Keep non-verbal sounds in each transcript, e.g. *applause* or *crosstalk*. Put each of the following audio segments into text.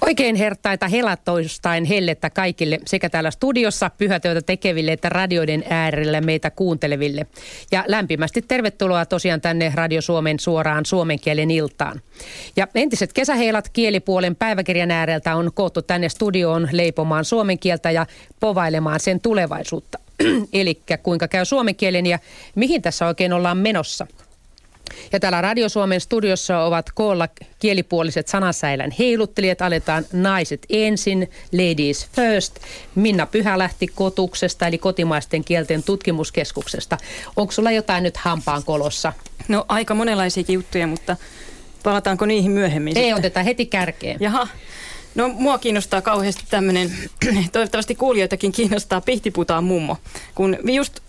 Oikein hertaita helatoistain hellettä kaikille sekä täällä studiossa pyhätöitä tekeville että radioiden äärellä meitä kuunteleville. Ja lämpimästi tervetuloa tosiaan tänne Radio Suomen suoraan suomen kielen iltaan. Ja entiset kesäheilat kielipuolen päiväkirjan ääreltä on koottu tänne studioon leipomaan suomen kieltä ja povailemaan sen tulevaisuutta. *clears throat* Eli kuinka käy suomen kielen ja mihin tässä oikein ollaan menossa – ja täällä Radio Suomen studiossa ovat koolla kielipuoliset sanasäilän heiluttelijat. Aletaan naiset ensin, ladies first. Minna Pyhä lähti kotuksesta eli kotimaisten kielten tutkimuskeskuksesta. Onko sulla jotain nyt hampaan kolossa? No aika monenlaisia juttuja, mutta palataanko niihin myöhemmin? Ei, sitten? otetaan heti kärkeen. Jaha. No mua kiinnostaa kauheasti tämmöinen, *clears throat* toivottavasti kuulijoitakin kiinnostaa Pihtiputaan mummo. Kun just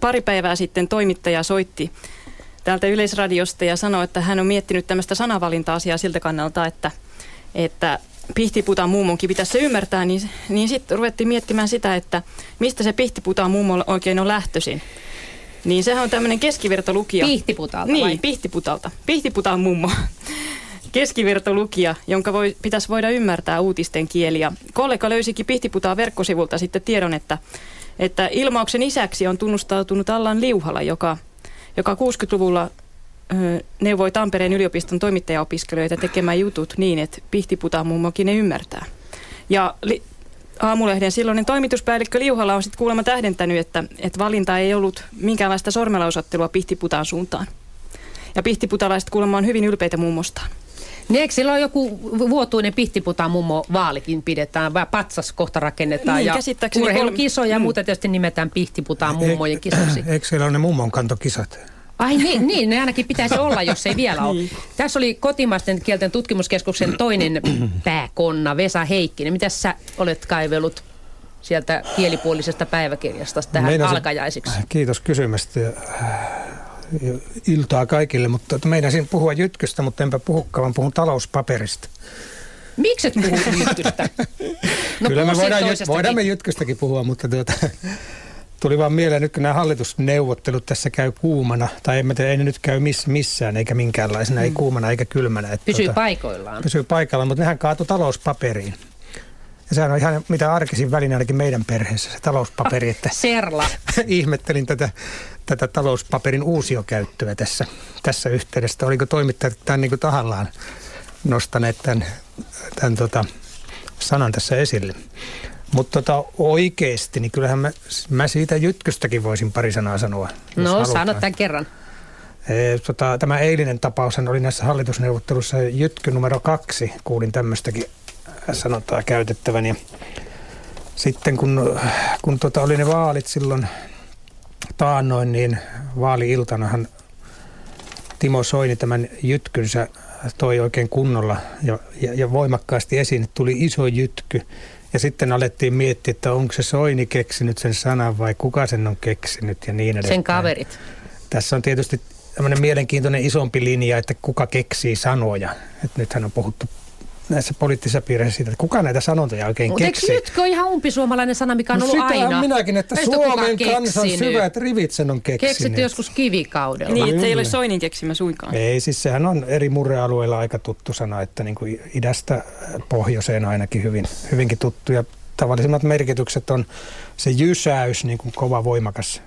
pari päivää sitten toimittaja soitti täältä Yleisradiosta ja sanoi, että hän on miettinyt tämmöistä sanavalinta-asiaa siltä kannalta, että, että pihtiputaan mummonkin pitäisi se ymmärtää, niin, niin sitten ruvettiin miettimään sitä, että mistä se pihtiputaan mummo oikein on lähtöisin. Niin sehän on tämmöinen keskivertolukija. Pihtiputalta Niin, vai? pihtiputalta. Pihtiputaan mummo. Keskivertolukija, jonka voi, pitäisi voida ymmärtää uutisten kieliä. Kollega löysikin Pihtiputaan verkkosivulta sitten tiedon, että, että ilmauksen isäksi on tunnustautunut Allan Liuhala, joka – joka 60-luvulla neuvoi Tampereen yliopiston toimittajaopiskelijoita tekemään jutut niin, että pihtiputaan mummokin ne ymmärtää. Ja li- Aamulehden silloinen toimituspäällikkö Liuhala on sitten kuulemma tähdentänyt, että, että valinta ei ollut minkäänlaista sormelausottelua pihtiputaan suuntaan. Ja pihtiputalaiset kuulemma on hyvin ylpeitä mummostaan. Niin eikö silloin joku vuotuinen pihtiputaan mummo vaalikin pidetään, vai patsas kohta rakennetaan Niin, ja käsittääkseni urheilukisoja ja kolme- muuta tietysti nimetään pihtiputaan mummojen kisoksi. Eikö siellä ole ne mummon kantokisat? Ai niin, niin, ne ainakin pitäisi olla, jos ei vielä ole. Niin. Tässä oli kotimaisten kielten tutkimuskeskuksen toinen pääkonna, Vesa Heikkinen. Mitä sä olet kaivellut sieltä kielipuolisesta päiväkirjasta tähän Meinasin- alkajaisiksi? Kiitos kysymästä iltaa kaikille, mutta meinasin puhua jytkystä, mutta enpä puhukaan, vaan puhun talouspaperista. Miksi et puhu jytkystä? *laughs* No Kyllä me voidaan, jyt, voidaan me jytkystäkin puhua, mutta tuota, tuli vaan mieleen nyt, kun nämä hallitusneuvottelut tässä käy kuumana, tai tiedä, ei ne nyt käy miss, missään, eikä minkäänlaisena, ei kuumana eikä kylmänä. Että Pysyy tuota, paikoillaan. pysyy paikalla, mutta nehän kaatu talouspaperiin. Ja sehän on ihan mitä arkisin väline ainakin meidän perheessä, se talouspaperi, että *laughs* Serla. *laughs* ihmettelin tätä, tätä talouspaperin uusiokäyttöä tässä, tässä yhteydessä. Oliko toimittajat tämän niin kuin tahallaan nostaneet tämän, tämän tota, sanan tässä esille. Mutta tota, oikeasti, niin kyllähän mä, mä siitä jytkystäkin voisin pari sanaa sanoa. No, sano tämän kerran. Ee, tota, tämä eilinen tapaushan oli näissä hallitusneuvotteluissa jytky numero kaksi, kuulin tämmöistäkin sanotaan käytettävän. Ja sitten kun, kun tota oli ne vaalit silloin taannoin, niin vaali-iltanahan Timo Soini tämän jytkynsä toi oikein kunnolla ja, ja, ja voimakkaasti esiin, että tuli iso jytky. Ja sitten alettiin miettiä, että onko se Soini keksinyt sen sanan vai kuka sen on keksinyt ja niin edespäin. Sen kaverit. Tässä on tietysti tämmöinen mielenkiintoinen isompi linja, että kuka keksii sanoja. Että nythän on puhuttu näissä poliittisissa piireissä siitä, että kuka näitä sanontoja oikein Mutta eikö keksii. jytkö ole ihan umpisuomalainen sana, mikä on No ollut sitähän aina? minäkin, että Ei sitä kukaan Suomen kansan syvät rivit sen on keksinyt. Keksitty joskus kivikaudella. Niin, että se ei ole. Soinin keksimä suinkaan. Ei, siis sehän on eri murrealueilla aika tuttu sana, että niin kuin idästä pohjoiseen ainakin hyvin, hyvinkin tuttu. Ja tavallisimmat merkitykset on se jysäys, niin kuin kova voimakas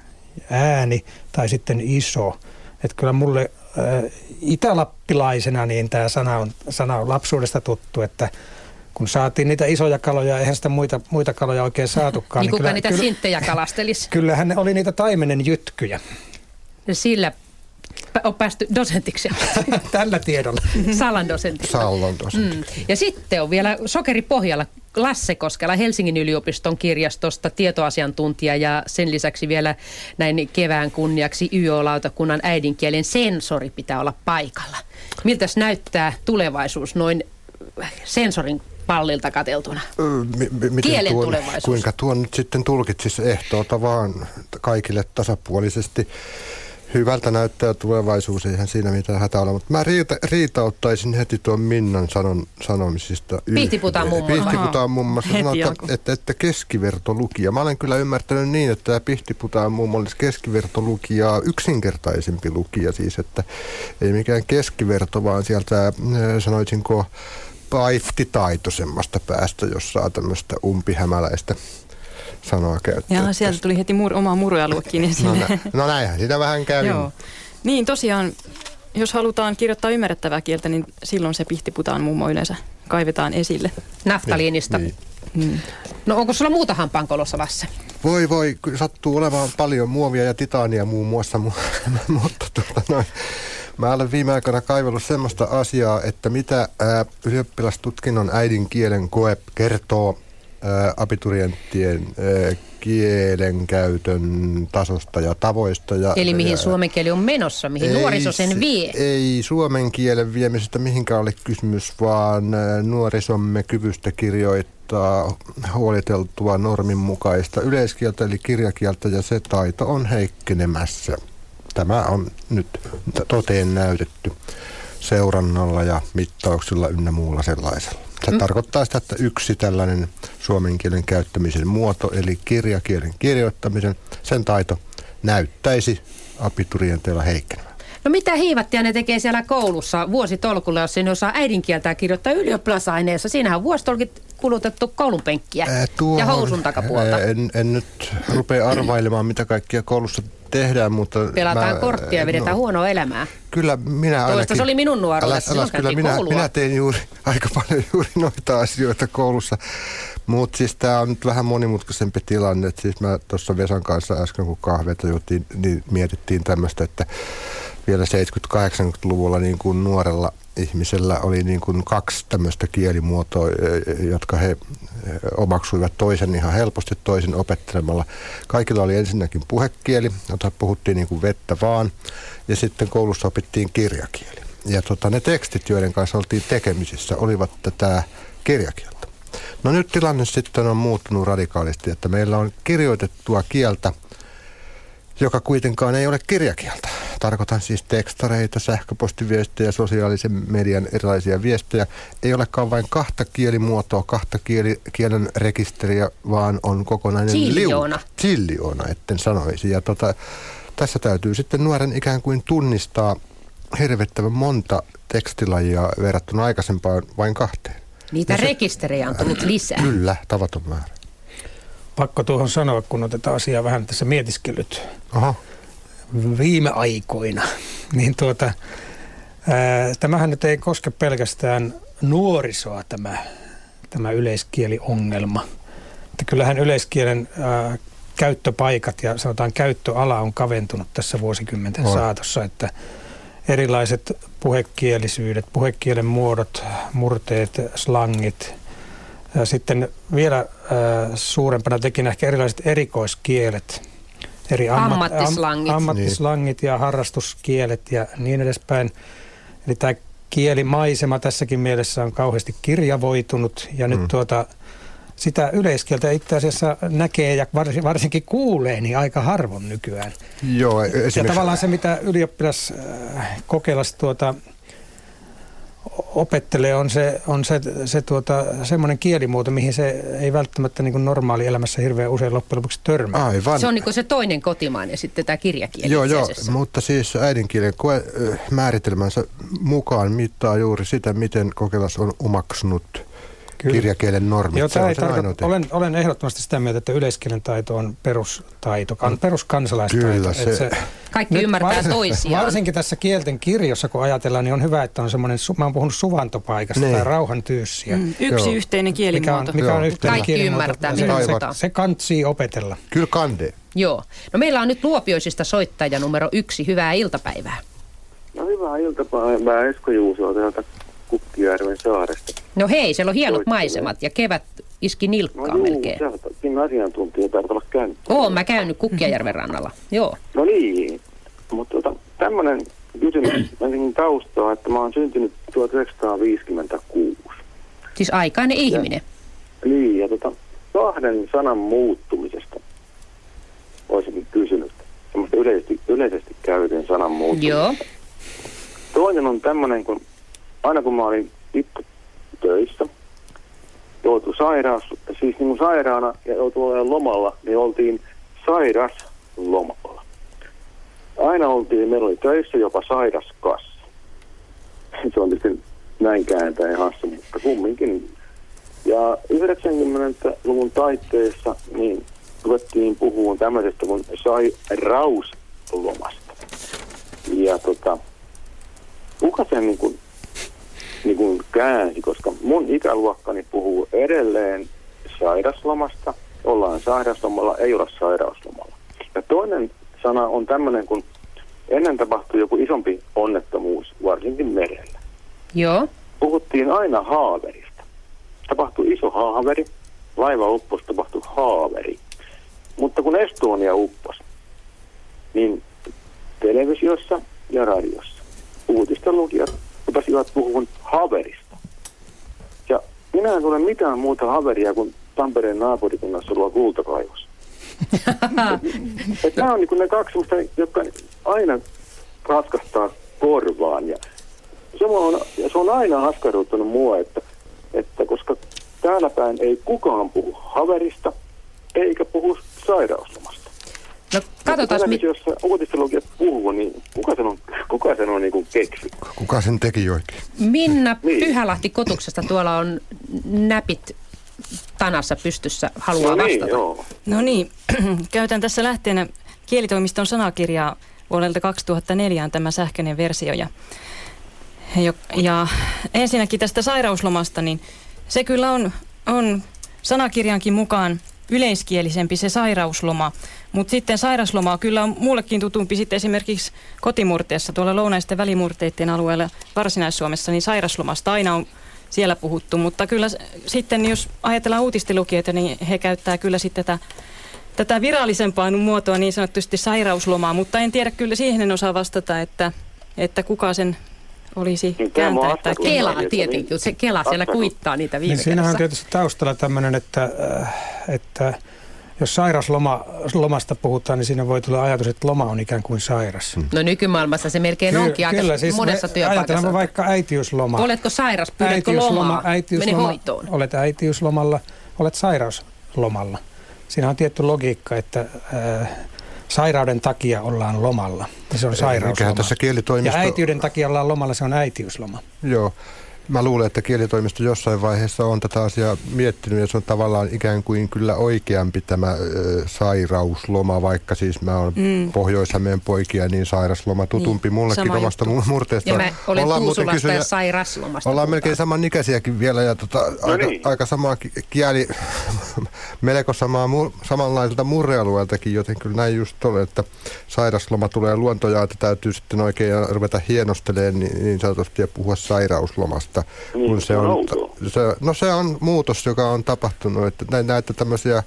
ääni, tai sitten iso. Että kyllä mulle itälappilaisena niin tämä sana on, sana on lapsuudesta tuttu, että kun saatiin niitä isoja kaloja, eihän sitä muita, muita kaloja oikein saatukaan. Niin kuka kyllä, niitä kyllä, sinttejä kalastelisi? kyllähän ne oli niitä taimenen jytkyjä, Sillä on päästy dosentiksi, *laughs* tällä tiedolla. Salan dosentiksi. Sallon tosi. Mm. Ja sitten on vielä sokeripohjalla Lasse Koskela Helsingin yliopiston kirjastosta tietoasiantuntija ja sen lisäksi vielä näin kevään kunniaksi YO-lautakunnan äidinkielen sensori pitää olla paikalla. Miltäs näyttää tulevaisuus noin sensorin pallilta kateltuna? Mi- mi- miten Kielen tuon, tulevaisuus. Kuinka tuon nyt sitten tulkitsisi ehtoota vaan kaikille tasapuolisesti. Hyvältä näyttää tulevaisuus, eihän siinä mitään hätää ole. Mutta mä riita, riitauttaisin heti tuon Minnan sanon, sanomisista. Pihtiputaan mummon vai? Pihtiputaan Sanoo, alku. että, että, että keskivertolukija. Mä olen kyllä ymmärtänyt niin, että tämä Pihtiputaan mummo olisi keskivertolukija, yksinkertaisempi lukija siis, että ei mikään keskiverto, vaan sieltä äh, sanoisinko paiftitaito semmoista päästä, jos saa tämmöistä umpihämäläistä sanoa käyttää. Ja sieltä tuli heti mur, oma murualuekin esille. No, nä, no näinhän sitä vähän käy. Joo. Niin tosiaan, jos halutaan kirjoittaa ymmärrettävää kieltä, niin silloin se pihtiputaan mummo yleensä kaivetaan esille. Naftaliinista. Niin. Mm. No onko sulla muuta hampaankolossa, Lasse? Voi voi, sattuu olemaan paljon muovia ja titaania muun muassa, mu- *laughs* mutta tuota noin. Mä olen viime aikoina kaivellut semmoista asiaa, että mitä ää, ylioppilastutkinnon äidinkielen koe kertoo abiturienttien kielenkäytön tasosta ja tavoista. Ja, Eli mihin ja, suomen kieli on menossa, mihin ei nuoriso sen se- vie? Ei suomen kielen viemisestä mihinkään ole kysymys, vaan nuorisomme kyvystä kirjoittaa huoliteltua normin mukaista yleiskieltä eli kirjakieltä ja se taito on heikkenemässä. Tämä on nyt toteen näytetty seurannalla ja mittauksilla ynnä muulla sellaisella. Se mm. tarkoittaa sitä, että yksi tällainen suomen kielen käyttämisen muoto, eli kirjakielen kirjoittamisen, sen taito näyttäisi abiturienteilla heikkenevän. No mitä hiivattia ne tekee siellä koulussa vuositolkulla, jos ne osaa äidinkieltään kirjoittaa ylioppilasaineessa? Siinähän on vuositolkit kulutettu koulun penkkiä ja tuohon, housun takapuolta. En, en nyt rupea arvailemaan, mitä kaikkia koulussa tehdään, mutta... Pelataan mä- korttia ja vedetään no, huonoa elämää. Kyllä minä Toista ainakin... se oli minun nuoruudessa, silloin äläs, kyllä minä, koulua. minä tein juuri *laughs* aika paljon juuri noita asioita koulussa. Mutta siis tämä on nyt vähän monimutkaisempi tilanne. Et siis mä tuossa Vesan kanssa äsken, kun kahveita juotiin, niin mietittiin tämmöistä, että vielä 70-80-luvulla niin kuin nuorella ihmisellä oli niin kuin kaksi tämmöistä kielimuotoa, e, jotka he e, omaksuivat toisen ihan helposti toisen opettelemalla. Kaikilla oli ensinnäkin puhekieli, jota puhuttiin niin kuin vettä vaan, ja sitten koulussa opittiin kirjakieli. Ja tota, ne tekstit, joiden kanssa oltiin tekemisissä, olivat tätä kirjakieltä. No nyt tilanne sitten on muuttunut radikaalisti, että meillä on kirjoitettua kieltä, joka kuitenkaan ei ole kirjakieltä. Tarkoitan siis tekstareita, sähköpostiviestejä, sosiaalisen median erilaisia viestejä. Ei olekaan vain kahta kielimuotoa, kahta kieli, kielen rekisteriä, vaan on kokonainen Ziljoona. liuta. Ziljoona, etten sanoisi. Ja tota, tässä täytyy sitten nuoren ikään kuin tunnistaa hirvittävän monta tekstilajia verrattuna aikaisempaan vain kahteen. Niitä Ja se- rekisterejä on tullut lisää. Kyllä, tavaton määrä. Pakko tuohon sanoa, kun on tätä asiaa vähän tässä mietiskellyt Aha. viime aikoina, niin tuota, ää, tämähän nyt ei koske pelkästään nuorisoa tämä, tämä yleiskieliongelma. Että kyllähän yleiskielen ää, käyttöpaikat ja sanotaan käyttöala on kaventunut tässä vuosikymmenten On. saatossa, että erilaiset puhekielisyydet, puhekielen muodot, murteet, slangit, ja sitten vielä suurempana tekijänä ehkä erilaiset erikoiskielet, eri Ammattislangit. Am, ammattislangit ja harrastuskielet ja niin edespäin. Eli tämä kielimaisema tässäkin mielessä on kauheasti kirjavoitunut ja nyt Mm. tuota, sitä yleiskieltä itse asiassa näkee ja varsin, varsinkin kuulee niin aika harvoin nykyään. Joo, Ja esimerkiksi... tavallaan se, mitä ylioppilas äh, kokeilas tuota, opettelee, on se, on se, se tuota, semmoinen kielimuoto, mihin se ei välttämättä niin normaali elämässä hirveän usein loppujen lopuksi törmää. Aivan. Se on niin se toinen kotimainen sitten tämä kirjakieli Joo, joo, mutta siis äidinkielen koe, määritelmänsä mukaan mittaa juuri sitä, miten kokeilas on omaksunut Kyllä. kirjakielen normit. Joo, Se tämä on ei tarkoita, olen, olen ehdottomasti sitä mieltä, että yleiskielen taito on perustaito, kan, peruskansalaistaito. Kyllä, Että se- Kaikki nyt ymmärtää varsin- toisiaan. Varsinkin tässä kielten kirjossa, kun ajatellaan, niin on hyvä, että on semmoinen, mä oon puhunut suvantopaikasta Niin. tai rauhantyyssiä. Mm, yksi Joo. yhteinen Mikä on, kielimuoto. mikä on yhteinen Kaikki kielimuoto. ymmärtää, se, se, se kantsii opetella. Kyllä kande. Joo. No meillä on nyt Luopioisista soittaja numero yksi. Hyvää iltapäivää. No hyvää iltapäivää Esko Juuso täältä Kukkijärven saaresta. No hei, siellä on hienot maisemat ja kevät iski No nilkkaa juu, melkein. ootkin asiantuntija taitaa olla käynyt. Oon mä käynyt Kukkijärven rannalla. Joo. No niin, mutta tota, tämmöinen kysymys *clears throat* ensinnäkin taustaa, että mä oon syntynyt 1956. Siis aikainen ihminen. Niin, ja tota, kahden sanan muuttumisesta olisinkin kysynyt. Semmoista yleisesti, yleisesti käytetyn sanan muuttumisesta. Joo. Toinen on tämmöinen, kun aina kun mä olin pikku töissä, joutui sairaus, siis niin kuin sairaana ja joutui olemaan lomalla, niin oltiin sairas lomalla. Aina oltiin, meillä oli töissä jopa sairas kassa. *laughs* Se on tietysti näin kääntäen hassu, mutta kumminkin. Ja 90-luvun taitteessa niin ruvettiin puhumaan tämmöisestä kuin sai rauslomasta. Ja tota, kuka sen niin kuin, niin kuin käänsi, koska mun ikäluokkani puhuu edelleen sairaslomasta, ollaan sairaslomalla, ei olla sairauslomalla. Ja toinen sana on tämmöinen, kun ennen tapahtui joku isompi onnettomuus, varsinkin merellä. Joo. Puhuttiin aina haaverista. Tapahtui iso haaveri, laiva upposi, tapahtui haaveri. Mutta kun Estonia upposi, niin televisiossa ja radiossa uutisten lukijat rupesivat puhumaan haverista. Ja minä en tule mitään muuta haveria kuin Tampereen naapurikunnassa oleva kultakaivos. Nämä on niin ne kaksi semmoista, jotka aina raskastaa korvaan. Ja se on, se on aina askarruttanut mua, että, että koska täällä päin ei kukaan puhu haverista, eikä puhu sairauslomasta. No katsotaan, mit... Jos uutistenlukijat puhuu, niin kuka sen on, kuka sen on niin keksi? Kuka sen teki oikein? Minna niin. Pyhälahti Kotuksesta tuolla on näpit tanassa pystyssä, haluaa no niin, vastata. Joo. No niin, *clears throat* käytän tässä lähteenä kielitoimiston sanakirjaa vuodelta 2004 on tämä sähköinen versio. Ja, ja ensinnäkin tästä sairauslomasta, niin se kyllä on, on sanakirjankin mukaan yleiskielisempi se sairausloma. Mutta sitten sairasloma kyllä on muullekin tutumpi sitten esimerkiksi kotimurteessa tuolla lounaisten välimurteiden alueella Varsinais-Suomessa, niin sairaslomasta aina on siellä puhuttu. Mutta kyllä sitten jos ajatellaan uutistilukijoita, niin he käyttää kyllä sitten tätä, tätä virallisempaa muotoa niin sanottusti sairauslomaa. Mutta en tiedä kyllä siihen en osaa vastata, että, että kuka sen olisi niin, kääntää. Että Kela tietenkin, se Kela siellä kuittaa niitä viime niin Siinähän on tietysti taustalla tämmöinen, että, äh, että jos sairaslomasta puhutaan, niin siinä voi tulla ajatus, että loma on ikään kuin sairas. Hmm. No nykymaailmassa se melkein Ky- onkin aika kyllä, siis monessa työpaikassa. Ajatellaan vaikka äitiysloma. Oletko sairas, pyydätkö lomaa? Äitiysloma, Mene hoitoon. Olet äitiyslomalla, olet sairauslomalla. Siinä on tietty logiikka, että äh, sairauden takia ollaan lomalla. Ja se on sairausloma. tässä kielitoimisto... Ja äitiyden takia ollaan lomalla, se on äitiysloma. Joo. Mä luulen, että kielitoimisto jossain vaiheessa on tätä asiaa miettinyt ja se on tavallaan ikään kuin kyllä oikeampi tämä ö, sairausloma, vaikka siis mä oon mm. pohjois poikia, niin sairasloma tutumpi niin, mullekin omasta murteesta. Ja mä olen ollaan Tuusulasta ja sairaslomasta. Ollaan melkein samanikäisiäkin vielä ja tota, no aika, niin. aika sama kieli, *laughs* melko samaa, samanlaiselta murrealueeltakin, joten kyllä näin just ole, että sairasloma tulee luontoja, että täytyy sitten oikein ruveta hienostelemaan niin, niin sanotusti ja puhua sairauslomasta muutosta. Niin, kun se on, se, no se on muutos, joka on tapahtunut. Että näitä tämmöisiä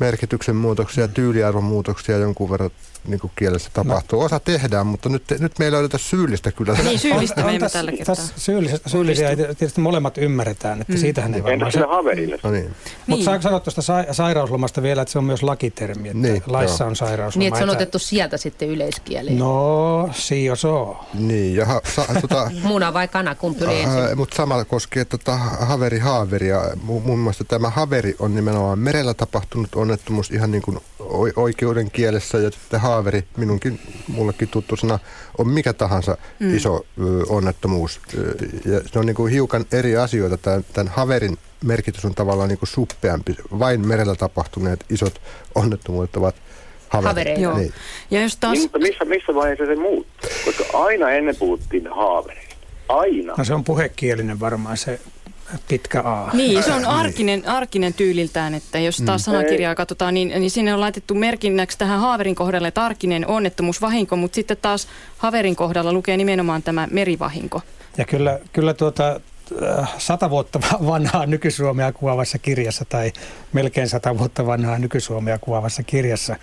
merkityksen muutoksia, tyyliarvon muutoksia jonkun verran niin kuin kielessä tapahtuu. No. Osa tehdään, mutta nyt, nyt meillä ei syyllistä kyllä. Niin, syyllistä me emme tällä kertaa. Syyllisiä, syyllisiä tietysti molemmat ymmärretään, että mm. siitähän ei varmaan... Entä haverille? No niin. Mutta niin. saanko sanoa tuosta sa- sairauslomasta vielä, että se on myös lakitermi, että niin, laissa joo. on sairausloma. Niin, että se on otettu sieltä sitten yleiskieleen. No, si jo so. Niin, ja ha, sa, tota, *laughs* Muna vai kana, kumpi oli ensin? Mutta samalla koskee tota haveri haaveria. Muun muassa tämä haveri on nimenomaan merellä tapahtunut onnettomuus ihan niin kuin oikeuden kielessä ja sitten haaveri, minunkin, mullekin tuttu sana, on mikä tahansa mm. iso onnettomuus. Ja se on niin kuin hiukan eri asioita. Tämän, tämän haverin merkitys on tavallaan niin kuin suppeampi. Vain merellä tapahtuneet isot onnettomuudet ovat havereita. Joo. Niin. Ja jos taas... Niin, mutta missä, missä vaiheessa se muuttuu? Koska aina ennen puhuttiin haavereista. Aina. No se on puhekielinen varmaan se pitkä A. Niin, se on arkinen, arkinen tyyliltään, että jos taas mm. sanakirjaa katsotaan, niin, niin sinne on laitettu merkinnäksi tähän haaverin kohdalle, että arkinen onnettomuusvahinko, mutta sitten taas haverin kohdalla lukee nimenomaan tämä merivahinko. Ja kyllä, kyllä tuota, äh, sata vuotta vanhaa nykysuomea kuvaavassa kirjassa tai melkein sata vuotta vanhaa nykysuomea kuvaavassa kirjassa.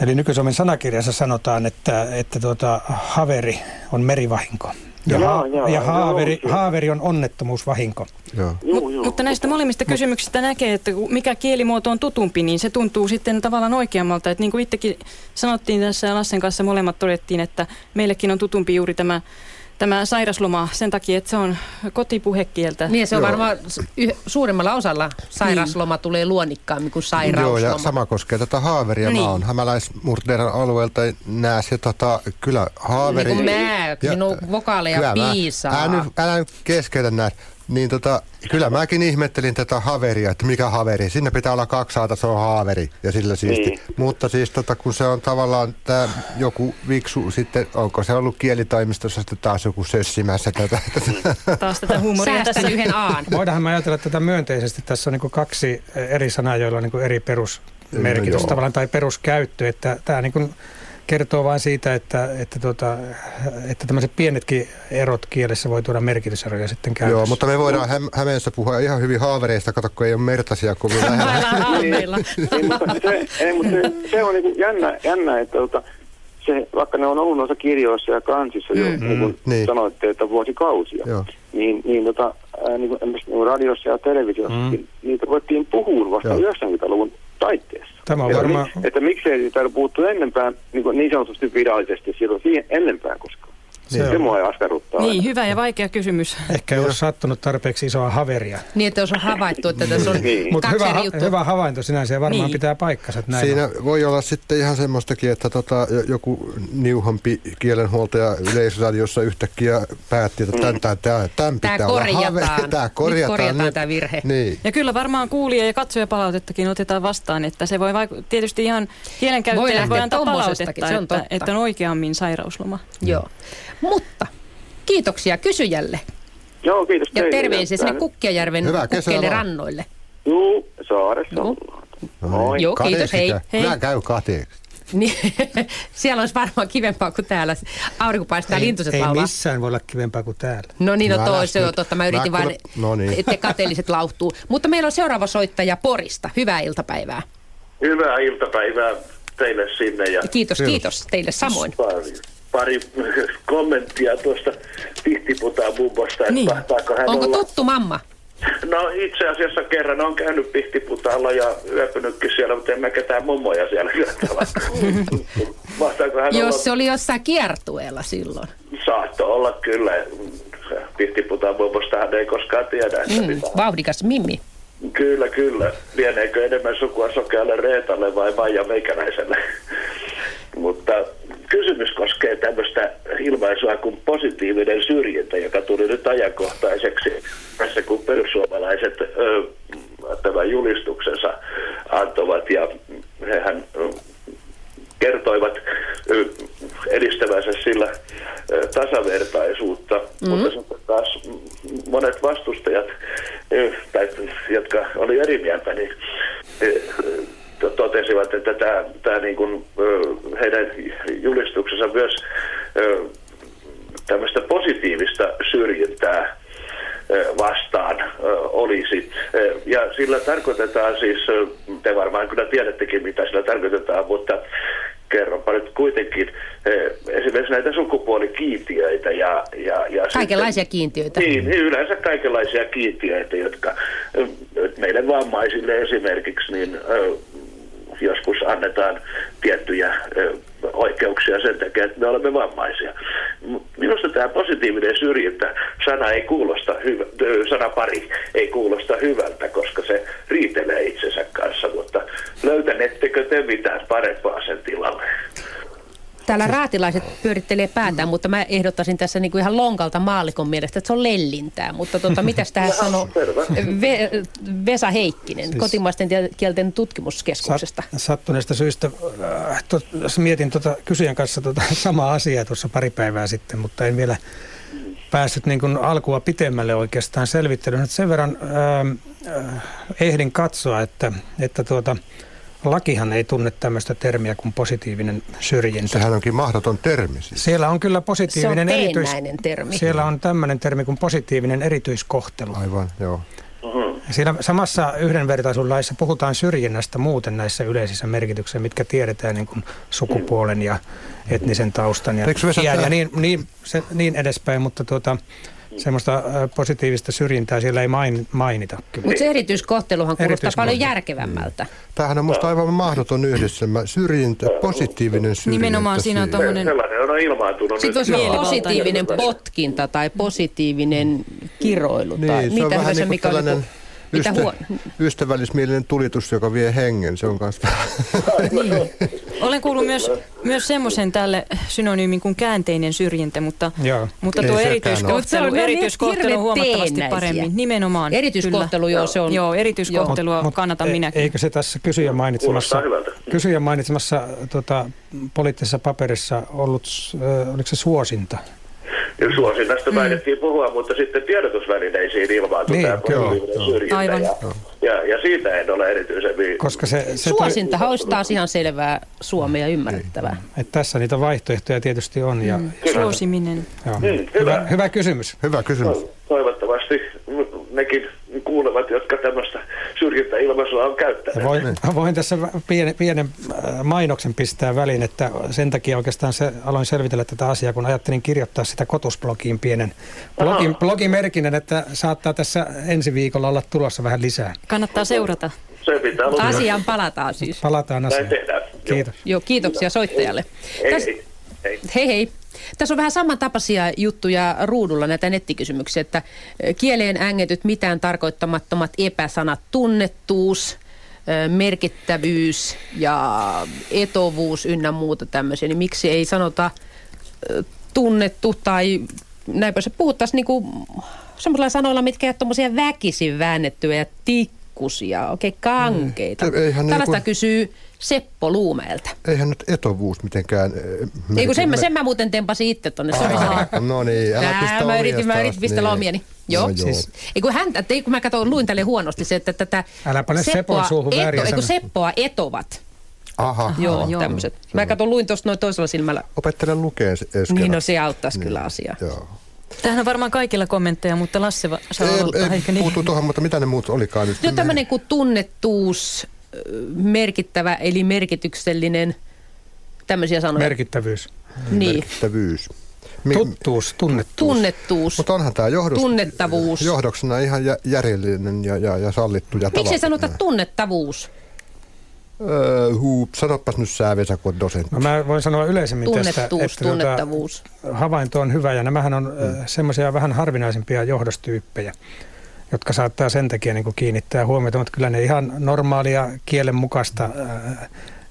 Eli nykysuomen sanakirjassa sanotaan, että, että tuota, haveri on merivahinko. Ja, joo, joo, ja haaveri, joo, haaveri on onnettomuusvahinko. Joo. Mut, joo. Mutta näistä molemmista kysymyksistä näkee, että mikä kielimuoto on tutumpi, niin se tuntuu sitten tavallaan oikeammalta. Että niin kuin itsekin sanottiin tässä ja Lassen kanssa molemmat todettiin, että meillekin on tutumpi juuri tämä tämä sairasloma sen takia, että se on kotipuhekieltä. Niin se on Joo. varmaan s- yh- suurimmalla osalla sairasloma tulee luonnikkaammin kuin Joo, sairausloma. ja sama koskee tätä haaveria. Niin. Mä oon hämäläismurteiden alueelta nääs ja tota, kyllä haaveri... Niin kuin mä, sinun vokaaleja kyllä mä- piisaa. Älä nyt, älä nyt keskeytä näin. Niin tota, kyllä mäkin ihmettelin tätä haveria, että mikä haveri. Sinne pitää olla kaksi saata, se on haaveri ja sillä siisti. Niin. Mutta siis tota, kun se on tavallaan tämä joku viksu sitten, onko se ollut kielitaimistossa sitten taas joku sössimässä tätä. *laughs* Taas tätä huumoria Säästän tässä. yhden aan. Voidaanhan me ajatella tätä myönteisesti. Tässä on niin kaksi eri sanaa, joilla on niin eri perusmerkitys No joo. tavallaan tai peruskäyttö. Että tämä niin kertoo vain siitä, että, että, tuota, että tämmöiset pienetkin erot kielessä voi tuoda merkityseroja sitten käytössä. Joo, mutta me voidaan Häm- Hämeessä puhua ihan hyvin haavereista, kato kun ei ole mertasia kovin lähellä. Aalmeilla. *laughs* Ei, mutta se, ei, mutta se, se on niin jännä, jännä, että tota, se, vaikka ne on ollut noissa kirjoissa ja kansissa jo, Mm. niin kuin Niin. sanoitte, että vuosikausia, Joo. niin, niin, tota, niin kuin, niin kuin radiossa ja televisiossa, Mm. mm. niitä ruvettiin puhumaan vasta Joo. 90-luvun taitteessa. Tämä on varmaan... Että miksei siitä ole puhuttu ennempään, niin, kuin niin sanotusti virallisesti silloin siihen ennempään koskaan. Se Se, on. se mua askarruttaa. Niin, hyvä ja vaikea kysymys. Ehkä ei ole sattunut tarpeeksi isoa haveria. Niin, että jos on havaittu, että tässä on *laughs* Niin. Mutta kaksi hyvä, juttua. hyvä havainto sinänsä ja varmaan Niin. pitää paikkansa. Että näin Siinä on. voi olla sitten ihan semmoistakin, että tota, jo- joku niuhampi kielenhuoltaja Yleisradiossa yhtäkkiä päätti, että tämän, tämän, tämän, tämän Tämä pitää olla korjataan. haveri. *laughs* Tämä Nyt korjataan. korjataan nyt. tämä virhe. Niin. Ja kyllä varmaan kuulija- ja katsojapalautettakin otetaan vastaan, että se voi vaiku- tietysti ihan Voi kielenkäyttäjät lähteä voi antaa palautetta, se on että, totta. että on oikeammin sairausloma. Joo. Mutta kiitoksia kysyjälle. Joo, kiitos Ja teille. terveisiä sinne Kukkiajärven kukkeille rannoille. Juu, saaressa Joo. ollaan. No Moi. Joo, kiitos, hei. Hei. Minä käy kateeksi. Niin, *laughs* siellä olisi varmaan kivempaa kuin täällä. Aurinko paistaa, Ei, lintuset ei laulaa. missään voi olla kivempaa kuin täällä. No niin, no No toi se on totta. Mä yritin vain, no niin. että kateelliset lauhtuu. Mutta meillä on seuraava soittaja Porista. Hyvää iltapäivää. Hyvää iltapäivää teille sinne ja Kiitos, Kiitos. kiitos teille samoin. Pari *laughs* kommenttia tuosta Pihtiputaan mummosta, että Niin. mahtaako hän Onko olla... tuttu mamma? No itse asiassa kerran on käynyt Pihtiputaalla ja yöpynytkin siellä, mutta en mä ketään mummoja siellä. *laughs* Mahtaako hän olla... Jos se oli jossain kiertueella silloin. Saatto olla kyllä. Pihtiputaan mummostahan ei koskaan tiedä, että Mm, mitä. vauhdikas Mimmi. Kyllä, kyllä. Lieneekö enemmän sukua sokealle Reetalle vai Maija Meikäläiselle? *laughs* Mutta kysymys koskee tämmöistä ilmaisua kuin positiivinen syrjintä, joka tuli nyt ajankohtaiseksi tässä, kun perussuomalaiset ö, tämän julistuksensa antoivat ja hehän kertoivat edistävänsä sillä tasavertaisuutta, mm-hmm. mutta sitten taas monet vastustajat, tai, jotka oli eri mieltä, niin totesivat, että tämä, tämä niin kuin, heidän julistuksensa myös tämmöistä positiivista syrjintää vastaan olisi. Ja sillä tarkoitetaan siis, te varmaan kyllä tiedättekin mitä sillä tarkoitetaan, mutta kerronpa nyt kuitenkin esimerkiksi näitä sukupuolikiintiöitä ja, ja, ja Kaikenlaisia sitten, kiintiöitä. niin, niin, yleensä kaikenlaisia kiintiöitä, jotka meille vammaisille esimerkiksi niin joskus annetaan tiettyjä oikeuksia sen takia, että me olemme vammaisia. Minusta tämä positiivinen syrjintä, sana ei kuulosta hyvä, sana pari ei kuulosta hyvältä, koska se riitelee itsensä kanssa, mutta löytänettekö te mitään parempaa sen tilalle? Täällä raatilaiset pyörittelee päätään, mutta mä ehdottaisin tässä niinku ihan lonkalta maallikon mielestä, että se on lellintää. Mutta tota, mitäs tähän sanoo. Ve, Vesa Heikkinen Siis- kotimaisten kielten tutkimuskeskuksesta? Sat, sattuneesta syystä äh, tot, mietin tota, kysyjän kanssa tota, *laughs* samaa asiaa tuossa pari päivää sitten, mutta en vielä päässyt niin kuin alkua pitemmälle oikeastaan selvittelyyn. Sen verran ähm, äh, ehdin katsoa, että, että tuota, lakihan ei tunne tämmöistä termiä kuin positiivinen syrjintä. Sehän onkin mahdoton termi siis. Siellä on kyllä positiivinen Se on erityis... termi. Siellä on tämmöinen termi kuin positiivinen erityiskohtelu. Aivan, joo. Siinä samassa yhdenvertaisuuslaissa puhutaan syrjinnästä muuten näissä yleisissä merkityksissä, mitkä tiedetään niin kuin sukupuolen ja etnisen taustan ja iän ja niin, niin, se, niin edespäin, mutta tuota, semmoista äh, positiivista syrjintää siellä ei main, mainita kyllä. Mutta se erityiskohteluhan kuulostaa Erityiskohtelu. paljon järkevämmältä. Tämähän on musta aivan mahdoton yhdistelmä. Syrjintä, positiivinen syrjintä. Nimenomaan siinä on Sellainen on ilmaantunut Sitten voisi olla positiivinen potkinta tai positiivinen kiroilu. tai Niin, se on mitä vähän niin kuin mikä on tällainen niinku- mitä ystä, huo- ystävällismielinen tulitus, joka vie hengen. Se on kanssa Olen kuullut myös, myös semmoisen tälle synonyymin kuin käänteinen syrjintä, mutta, Joo. mutta tuo se on erityiskohtelu, erityiskohtelu on huomattavasti paremmin. Nimenomaan. Erityiskohtelu, kyllä. joo, se on... Joo, erityiskohtelua Mut- kannatan e- minäkin. Eikö se tässä kysyjän mainitsemassa, kysyjän mainitsemassa tota, poliittisessa paperissa ollut, äh, oliko se suosinta? Suosinnasta väitettiin puhua, mutta sitten tiedotusvälineisiin ilmaantui Niin, tämä joo, positiivinen syrjintä. Aivan. Ja, ja, ja siitä en ole erityisemmin... Koska se, se Suosintahan olisi taas ihan selvää suomea ymmärrettävää. että tässä niitä vaihtoehtoja tietysti on. Ja, Suosiminen. joo. Mm, hyvä. hyvä. hyvä kysymys. hyvä kysymys. Toivottavasti nekin kuulevat, jotka tämmöistä syrjintäilmaisua on käyttäneet. Voin, voin tässä pienen, pienen äh, mainoksen pistää väliin, että sen takia oikeastaan se, aloin selvitellä tätä asiaa, kun ajattelin kirjoittaa sitä kotusblogiin pienen blogin, blogimerkinnän, että saattaa tässä ensi viikolla olla tulossa vähän lisää. Kannattaa seurata. Se pitää olla. Asiaan palataan siis. Palataan Näin asiaan. tehdään. Kiitos. Joo, kiitoksia soittajalle. Ei, Täs- ei, ei. Hei hei. Tässä on vähän samantapaisia juttuja ruudulla näitä nettikysymyksiä, että kieleen ängetyt mitään tarkoittamattomat epäsanat, tunnettuus, merkittävyys ja etovuus ynnä muuta tämmöisiä, niin miksi ei sanota tunnettu tai näinpä se puhuttaisiin niinku semmoisilla sanoilla, mitkä ei ole väkisin väännettyjä ja tikkusia, oikein kankeita. Mm. Eihän ne Tällaista kun- kysyy Seppo Luumeelta. Eihän nyt etovuus mitenkään... eh, Ei kun sen, mä, sen mä muuten tempasin itse tonne. Aha, No niin, älä Nää, pistä mä yritin, mä yritin pistellä niin. omiani. Joo. No, Siis, ei kun häntä, ei kun mä katsoin, luin tälle huonosti se, että tätä Älä pane suuhun vääriä eto, ei kun. Seppoa etovat. Aha, Joo, joo. tämmöiset. Mä katson, luin tuosta noin toisella silmällä. opettele lukea se äsken. Niin, no se auttaisi kyllä asiaa. Joo. Tähän on varmaan kaikilla kommentteja, mutta Lasse saa aloittaa. Ei, eikö ei niin? puutu tuohon, mutta mitä ne muut olikaan nyt? Nyt tämmöinen kuin tunnettuus, merkittävä eli merkityksellinen, tämmöisiä sanoja. Merkittävyys. niin. Merkittävyys. Mi- Tuttuus, tunnettuus. Tunnettuus. Mutta onhan tämä johdos, Tunnettavuus. johdoksena ihan jä, järjellinen ja, ja, ja sallittu. Ja Miksi sanota tunnettavuus? Öö, huu, sanopas nyt sä Vesa, kun dosentti. No mä voin sanoa yleisemmin tästä, Tunnettuus, että tunnettavuus. Tota, havainto on hyvä ja nämähän on mm. semmoisia vähän harvinaisempia johdostyyppejä, jotka saattaa sen takia niin kiinnittää huomiota, mutta kyllä ne ihan normaalia kielen mukaista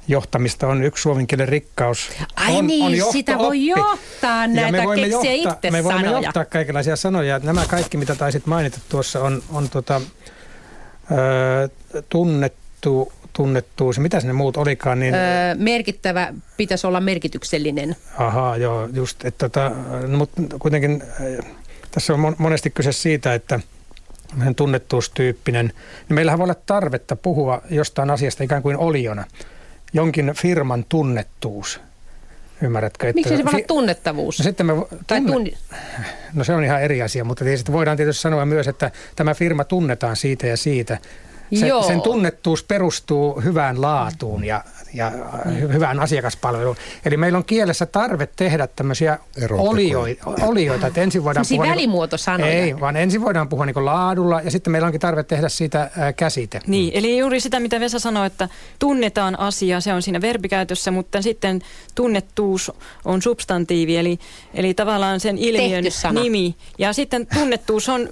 johtamista on yksi suomen kielen rikkaus. Ai on, niin, on sitä voi johtaa Ja näitä, me voimme keksiä johtaa, itse Me voimme sanoja. johtaa kaikenlaisia sanoja. Nämä kaikki, mitä taisit mainita tuossa, on, on tota, ö, tunnettu, tunnettuus. Mitä ne muut olikaan? Niin, Öö, merkittävä pitäisi olla merkityksellinen. Ahaa, joo, just. Että tota, mutta kuitenkin tässä on mon- monesti kyse siitä, että tämmöinen tunnettuustyyppinen, niin meillähän voi olla tarvetta puhua jostain asiasta ikään kuin oliona. Jonkin firman tunnettuus. Ymmärrätkö? Että Miksi se voi olla tunnettavuus? No sitten me, tai tunne- no se on ihan eri asia, mutta tietysti voidaan tietysti sanoa myös, että tämä firma tunnetaan siitä ja siitä. Se, Joo. sen tunnettuus perustuu hyvään laatuun ja, ja hy- hyvään asiakaspalveluun. Eli meillä on kielessä tarve tehdä tämmöisiä olioita, olioita, että ensin voidaan Semmosia puhua... niinku- välimuotosanoja. Ei, vaan ensin voidaan puhua niin laadulla ja sitten meillä onkin tarve tehdä siitä ää, käsite. Niin, eli juuri sitä, mitä Vesa sanoi, että tunnetaan asia, se on siinä verbikäytössä, mutta sitten tunnettuus on substantiivi, eli, eli tavallaan sen ilmiön nimi. Ja sitten tunnettuus on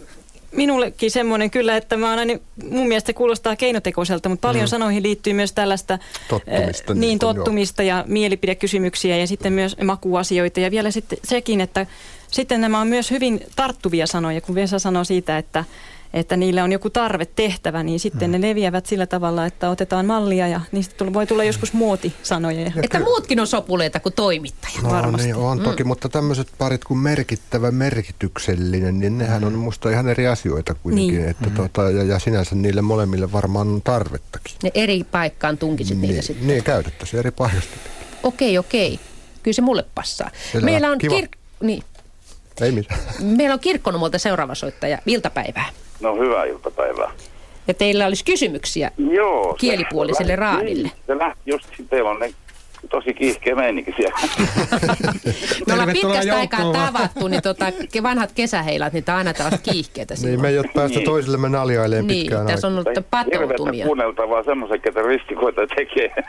minullekin semmoinen kyllä, että mä oon aina, mun mielestä kuulostaa keinotekoiselta, mutta paljon mm. sanoihin liittyy myös tällaista Tottumista, äh, niin niin, tottumista ja mielipidekysymyksiä ja sitten myös makuasioita. Ja vielä sitten sekin, että sitten nämä on myös hyvin tarttuvia sanoja, kun Vesa sanoi siitä, että että niillä on joku tarve tehtävä, niin sitten Mm. ne leviävät sillä tavalla, että otetaan mallia ja niistä tull- voi tulla joskus muotisanoja. Ja Että muutkin on sopuleita kuin toimittaja. No varmasti. niin, on toki, Mm. mutta tämmöiset parit kuin merkittävä, merkityksellinen, niin nehän on musta ihan eri asioita kuitenkin. Niin. Että tota, ja, ja sinänsä niille molemmille varmaan on tarvettakin. Ne eri paikkaan tunkisit niitä Niin, sitten. niin käytettäisiin eri paikasta. Okei, okei. Kyllä se mulle passaa. Selvä. Meillä on, kir- niin. Ei mitään. Meillä on kirkkonumolta seuraava soittaja iltapäivää. No hyvää iltapäivää. Ja teillä olisi kysymyksiä Joo. se Kielipuoliselle lähti- raadille. Niin, se lähti just, teillä on ne tosi kiihkeä meininki siellä. *laughs* Me ollaan pitkästä aikaa tavattu, niin tota, vanhat kesäheilat, niin aina tällaista kiihkeitä Niin me ei ole päästä Niin. toisillemme naljailemaan Niin, pitkään tässä on ollut Hirveätä patoutumia. kuunneltavaa semmoisen, ketä ristikoita tekee. *laughs*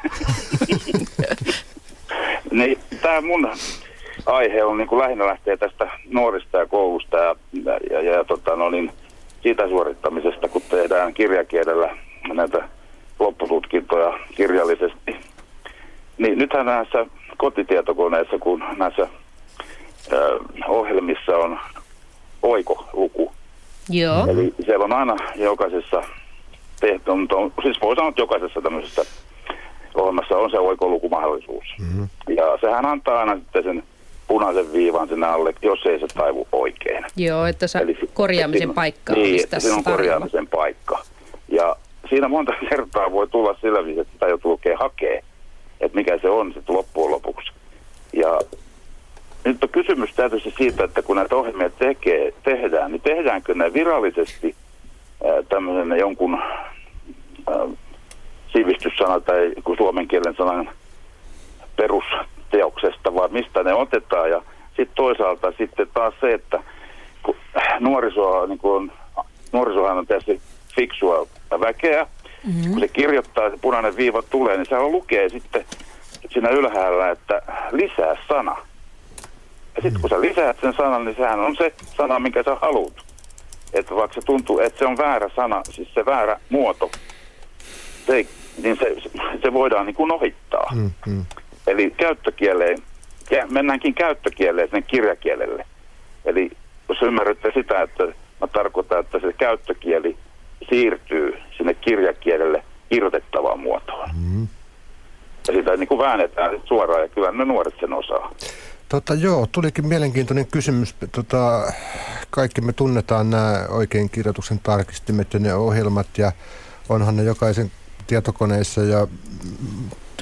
niin, tämä mun aihe on niin kuin lähinnä lähtee tästä nuorista ja koulusta ja, ja, ja, ja tota, no niin, siitä suorittamisesta, kun tehdään kirjakielellä näitä loppututkintoja kirjallisesti. Niin nythän näissä kotitietokoneissa, kun näissä ö, ohjelmissa on oikoluku, Joo. Eli siellä on aina jokaisessa tehty, mutta on, siis voi sanoa, että jokaisessa tämmöisessä ohjelmassa on se oikolukumahdollisuus. Mm-hmm. Ja sehän antaa aina sitten sen punaisen viivan sinne alle, jos ei se taivu oikein. Joo, että sä Eli korjaamisen siinä- paikka Niin, olisi tässä siinä on korjaamisen paikka. Ja siinä monta *laughs* kertaa voi tulla sillä viisi, että sitä joutuu oikein hakee, että mikä se on sitten loppujen lopuksi. Ja nyt on kysymys tietysti siitä, että kun näitä ohjelmia tekee, tehdään, niin tehdäänkö ne virallisesti tämmöisen jonkun ää, sivistyssana tai kun suomen kielen sanan perusteoksesta, vai mistä ne otetaan. Ja sitten toisaalta sitten taas se, että kun nuorisoa, niin kun on, nuorisohan on tietysti fiksua väkeä, mm-hmm. kun se kirjoittaa ja se punainen viiva tulee, niin sehän lukee sitten siinä ylhäällä, että lisää sana. Ja sitten kun sä lisäät sen sanan, niin sehän on se sana, minkä sä haluat. Että vaikka se tuntuu, että se on väärä sana, siis se väärä muoto, se, niin se, se voidaan niin kuin ohittaa. Mm, mm. Eli käyttökieleen, ja mennäänkin käyttökieleen sinne kirjakielelle. Eli jos ymmärrätte sitä, että mä tarkoitan, että se käyttökieli siirtyy sinne kirjakielelle irrotettavaan muotoon. Mm. Ja sitä niin kuin väännetään sit suoraan, ja kyllä ne nuoret sen osaa. Tota, joo, tulikin mielenkiintoinen kysymys. Tota, kaikki me tunnetaan nämä oikein kirjoituksen tarkistimet ja ne ohjelmat ja onhan ne jokaisen tietokoneessa ja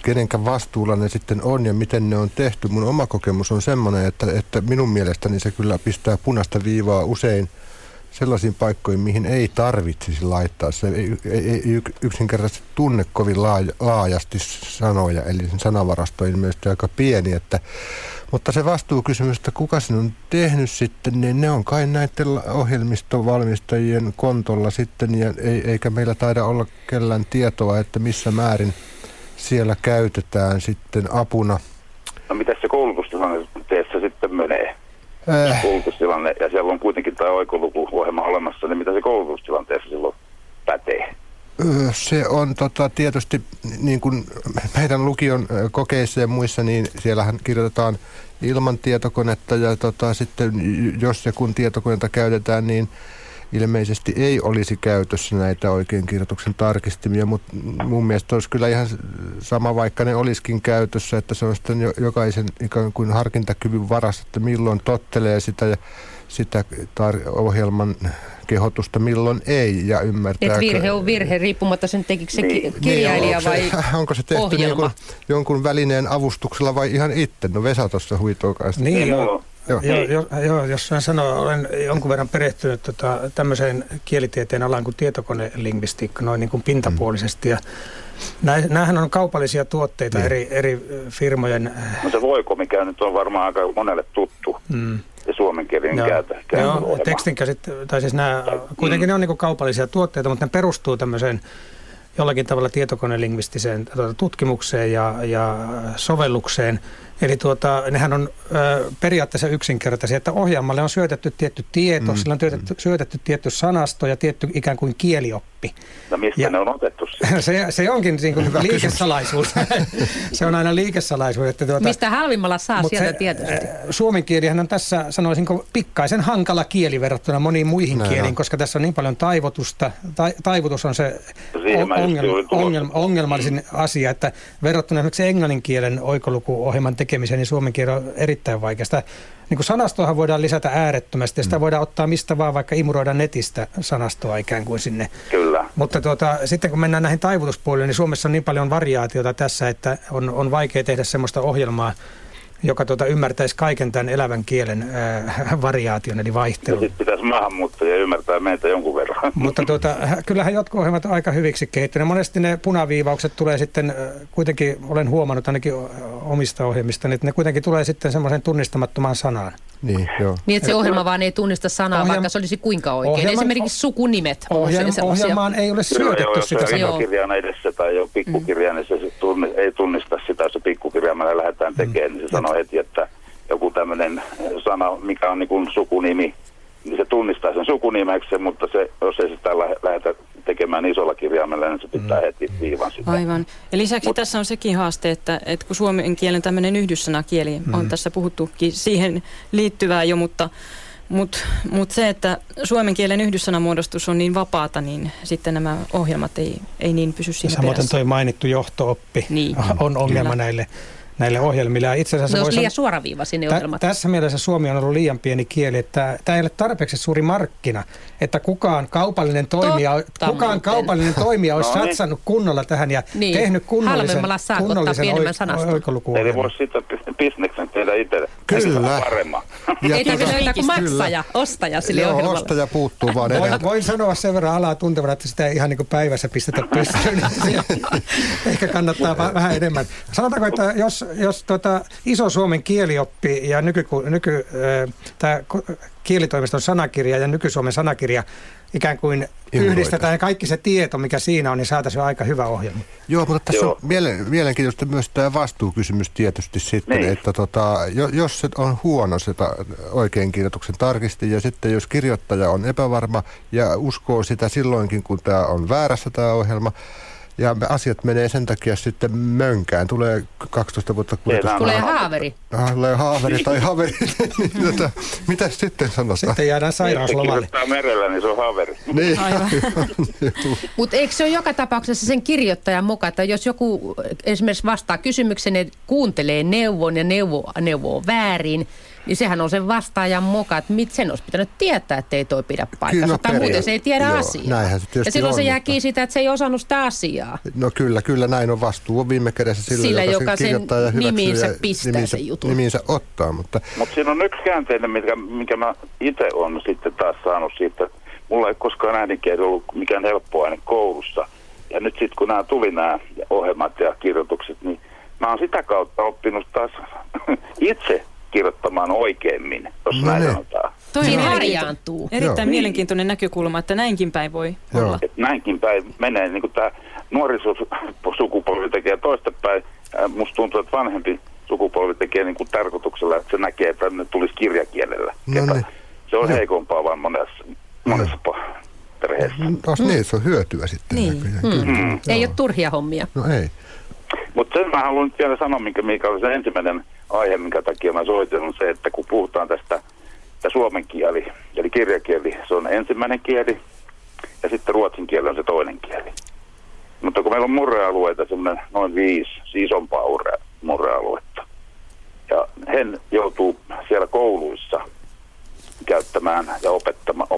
kenenkä vastuulla ne sitten on ja miten ne on tehty. Mun oma kokemus on semmoinen, että, että minun mielestäni se kyllä pistää punaista viivaa usein sellaisiin paikkoihin, mihin ei tarvitsisi laittaa. Se ei, ei, ei yk- yksinkertaisesti tunne kovin laaja, laajasti sanoja, eli sen sanavarasto on ilmeisesti aika pieni. Että, mutta se vastuukysymys, että kuka sen on tehnyt sitten, niin ne on kai näiden ohjelmistovalmistajien kontolla sitten, ja ei, eikä meillä taida olla kellään tietoa, että missä määrin siellä käytetään sitten apuna. No miten se koulutustilanteessa sitten menee? Äh, Koulutustilanne, ja siellä on kuitenkin tämä oikolukuohjelma olemassa, niin mitä se koulutustilanteessa silloin pätee? Ö, Se on tota, tietysti niin kuin meidän lukion ö, kokeissa ja muissa, niin siellähän kirjoitetaan ilman tietokonetta ja tota, sitten jos ja kun tietokoneita käytetään, niin ilmeisesti ei olisi käytössä näitä oikein kirjoituksen tarkistimia, mutta mun mielestä olisi kyllä ihan sama, vaikka ne olisikin käytössä, että se on sitten jo- jokaisen ikään kuin harkintakyvyn varassa, että milloin tottelee sitä ja sitä tar- ohjelman kehotusta, milloin ei ja ymmärtää. Et virhe on virhe, riippumatta sen tekikö se Niin. ki- kirjailija onko vai se, *laughs* onko se tehty niin ohjelma. kuin jonkun välineen avustuksella vai ihan itse? No Vesa tuossa huitoo kanssa. Niin, joo. ole. Joo. Joo, jo, joo, jos mä sanoo, olen jonkun verran perehtynyt tota, tämmöiseen kielitieteen alaan kuin tietokonelingvistiikka noin niin kuin pintapuolisesti. Ja nä, näähän on kaupallisia tuotteita Niin. eri, eri firmojen. No se voiko, mikä nyt on varmaan aika monelle tuttu, Mm, ja suomenkielinen joo, käytä. joo, tekstin käsittely, tai siis nämä, kuitenkin ne on niin kuin kaupallisia tuotteita, mutta ne perustuu tämmöiseen jollakin tavalla tietokonelingvistiseen tuota, tutkimukseen ja, ja sovellukseen. Eli tuota, nehän on ö, periaatteessa yksinkertaisia, että ohjelmalle on syötetty tietty tieto, mm. sillä on syötetty, syötetty tietty sanasto ja tietty ikään kuin kielioppi. No mistä Ja- ne on otettu *laughs* se? Se, se onkin niin kuin liikesalaisuus. se on aina liikesalaisuus. Että tuota, Mistä halvimmalla saa sieltä se, tietysti. Suomen kielihän on tässä, sanoisinko, pikkaisen hankala kieli verrattuna moniin muihin Näin kieliin, on. koska tässä on niin paljon taivotusta. Tai, taivutus on se just ongelma, ongelma, ongelmallisin asia, että verrattuna esimerkiksi englannin kielen oikolukuohjelman tekemiseen, niin suomen kieli on erittäin vaikeasta. Niin kuin sanastoahan voidaan lisätä äärettömästi ja sitä voidaan ottaa mistä vaan, vaikka imuroida netistä sanastoa ikään kuin sinne Kyllä. mutta tuota, sitten kun mennään näihin taivutuspuolille, niin Suomessa on niin paljon variaatiota tässä, että on, on vaikea tehdä semmoista ohjelmaa, joka tuota, ymmärtäisi kaiken tämän elävän kielen ää, *laughs* variaation eli vaihtelun. sitten pitäisi maahanmuuttajia ymmärtää meitä jonkun verran. *laughs* Mutta tuota, hä- kyllähän jotkut ohjelmat on aika hyviksi kehittyneet. Monesti ne punaviivaukset tulee sitten, äh, kuitenkin olen huomannut ainakin omista ohjelmista, että ne kuitenkin tulee sitten semmoisen tunnistamattomaan sanaan. Niin, joo. Niin, että se ohjelma vaan ei tunnista sanaa, Ohjelma- vaikka se olisi kuinka oikein. ohjelma- Esimerkiksi sukunimet on usein Ohjelma, sellaisia. ohjelmaan ei ole joo, syötetty jos se sitä on sanaa. Edessä tai jo pikkukirja, niin se tunni, ei tunnista sitä, jos se pikkukirjaimella lähdetään tekemään, niin se sanoo heti, että joku tämmöinen sana, mikä on niin kuin sukunimi, niin se tunnistaa sen sukunimeksi, mutta se, jos ei sitä lähdetä tekemään isolla kirjaimella, niin se pitää heti viivan sitä. Aivan. Ja lisäksi tässä on sekin haaste, että, että kun suomen kielen tämmöinen yhdyssanakieli on tässä puhuttukin siihen liittyvää jo, mutta mutta mut se, että suomen kielen yhdyssanamuodostus on niin vapaata, niin sitten nämä ohjelmat ei, ei niin pysy siinä Samoin perässä. toi mainittu johtooppi Niin. on ongelma Kyllä. näille, näille ohjelmille. Ja itse asiassa Ne voi olisi liian suoraviivaisia ne Tä, ohjelmat. tässä mielessä Suomi on ollut liian pieni kieli, että tämä ei ole tarpeeksi suuri markkina, että kukaan kaupallinen toimija, Totta kukaan muuten. kaupallinen toimija olisi *laughs* No niin. satsannut kunnolla tähän ja Niin. tehnyt kunnollisen, kunnollisen pienemmän oi- sanaston. oikolukuohjelman. Eli voisi sitten bisneksen tehdä itse. Kyllä. Paremman. *laughs* Ja Ei tarvitse löytää kuin maksaja, ostaja sille Joo, ohjelmalle. ostaja puuttuu vaan Voin, voin sanoa sen verran alaa tuntevana, että sitä ei ihan niin kuin päivässä pistetä pystyyn. *laughs* Ehkä kannattaa vähän enemmän. Sanotaanko, että jos, jos tota iso Suomen kielioppi ja nyky, nyky, äh, tämä kielitoimiston sanakirja ja nyky-Suomen sanakirja ikään kuin yhdistetään ja kaikki se tieto, mikä siinä on, niin saataisiin jo aika hyvä ohjelma. Joo, mutta tässä Joo. on mielen, mielenkiintoista myös tämä vastuukysymys tietysti sitten, Niin. että tota, jo, jos se on huono se ta, oikein kirjoituksen tarkisti ja sitten jos kirjoittaja on epävarma ja uskoo sitä silloinkin, kun tämä on väärässä tämä ohjelma, ja asiat menee sen takia sitten mönkään. Tulee 12 vuotta kuljetus. Tulee haaveri. Ah, Tulee haaveri tai haveri. niin, *laughs* tota, mitä sitten sanotaan? Sitten jäädään Se sairauslomalle. kirjoittaa merellä, niin se on haveri. Niin. *laughs* Mutta eikö se ole joka tapauksessa sen kirjoittajan mukaan, että jos joku esimerkiksi vastaa kysymykseen ja kuuntelee neuvon ja neuvo, neuvoo väärin, niin sehän on sen vastaajan mukaan, että mit, sen olisi pitänyt tietää, että ei toi pidä paikkansa. no tai muuten se ei tiedä joo, asiaa. näinhän se ja silloin on, se jää mutta- kiinni sitä, että se ei osannut sitä asiaa. No kyllä, kyllä näin on. Vastuu on viime kädessä sillä, Sillä, joka, joka sen kirjoittaa ja hyväksyy nimiinsä ja pistää nimiinsä, sen jutun. nimiinsä ottaa, mutta Mutta siinä on yksi käänteinen, mikä, mikä mä itse on sitten taas saanut siitä. Mulla ei koskaan äidinkieli ollut mikään helppo aine koulussa. Ja nyt sitten kun nämä tuli nämä ohjelmat ja kirjoitukset, niin mä oon sitä kautta oppinut taas *laughs* itse kirjoittamaan oikeimmin, jos No näin niin. sanotaan. Toi harjaantuu. Erittäin Joo. mielenkiintoinen näkökulma, että näinkin päin voi Joo. olla. Et näinkin päin menee, niin kuin tämä nuorisosukupolvi tekee toistepäin. Ää, Musta tuntuu, että vanhempi sukupolvi tekee niin kuin tarkoituksella, että se näkee, että ne tulisi kirjakielellä. No niin. Se on Joo. heikompaa vaan monessa, monessa po- perheessä. Os niin, se on hyötyä sitten. Niin. näköjään. Mm. Kyllä. Ei Joo. ole turhia hommia. No ei. Mutta sen mä haluan nyt vielä sanoa, mikä, mikä oli se ensimmäinen aihe, minkä takia mä soitin, on se, että kun puhutaan tästä, että suomen kieli, eli kirjakieli, se on ensimmäinen kieli, ja sitten ruotsin kieli on se toinen kieli. Mutta kun meillä on murrealueita, semmoinen noin viisi isompaa urre- murrealuetta, ja hän joutuu siellä kouluissa käyttämään ja opettamaan,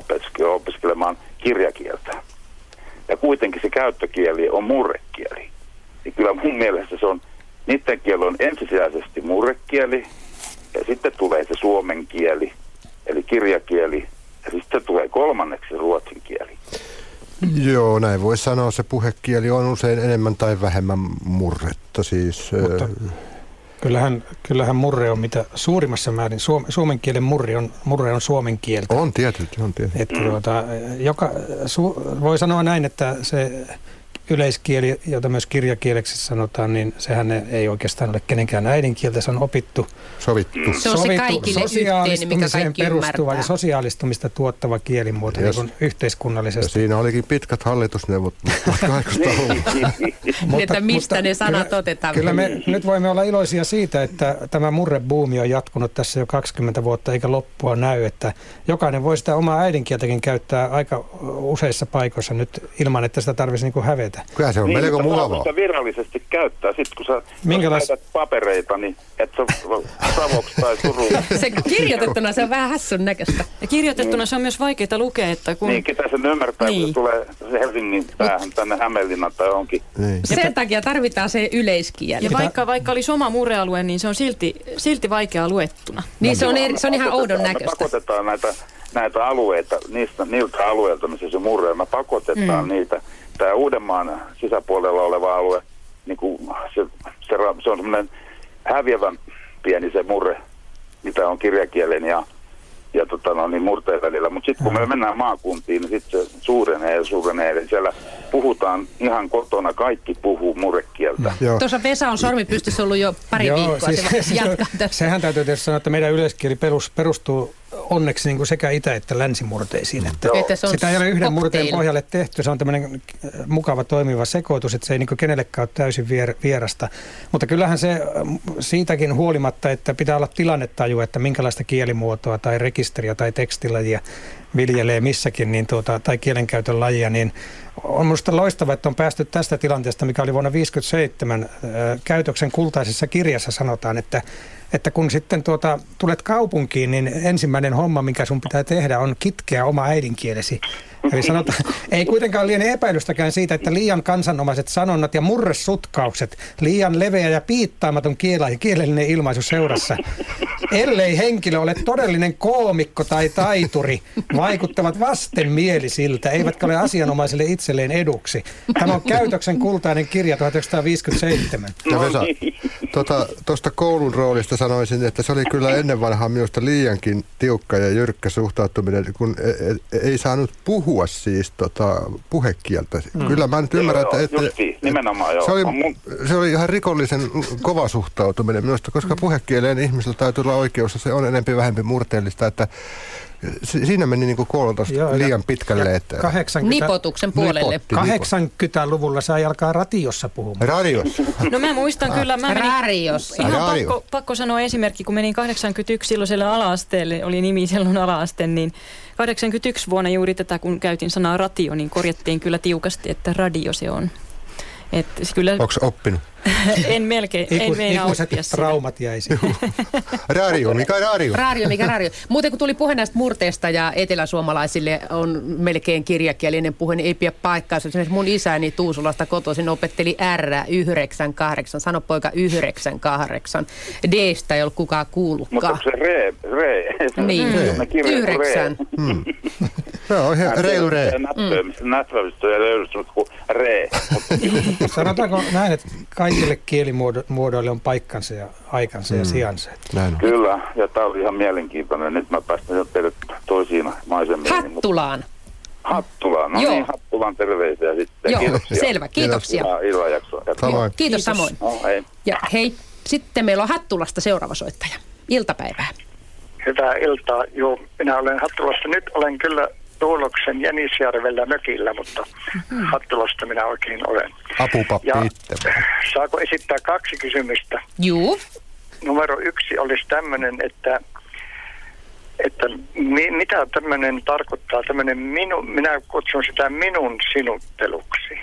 opiskelemaan kirjakieltä. Ja kuitenkin se käyttökieli on murrekieli. Niin kyllä mun mielestä se on, niiden kieli on ensisijaisesti murrekieli, ja sitten tulee se suomen kieli, eli kirjakieli, ja sitten tulee kolmanneksi ruotsin kieli. Joo, näin voi sanoa. Se puhekieli on usein enemmän tai vähemmän murretta. Siis, Mutta- ö, Kyllähän, kyllähän murre on mitä suurimmassa määrin, suom, suomen kielen murre on, murre on suomen kieltä. on tietysti, on tietysti. Että tuota, joka, su, voi sanoa näin, että se yleiskieli, jota myös kirjakieleksi sanotaan, niin sehän ei oikeastaan ole kenenkään äidinkieltä, se on opittu Sovittu. Se on se kaikille yhteinen, mikä kaikki perustuva ymmärtää. ja sosiaalistumista tuottava kielimuoto Yes. niin kuin Ja yhteiskunnallisesti. siinä olikin pitkät hallitusneuvottelut. Niin, *laughs* että mistä ne sanat otetaan. Kyllä me nyt voimme olla iloisia siitä, että tämä murrebuumi on jatkunut tässä jo 20 vuotta eikä loppua näy, että jokainen voi sitä omaa äidinkieltäkin käyttää aika useissa paikoissa nyt ilman, että sitä tarvitsisi niin kuin hävetä. Että. Kyllä se on niin, melko mukavaa. sitä virallisesti käyttää. Sitten kun sä Minkälais- jos papereita, niin et sä savoksi tai suruun. *laughs* Se kirjoitettuna se on vähän hassun näköistä. Ja kirjoitettuna se on myös vaikeaa lukea, että kun... Niin, ketä sen ymmärtää, Niin. kun se tulee se Helsingin päähän tänne Hämeenlinnan tai johonkin. Niin. Sen takia tarvitaan se yleiskieli. Ja vaikka, vaikka olisi oma murrealue, niin se on silti, silti vaikeaa luettuna. Niin se on, eri, se on ihan oudon Me näköistä. pakotetaan näitä, näitä alueita, niistä, niiltä alueilta, missä se murre on, me pakotetaan mm. niitä. Tämä Uudenmaan sisäpuolella oleva alue, niin kuin se, se, se on semmoinen häviävän pieni se murre, mitä on kirjakielen ja, ja tota, no, niin murteen välillä. Mutta sitten kun me mennään maakuntiin, niin sitten se suurenee ja suurenee. Eli siellä puhutaan ihan kotona, kaikki puhuu murrekieltä. Joo. Tuossa Vesa on sormi pystyssä ollut jo pari viikkoa. se voisi jatkaa *laughs* tässä. sehän täytyy tietysti sanoa, että meidän yleiskieli perus- perustuu onneksi niin kuin sekä itä- että länsimurteisiin. Että Että se on sitä ei ole yhden murteen cocktail. pohjalle tehty. Se on tämmöinen äh, mukava toimiva sekoitus, että se ei niin kuin kenellekään ole täysin vier- vierasta. Mutta kyllähän se äh, siitäkin huolimatta, että pitää olla tilannetaju, että minkälaista kielimuotoa tai rekisteriä tai tekstilajia viljelee missäkin, niin tuota, tai kielenkäytön lajia, niin on minusta loistava, että on päästy tästä tilanteesta, mikä oli vuonna 1957 käytöksen kultaisessa kirjassa sanotaan, että että kun sitten tuota, tulet kaupunkiin, niin ensimmäinen homma, mikä sun pitää tehdä, on kitkeä oma äidinkielesi. Eli sanotaan, ei kuitenkaan liene epäilystäkään siitä, että liian kansanomaiset sanonnat ja murresutkaukset, liian leveä ja piittaamaton kiela ja kielellinen ilmaisu seurassa, ellei henkilö ole todellinen koomikko tai taituri, vaikuttavat vastenmielisiltä, eivätkä ole asianomaiselle itselleen eduksi. Tämä on käytöksen kultainen kirja 1957. Ja Vesa, tuosta tota, koulun roolista sanoisin, että se oli kyllä ennen vanhaa minusta liiankin tiukka ja jyrkkä suhtautuminen, kun e- e- ei saanut puhua siis tota, puhekieltä. Mm. Kyllä mä nyt ymmärrän, Joo, että, joo, että, justiin, nimenomaan joo. se, oli, mun- se oli ihan rikollisen kova suhtautuminen minusta, koska puhekieleen ihmisellä täytyy olla oikeus, ja se on enempi vähempi murteellista, että siinä meni niin kuin koulutus liian pitkälle. Että 80, Nipotuksen puolelle. Nipotti. 80-luvulla sai alkaa ratiossa puhumaan. Radiossa. *laughs* No mä muistan kyllä, mä menin, Radiossa. ihan Radio. pakko, pakko sanoa esimerkki, kun menin 81 silloiselle ala-asteelle, oli nimi silloin ala-aste, niin 81 vuonna juuri tätä, kun käytin sanaa ratio, niin korjattiin kyllä tiukasti, että radio se on. Se kyllä Onko oppinut? *laughs* en melkein, en Iku, meinaa oppia sitä. traumat jäisi. Radio, mikä radio? Radio, mikä radio? Muuten kun tuli puhe näistä murteista ja eteläsuomalaisille on melkein kirjakielinen puhe, niin ei pidä paikkaansa. Esimerkiksi mun isäni Tuusulasta kotoisin opetteli R98, sano poika 98. Dstä ei ollut kukaan Mutta kuullutkaan. onko se re, re? Niin, kirjat yhdeksän. Se on ihan reilu ree. Mm. Löydy semmoista kuin re. Sanotaanko näin, että kaikille kielimuodoille on paikkansa ja aikansa ja sijansa. Näin on. Kyllä, ja tämä oli ihan mielenkiintoinen. Nyt mä päästän jo teidät toisiin maisemiin. Hattulaan. Hattulaan. No Joo. niin, Hattulaan terveisiä sitten. Joo, Kiitoksia. selvä. Kiitoksia. Hyvää illanjaksoa. Samoin. Kiitos Kiitos. samoin. No, hei. Ja hei, sitten meillä on Hattulasta seuraava soittaja. Iltapäivää. Hyvää iltaa. Joo, minä olen Hattulasta. Nyt olen kyllä Tuuloksen Jänisjärvellä mökillä, mutta Hattulasta minä oikein olen. Apupappi Ja itse. saako esittää kaksi kysymystä? Juu. Numero yksi olisi tämmöinen, että, että mi, mitä tämmöinen tarkoittaa, tämmöinen minu, minä kutsun sitä minun sinutteluksi.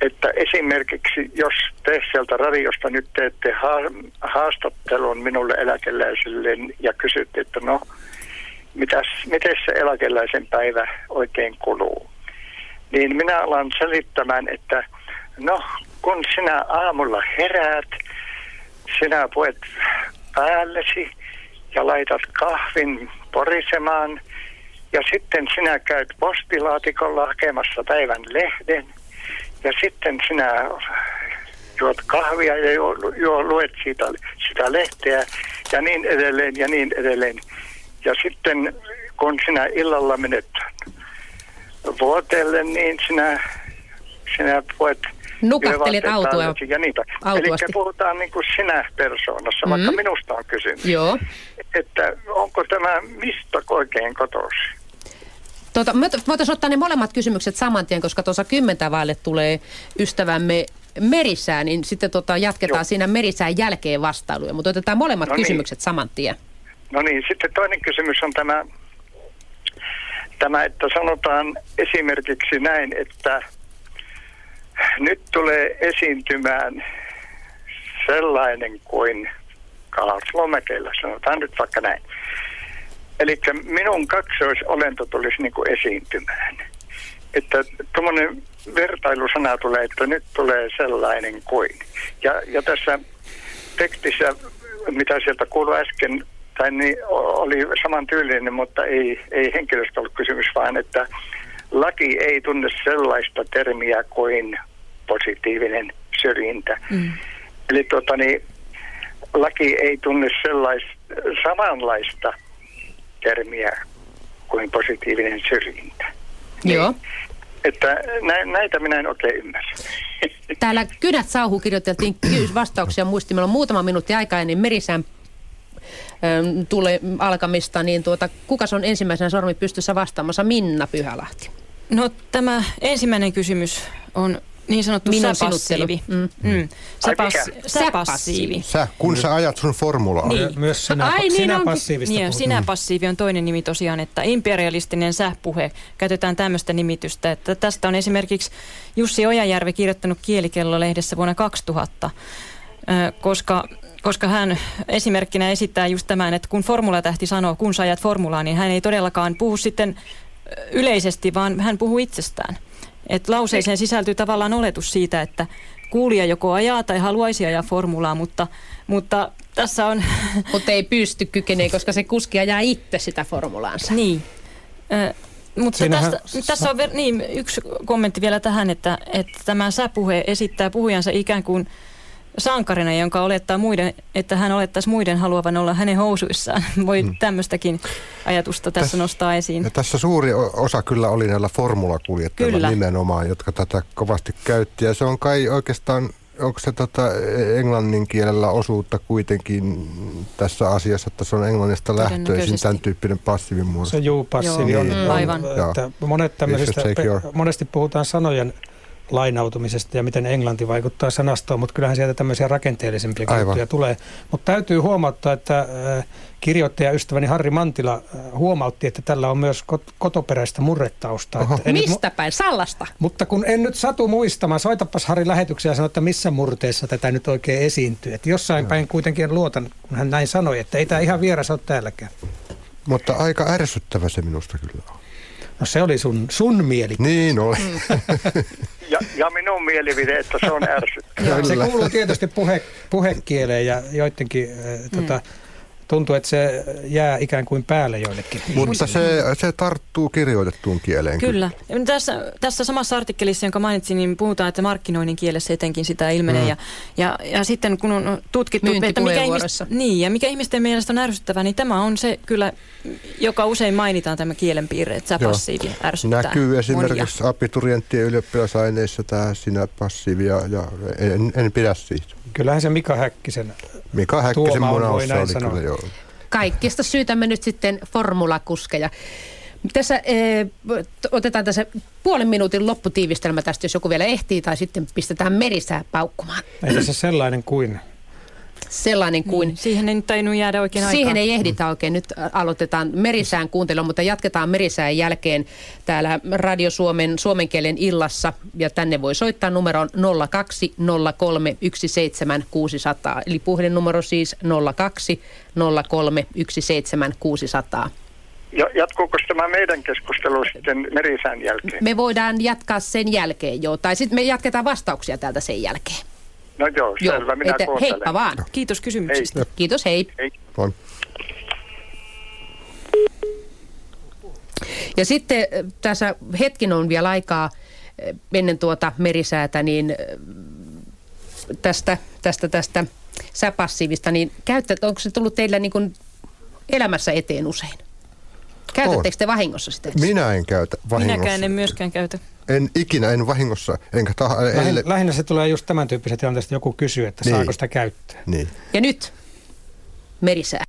Että esimerkiksi, jos te sieltä radiosta nyt teette ha- haastattelun minulle eläkeläiselle ja kysytte, että no, mitäs, miten se eläkeläisen päivä oikein kuluu, niin minä alan selittämään, että no, kun sinä aamulla heräät, sinä puet päällesi ja laitat kahvin porisemaan ja sitten sinä käyt postilaatikolla hakemassa päivän lehden ja sitten sinä juot kahvia ja juo, juo, luet siitä, sitä lehteä ja niin edelleen ja niin edelleen. Ja sitten kun sinä illalla menet vuotelle, niin sinä, sinä voit Nukahtelet autoa. ja niitä. Eli puhutaan niin kuin sinä persoonassa, vaikka Mm. minusta on kysymys. Joo. Että onko tämä mistä oikein kotoisin? Tota, voitaisiin ottaa ne molemmat kysymykset saman tien, koska tuossa kymmentä vaille tulee ystävämme Merisää, niin sitten tota, jatketaan Joo. siinä Merisään jälkeen vastailuja, mutta otetaan molemmat No niin. kysymykset saman tien. No niin, sitten toinen kysymys on tämä, tämä, että sanotaan esimerkiksi näin, että nyt tulee esiintymään sellainen kuin Karls Lomekeillä, sanotaan nyt vaikka näin. Eli minun kaksoisolento tulisi niin kuin esiintymään. Että tuommoinen vertailusana tulee, että nyt tulee sellainen kuin. Ja, ja tässä tekstissä, mitä sieltä kuului äsken, tai niin, oli samantyylinen, mutta ei, ei henkilöstä ollut kysymys, vaan että laki ei tunne sellaista termiä kuin positiivinen syrjintä. Mm. Eli tuota, niin, laki ei tunne sellaista samanlaista termiä kuin positiivinen syrjintä. Joo. Niin, että nä, näitä minä en oikein ymmärrä. *laughs* Täällä Kynät Sauhu kirjoiteltiin vastauksia muistimella on muutama minuutti aikaa ennen merisään tule alkamista, niin tuota, kuka on ensimmäisenä sormi pystyssä vastaamassa? Minna Pyhälahti. No tämä ensimmäinen kysymys on niin sanottu Minun säpassiivi. Mm. Mm. Säpass, säpassiivi. Sä, kun sä ajat sun formulaa. Niin. Myös sinä, Ai, niin sinä passiivista niin, sinä passiivi on toinen nimi tosiaan, että imperialistinen säpuhe, käytetään tämmöistä nimitystä. Että tästä on esimerkiksi Jussi Ojajärvi kirjoittanut Kielikello-lehdessä vuonna 2000, koska koska hän esimerkkinä esittää just tämän, että kun formulatähti sanoo, kun sä ajat formulaa, niin hän ei todellakaan puhu sitten yleisesti, vaan hän puhuu itsestään. Että lauseeseen sisältyy tavallaan oletus siitä, että kuulija joko ajaa tai haluaisi ajaa formulaa, mutta, mutta tässä on... *laughs* Mutta ei pysty kykeneen, koska se kuski ajaa itse sitä formulaansa. Niin. Ö, mutta Siinähän... tästä, tässä on ver- niin, yksi kommentti vielä tähän, että, että tämä säpuhe esittää puhujansa ikään kuin sankarina, jonka olettaa muiden, että hän olettaisi muiden haluavan olla hänen housuissaan. *laughs* Voi hmm. tämmöistäkin ajatusta tässä Täs, nostaa esiin. Ja tässä suuri osa kyllä oli näillä formulakuljettajilla nimenomaan, jotka tätä kovasti käytti. Ja se on kai oikeastaan, onko se tota englannin kielellä osuutta kuitenkin tässä asiassa, että se on englannista lähtöisin tämän tyyppinen passiivin muodossa. Se juu, passiivi Joo. on, mm, on, aivan. Että monet tämmöisistä, monesti puhutaan sanojen lainautumisesta ja miten englanti vaikuttaa sanastoon, mutta kyllähän sieltä tämmöisiä rakenteellisempia juttuja tulee. Mutta täytyy huomauttaa, että äh, kirjoittajaystäväni Harri Mantila äh, huomautti, että tällä on myös kotoperäistä murretaustaa. Että Mistä päin? Sallasta? Mutta kun en nyt satu muistamaan, soitapas Harri lähetyksiä ja sano, että missä murteessa tätä nyt oikein esiintyy. Että jossain no. päin kuitenkin luotan, kun hän näin sanoi, että ei tämä ihan vieras ole täälläkään. Mutta aika ärsyttävä se minusta kyllä on. No se oli sun, sun mielipide. Niin oli. Mm. *laughs* ja, ja minun mielipide, että se on ärsyttävää. se kuuluu tietysti puhe, puhekieleen ja joidenkin äh, mm. tota, tuntuu, että se jää ikään kuin päälle joillekin. Mutta se, se tarttuu kirjoitettuun kieleen. Kyllä. kyllä. Tässä, tässä samassa artikkelissa, jonka mainitsin, niin puhutaan, että markkinoinnin kielessä etenkin sitä ilmenee. Mm. Ja, ja, ja sitten kun on tutkittu, että mikä, ihmis, niin, ja mikä ihmisten mielestä on ärsyttävää, niin tämä on se kyllä, joka usein mainitaan tämä kielenpiirre, että se passiivi ärsyttää Näkyy esimerkiksi monia. abiturienttien ylioppilasaineissa tämä sinä passiivi ja, ja en, en pidä siitä. Kyllähän se Mika Häkkisen Mika Häkkisen munaussa oli sanoa. kyllä joo. Kaikista syytämme nyt sitten formulakuskeja. Tässä e, otetaan tässä puolen minuutin lopputiivistelmä tästä, jos joku vielä ehtii, tai sitten pistetään merisää paukkumaan. Ei se sellainen kuin sellainen kuin... Niin, siihen ei nyt tainnut jäädä oikein Siihen aikaa. ei ehditä oikein. Nyt aloitetaan merisään kuuntelua, mutta jatketaan merisään jälkeen täällä Radio Suomen suomenkielen illassa. Ja tänne voi soittaa numeroon 0203 17600. Eli puhelinnumero siis 0203 17600. Ja jatkuuko tämä meidän keskustelu sitten merisään jälkeen? Me voidaan jatkaa sen jälkeen jo, tai sitten me jatketaan vastauksia täältä sen jälkeen. No joo, selvä, joo, minä että, Heippa vaan. Kiitos kysymyksistä. Hei. Kiitos, hei. hei. Ja sitten äh, tässä hetken on vielä aikaa äh, ennen tuota merisäätä, niin äh, tästä, tästä, tästä säpassiivista, niin käyttä, onko se tullut teillä niin kuin elämässä eteen usein? Käytättekö te vahingossa sitä? Minä en käytä vahingossa. Minäkään en myöskään käytä. En ikinä, en vahingossa, enkä taha. Lähin, Lähinnä se tulee just tämän tyyppisen tilanteesta, että joku kysyy, että niin. saako sitä käyttää. Niin. Ja nyt merisää.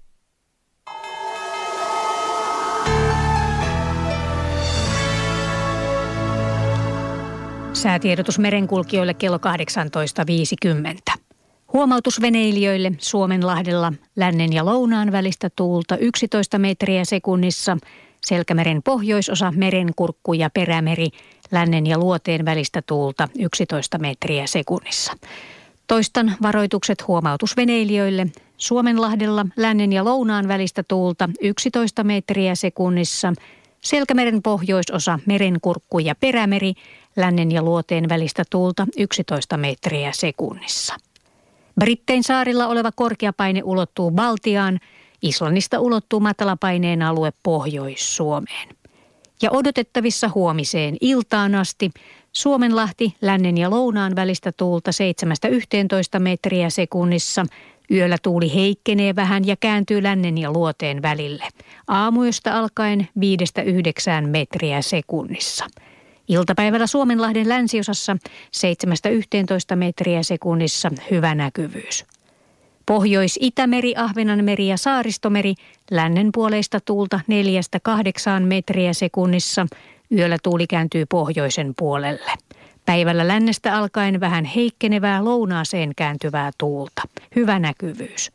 Säätiedotus merenkulkijoille kello 18.50. Huomautus veneilijöille Suomenlahdella lännen ja lounaan välistä tuulta 11 metriä sekunnissa – Selkämeren pohjoisosa, merenkurkku ja perämeri, lännen ja luoteen välistä tuulta 11 metriä sekunnissa. Toistan varoitukset huomautusveneilijöille. Suomenlahdella lännen ja lounaan välistä tuulta 11 metriä sekunnissa. Selkämeren pohjoisosa, merenkurkku ja perämeri, lännen ja luoteen välistä tuulta 11 metriä sekunnissa. Brittein saarilla oleva korkeapaine ulottuu Baltiaan, Islannista ulottuu matalapaineen alue Pohjois-Suomeen. Ja odotettavissa huomiseen iltaan asti Suomenlahti lännen ja lounaan välistä tuulta 7-11 metriä sekunnissa. Yöllä tuuli heikkenee vähän ja kääntyy lännen ja luoteen välille. Aamuista alkaen 5-9 metriä sekunnissa. Iltapäivällä Suomenlahden länsiosassa 7-11 metriä sekunnissa hyvä näkyvyys. Pohjois-Itämeri, Ahvenanmeri ja Saaristomeri lännen puoleista tuulta 4-8 metriä sekunnissa. Yöllä tuuli kääntyy pohjoisen puolelle. Päivällä lännestä alkaen vähän heikkenevää lounaaseen kääntyvää tuulta. Hyvä näkyvyys.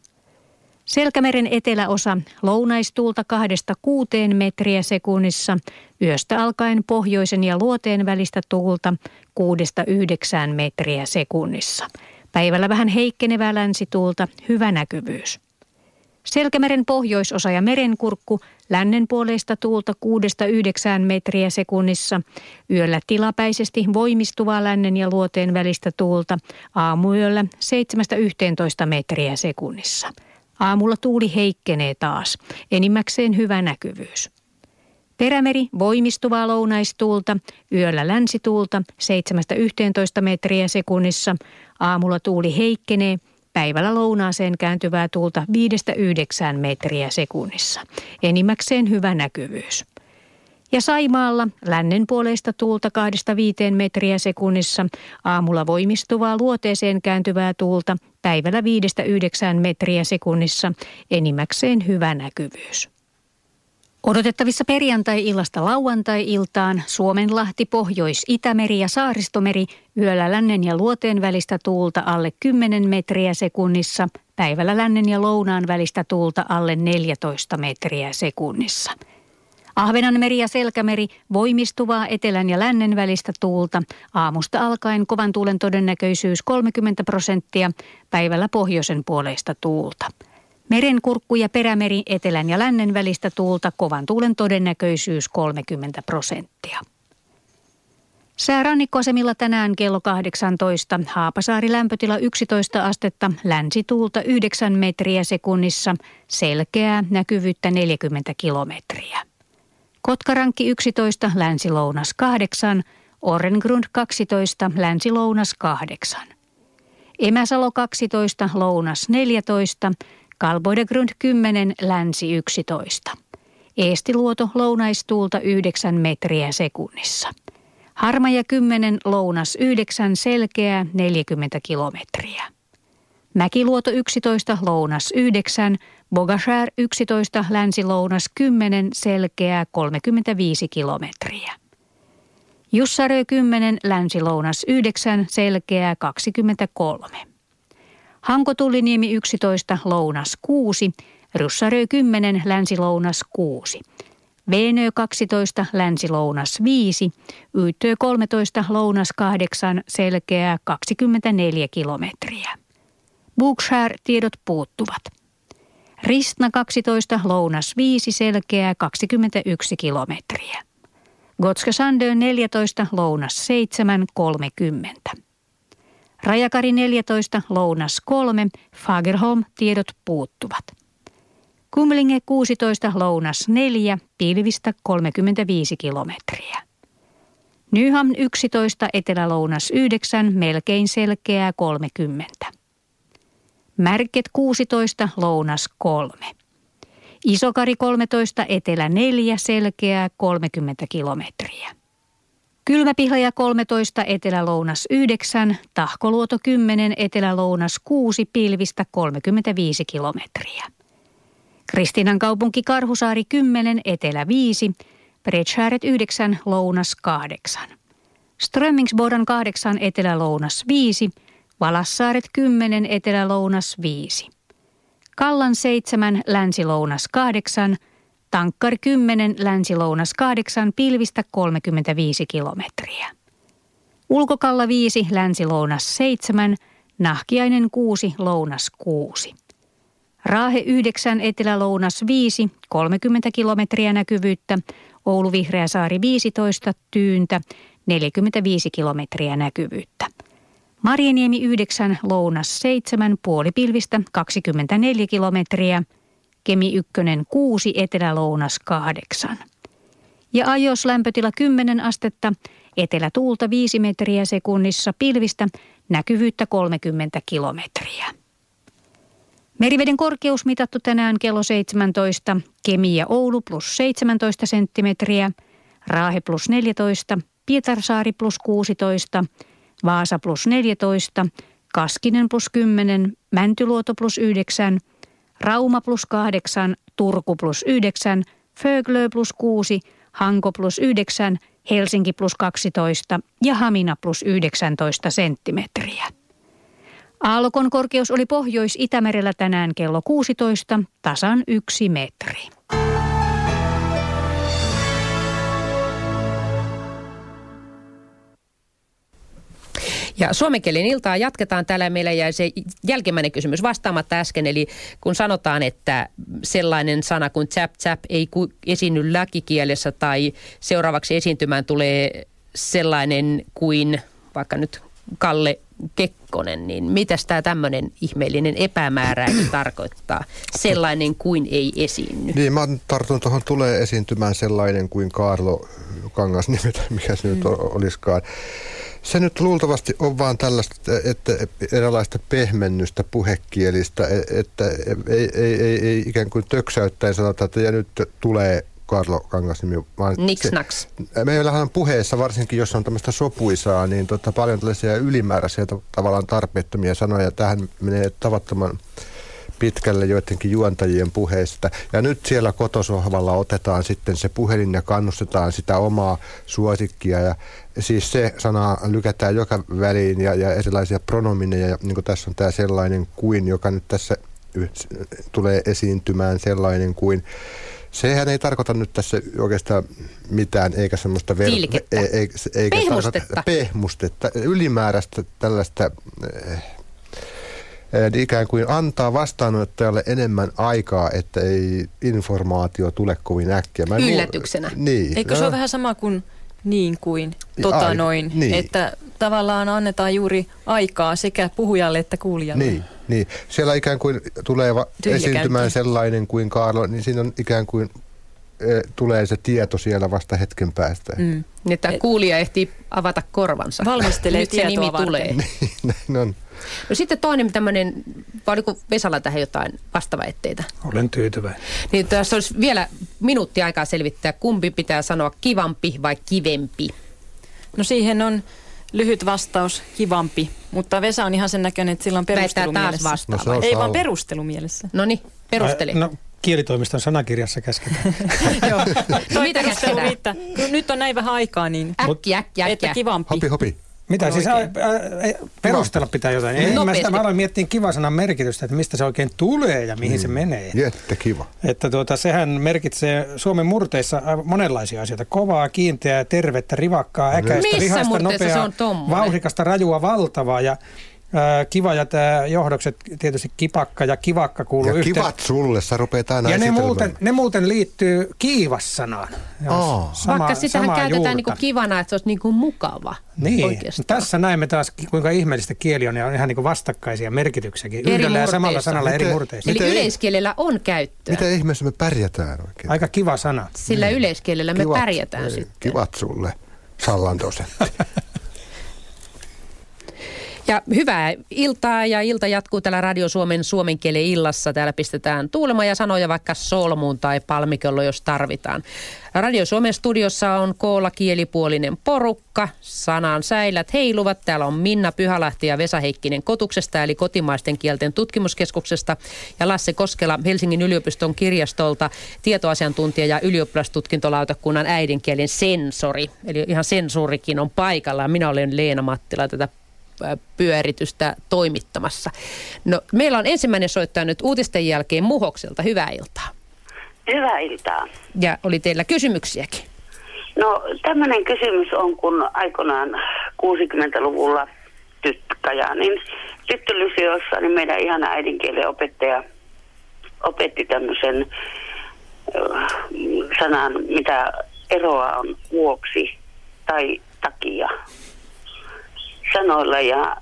Selkämeren eteläosa lounaistuulta kahdesta kuuteen metriä sekunnissa, yöstä alkaen pohjoisen ja luoteen välistä tuulta kuudesta yhdeksään metriä sekunnissa. Päivällä vähän heikkenevää länsituulta, hyvä näkyvyys. Selkämeren pohjoisosa ja merenkurkku lännen puoleista tuulta 6-9 metriä sekunnissa, yöllä tilapäisesti voimistuvaa lännen ja luoteen välistä tuulta, aamuyöllä 7-11 metriä sekunnissa. Aamulla tuuli heikkenee taas, enimmäkseen hyvä näkyvyys. Perämeri voimistuvaa lounaistuulta, yöllä länsituulta 7-11 metriä sekunnissa, aamulla tuuli heikkenee, päivällä lounaaseen kääntyvää tuulta 5-9 metriä sekunnissa, enimmäkseen hyvä näkyvyys. Ja Saimaalla lännen puoleista tuulta 2-5 metriä sekunnissa, aamulla voimistuvaa luoteeseen kääntyvää tuulta, päivällä 5-9 metriä sekunnissa, enimmäkseen hyvä näkyvyys. Odotettavissa perjantai-illasta lauantai-iltaan Suomenlahti, Pohjois-Itämeri ja Saaristomeri yöllä lännen ja luoteen välistä tuulta alle 10 metriä sekunnissa, päivällä lännen ja lounaan välistä tuulta alle 14 metriä sekunnissa. Ahvenanmeri ja Selkämeri voimistuvaa etelän ja lännen välistä tuulta, aamusta alkaen kovan tuulen todennäköisyys 30 prosenttia, päivällä pohjoisen puoleista tuulta. Merenkurkku ja perämeri etelän ja lännen välistä tuulta kovan tuulen todennäköisyys 30 prosenttia. Säärannikkoasemilla tänään kello 18, Haapasaari lämpötila 11 astetta, länsituulta 9 metriä sekunnissa, selkeää näkyvyyttä 40 kilometriä. Kotkarankki 11, länsilounas 8, Orrengrund 12, länsilounas 8. Emäsalo 12, lounas 14, Kalboidegrund 10, länsi 11. Eestiluoto lounaistuulta 9 metriä sekunnissa. Harmaja 10, lounas 9, selkeää 40 kilometriä. Mäkiluoto 11, lounas 9, Bogashär 11, länsi-lounas 10, selkeää 35 kilometriä. Jussarö 10, länsi-lounas 9, selkeää 23. Hankotuliniemi 11, lounas 6, Russarö 10, länsi-lounas 6. Veenö 12, länsi-lounas 5, Yytö 13, lounas 8, selkeää 24 kilometriä. Bookshare tiedot puuttuvat. Ristna 12, lounas 5, selkeää 21 kilometriä. Gotska Sandö 14, lounas 7, 30. Rajakari 14, lounas 3, Fagerholm tiedot puuttuvat. Kumlinge 16, lounas 4, pilvistä 35 kilometriä. Nyham 11, etelälounas 9, melkein selkeää 30. Märket 16, lounas 3. Isokari 13, etelä 4, selkeää 30 kilometriä. Kylmäpihlaja 13, etelä-lounas 9, Tahkoluoto 10, etelä-lounas 6, pilvistä 35 kilometriä. Kristinan kaupunki Karhusaari 10, etelä 5, Bredshäret 9, lounas 8. Strömmingsbodan 8, etelä-lounas 5, Valassaaret 10, etelä-lounas 5. Kallan 7, länsi-lounas 8, Tankkari 10, länsi-lounas 8, pilvistä 35 kilometriä. Ulkokalla 5, länsi-lounas 7, Nahkiainen 6, lounas 6. Raahe 9, etelä-lounas 5, 30 kilometriä näkyvyyttä. Oulu Vihreäsaari 15, Tyyntä 45 kilometriä näkyvyyttä. Marjaniemi 9, lounas 7, puolipilvistä 24 kilometriä. Kemi 1, 6, etelä-lounas 8. Ja ajos lämpötila 10 astetta, etelätuulta 5 metriä sekunnissa, pilvistä näkyvyyttä 30 kilometriä. Meriveden korkeus mitattu tänään kello 17, Kemi ja Oulu plus 17 senttimetriä, Raahe plus 14, Pietarsaari plus 16, Vaasa plus 14, Kaskinen plus 10, Mäntyluoto plus 9, Rauma plus 8, Turku plus 9, Föglö plus 6, Hanko plus 9, Helsinki plus 12 ja Hamina plus 19 senttimetriä. Aallokon korkeus oli Pohjois-Itämerellä tänään kello 16, tasan yksi metri. Ja suomenkielinen iltaa jatketaan täällä. Meillä jäi se jälkimmäinen kysymys vastaamatta äsken. Eli kun sanotaan, että sellainen sana kuin chap chap ei esiinny läkikielessä tai seuraavaksi esiintymään tulee sellainen kuin vaikka nyt Kalle Kekkonen, niin mitä tämä tämmöinen ihmeellinen epämääräinen *clears throat* tarkoittaa? Sellainen kuin ei esiinny. Niin, mä tartun tuohon tulee esiintymään sellainen kuin Kaarlo Kangas nimetä, mikä se mm. nyt olisikaan. Se nyt luultavasti on vaan tällaista, että erilaista pehmennystä puhekielistä, e, että ei, ei, ei, ei ikään kuin töksäyttäen sanota, että ja nyt tulee Karlo Kangasnimi. Vaan Niksnaks. Meillähän on puheessa, varsinkin jos on tämmöistä sopuisaa, niin tota, paljon tällaisia ylimääräisiä tavallaan tarpeettomia sanoja. Tähän menee tavattoman pitkälle joidenkin juontajien puheista. Ja nyt siellä kotosohvalla otetaan sitten se puhelin ja kannustetaan sitä omaa suosikkia. Ja siis se sana lykätään joka väliin ja, ja erilaisia pronomineja. Ja niin kuin tässä on tämä sellainen kuin, joka nyt tässä tulee esiintymään sellainen kuin. Sehän ei tarkoita nyt tässä oikeastaan mitään, eikä semmoista... Ver- e- e- eikä pehmustetta. pehmustetta. Ylimääräistä tällaista... Eh, ikään kuin antaa vastaanottajalle enemmän aikaa, että ei informaatio tule kovin äkkiä. Mä Yllätyksenä. Luul... Niin. Eikö se ole vähän sama kuin niin kuin, tota Ai, noin, niin. että tavallaan annetaan juuri aikaa sekä puhujalle että kuulijalle. Niin, niin. siellä ikään kuin tulee va- esiintymään sellainen kuin Kaarlo, niin siinä on ikään kuin e, tulee se tieto siellä vasta hetken päästä. Mm. Niin, että kuulija ehtii avata korvansa. Valmistelee Nyt se nimi tulee. *laughs* niin, näin on. No sitten toinen tämmöinen, vai oliko Vesala tähän jotain vastaväitteitä? Olen tyytyväinen. Niin tässä olisi vielä minuutti aikaa selvittää, kumpi pitää sanoa kivampi vai kivempi? No siihen on lyhyt vastaus, kivampi. Mutta Vesa on ihan sen näköinen, että sillä on perustelu taas mielessä. No, Ei vaan perustelu mielessä. No niin, perusteli. No, kielitoimiston sanakirjassa käsketään. *laughs* Joo. No, mitä käsketään? Nyt on näin vähän aikaa, niin äkki, äkki, äkki. että kivampi. Hopi, hopi. Mitä siis ä, ä, perustella pitää jotain? Ei, mä, sitä, mä aloin miettiä kivasanan merkitystä, että mistä se oikein tulee ja mihin mm. se menee. Jättä kiva. Että tuota, sehän merkitsee Suomen murteissa monenlaisia asioita. Kovaa, kiinteää, tervettä, rivakkaa, äkäistä, Missä nopeaa, vauhdikasta, rajua, valtavaa. Ja kiva ja tämä johdokset, tietysti kipakka ja kivakka kuuluu Ja yhteen. kivat sulle, sä rupeat aina Ja ne muuten, ne muuten liittyy kiivassanaan. Oh. Sama, Vaikka sitähän käytetään niinku kivana, että se olisi niinku mukava Niin, oikeastaan. tässä näemme taas kuinka ihmeellistä kieli on ja on ihan niinku vastakkaisia merkityksiäkin. Eri Yhdellä ja samalla sanalla miten, eri murteissa. Eli miten, yleiskielellä on käyttöä. Miten ihmeessä me pärjätään oikein? Aika kiva sana. Sillä niin. yleiskielellä me kivat, pärjätään ei, sitten. Kivat sulle, Sallandosetti. *laughs* Ja hyvää iltaa ja ilta jatkuu täällä Radio Suomen suomenkielen illassa. Täällä pistetään tuulemaan ja sanoja vaikka solmuun tai palmikello, jos tarvitaan. Radio Suomen studiossa on koolla kielipuolinen porukka. Sanan säilät heiluvat. Täällä on Minna Pyhälahti ja Vesa Heikkinen Kotuksesta eli kotimaisten kielten tutkimuskeskuksesta ja Lasse Koskela Helsingin yliopiston kirjastolta tietoasiantuntija ja ylioppilastutkintolautakunnan äidinkielen sensori. Eli ihan sensuurikin on paikalla. Minä olen Leena Mattila tätä pyöritystä toimittamassa. No, meillä on ensimmäinen soittaja nyt uutisten jälkeen Muhokselta. Hyvää iltaa. Hyvää iltaa. Ja oli teillä kysymyksiäkin. No tämmöinen kysymys on, kun aikoinaan 60-luvulla Tytkajanin tyttölysiossa, niin meidän ihana äidinkielen opettaja opetti tämmöisen sanan, mitä eroa on vuoksi tai takia sanoilla ja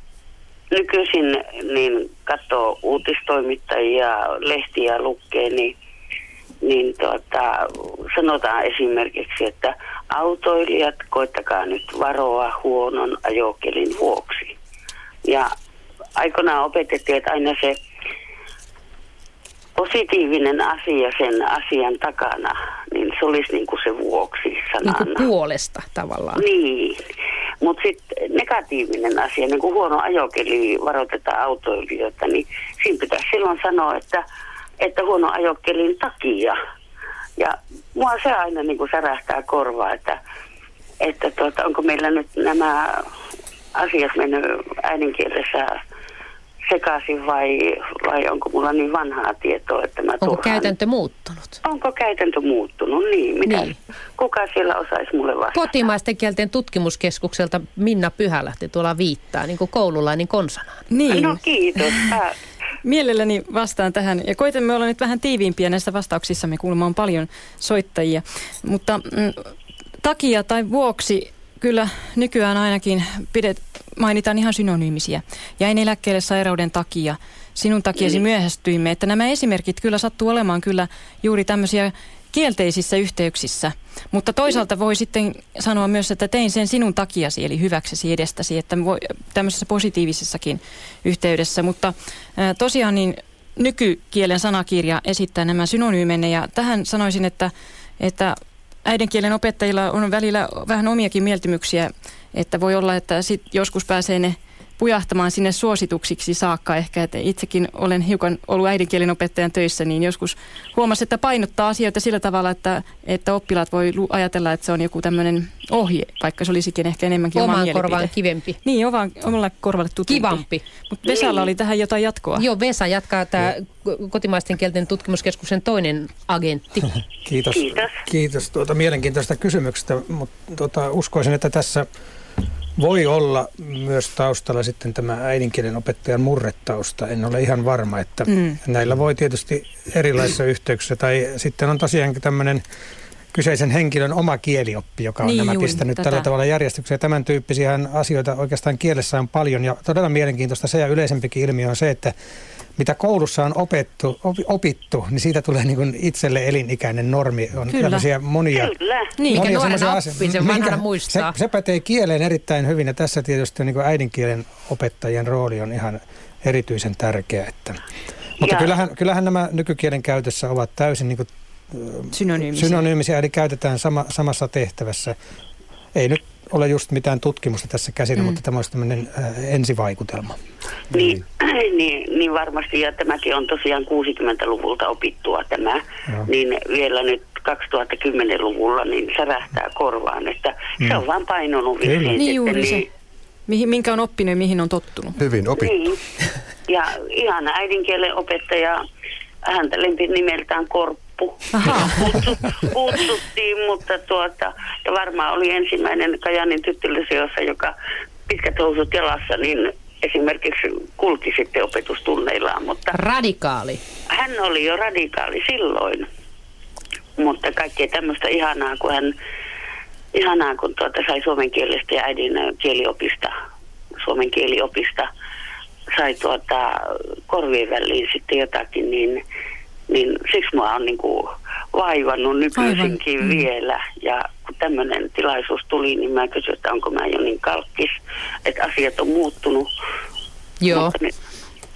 nykyisin niin katsoo uutistoimittajia, lehtiä lukee, niin, niin tuota, sanotaan esimerkiksi, että autoilijat koittakaa nyt varoa huonon ajokelin vuoksi. Ja aikoinaan opetettiin, että aina se positiivinen asia sen asian takana, niin se olisi niin kuin se vuoksi sanana. Niin kuin puolesta tavallaan. Niin, mutta sitten negatiivinen asia, niin kuin huono ajokeli varoitetaan autoilijoita, niin siinä pitäisi silloin sanoa, että, että huono ajokelin takia. Ja mua se aina niin kuin särähtää korvaa, että, että tuota, onko meillä nyt nämä asiat mennyt äidinkielessä sekaisin vai, vai onko mulla niin vanhaa tietoa, että mä Onko turhaan... käytäntö muuttunut? Onko käytäntö muuttunut? Niin, mitä? Niin. Kuka siellä osaisi mulle vastata? Kotimaisten kielten tutkimuskeskukselta Minna Pyhälähti tuolla viittaa, niin kuin koululainen konsanaan. Niin. No kiitos. Mielelläni vastaan tähän ja koitamme olla nyt vähän tiiviimpiä näissä vastauksissamme, kuulemma on paljon soittajia. Mutta mm, takia tai vuoksi kyllä nykyään ainakin pidet, mainitaan ihan synonyymisiä. Jäin eläkkeelle sairauden takia, sinun takiasi myöhästyimme, että nämä esimerkit kyllä sattuu olemaan kyllä juuri tämmöisiä kielteisissä yhteyksissä. Mutta toisaalta voi sitten sanoa myös, että tein sen sinun takiasi, eli hyväksesi edestäsi, että voi, tämmöisessä positiivisessakin yhteydessä. Mutta ää, tosiaan niin nykykielen sanakirja esittää nämä synonyymenne ja tähän sanoisin, että, että äidinkielen opettajilla on välillä vähän omiakin mieltymyksiä, että voi olla, että sit joskus pääsee ne pujahtamaan sinne suosituksiksi saakka ehkä, että itsekin olen hiukan ollut äidinkielen opettajan töissä, niin joskus huomasin, että painottaa asioita sillä tavalla, että, että oppilaat voi ajatella, että se on joku tämmöinen ohje, vaikka se olisikin ehkä enemmänkin oma Omaan mielipide. korvaan kivempi. Niin, oman, omalle korvalle tutumpi. Kivampi. Mutta Vesalla oli tähän jotain jatkoa. Joo, Vesa jatkaa tämä kotimaisten kielten tutkimuskeskuksen toinen agentti. *laughs* Kiitos. Kiitos. Kiitos tuota mielenkiintoista kysymyksestä, mutta tuota, uskoisin, että tässä voi olla myös taustalla sitten tämä äidinkielen opettajan murretausta. En ole ihan varma, että mm. näillä voi tietysti erilaisissa yhteyksissä tai sitten on tosiaankin tämmöinen kyseisen henkilön oma kielioppi, joka on Niin nämä juuri, pistänyt tätä. tällä tavalla järjestykseen. Tämän tyyppisiä asioita oikeastaan kielessä on paljon ja todella mielenkiintoista se ja yleisempikin ilmiö on se, että mitä koulussa on opettu, opi- opittu, niin siitä tulee niin kuin itselle elinikäinen normi. On Kyllä. tämmöisiä monia, Kyllä. Niin, mikä monia nuorena oppii, vanhana minkä- muistaa. Se, se pätee kieleen erittäin hyvin ja tässä tietysti niin kuin äidinkielen opettajien rooli on ihan erityisen tärkeä. Että. Mutta Ja- kyllähän, kyllähän nämä nykykielen käytössä ovat täysin niin kuin Synonyymisiä. synonyymisiä, eli käytetään sama, samassa tehtävässä. Ei nyt ole just mitään tutkimusta tässä käsillä, mm. mutta tämä olisi tämmöinen äh, ensivaikutelma. Niin, *clears throat* niin, niin varmasti, ja tämäkin on tosiaan 60-luvulta opittua tämä, Joo. niin vielä nyt 2010-luvulla niin särähtää korvaan, että se on vaan painunut vissiin Niin juuri sitten, se. Mihin, minkä on oppinut ja mihin on tottunut. Hyvin opittu. Niin. *laughs* Ja ihana äidinkielen opettaja, häntä lempi nimeltään Korppu. Ahaa. Kutsut- *laughs* Kutsuttiin, mutta tuota, ja varmaan oli ensimmäinen Kajanin tyttölyseossa, joka pitkät housut jalassa, niin esimerkiksi kulki sitten opetustunneillaan, mutta Radikaali. hän oli jo radikaali silloin. Mutta kaikkea tämmöistä ihanaa, kun hän, ihanaa, kun tuota sai suomen kielestä ja äidin kieliopista, suomen kieliopista, sai tuota korvien väliin sitten jotakin, niin, niin siksi mua on niin kuin vaivannut nykyisinkin Aivan, mm. vielä. Ja kun tämmöinen tilaisuus tuli, niin mä kysyin, että onko mä jo niin kalkkis, että asiat on muuttunut. Joo. Mutta nyt,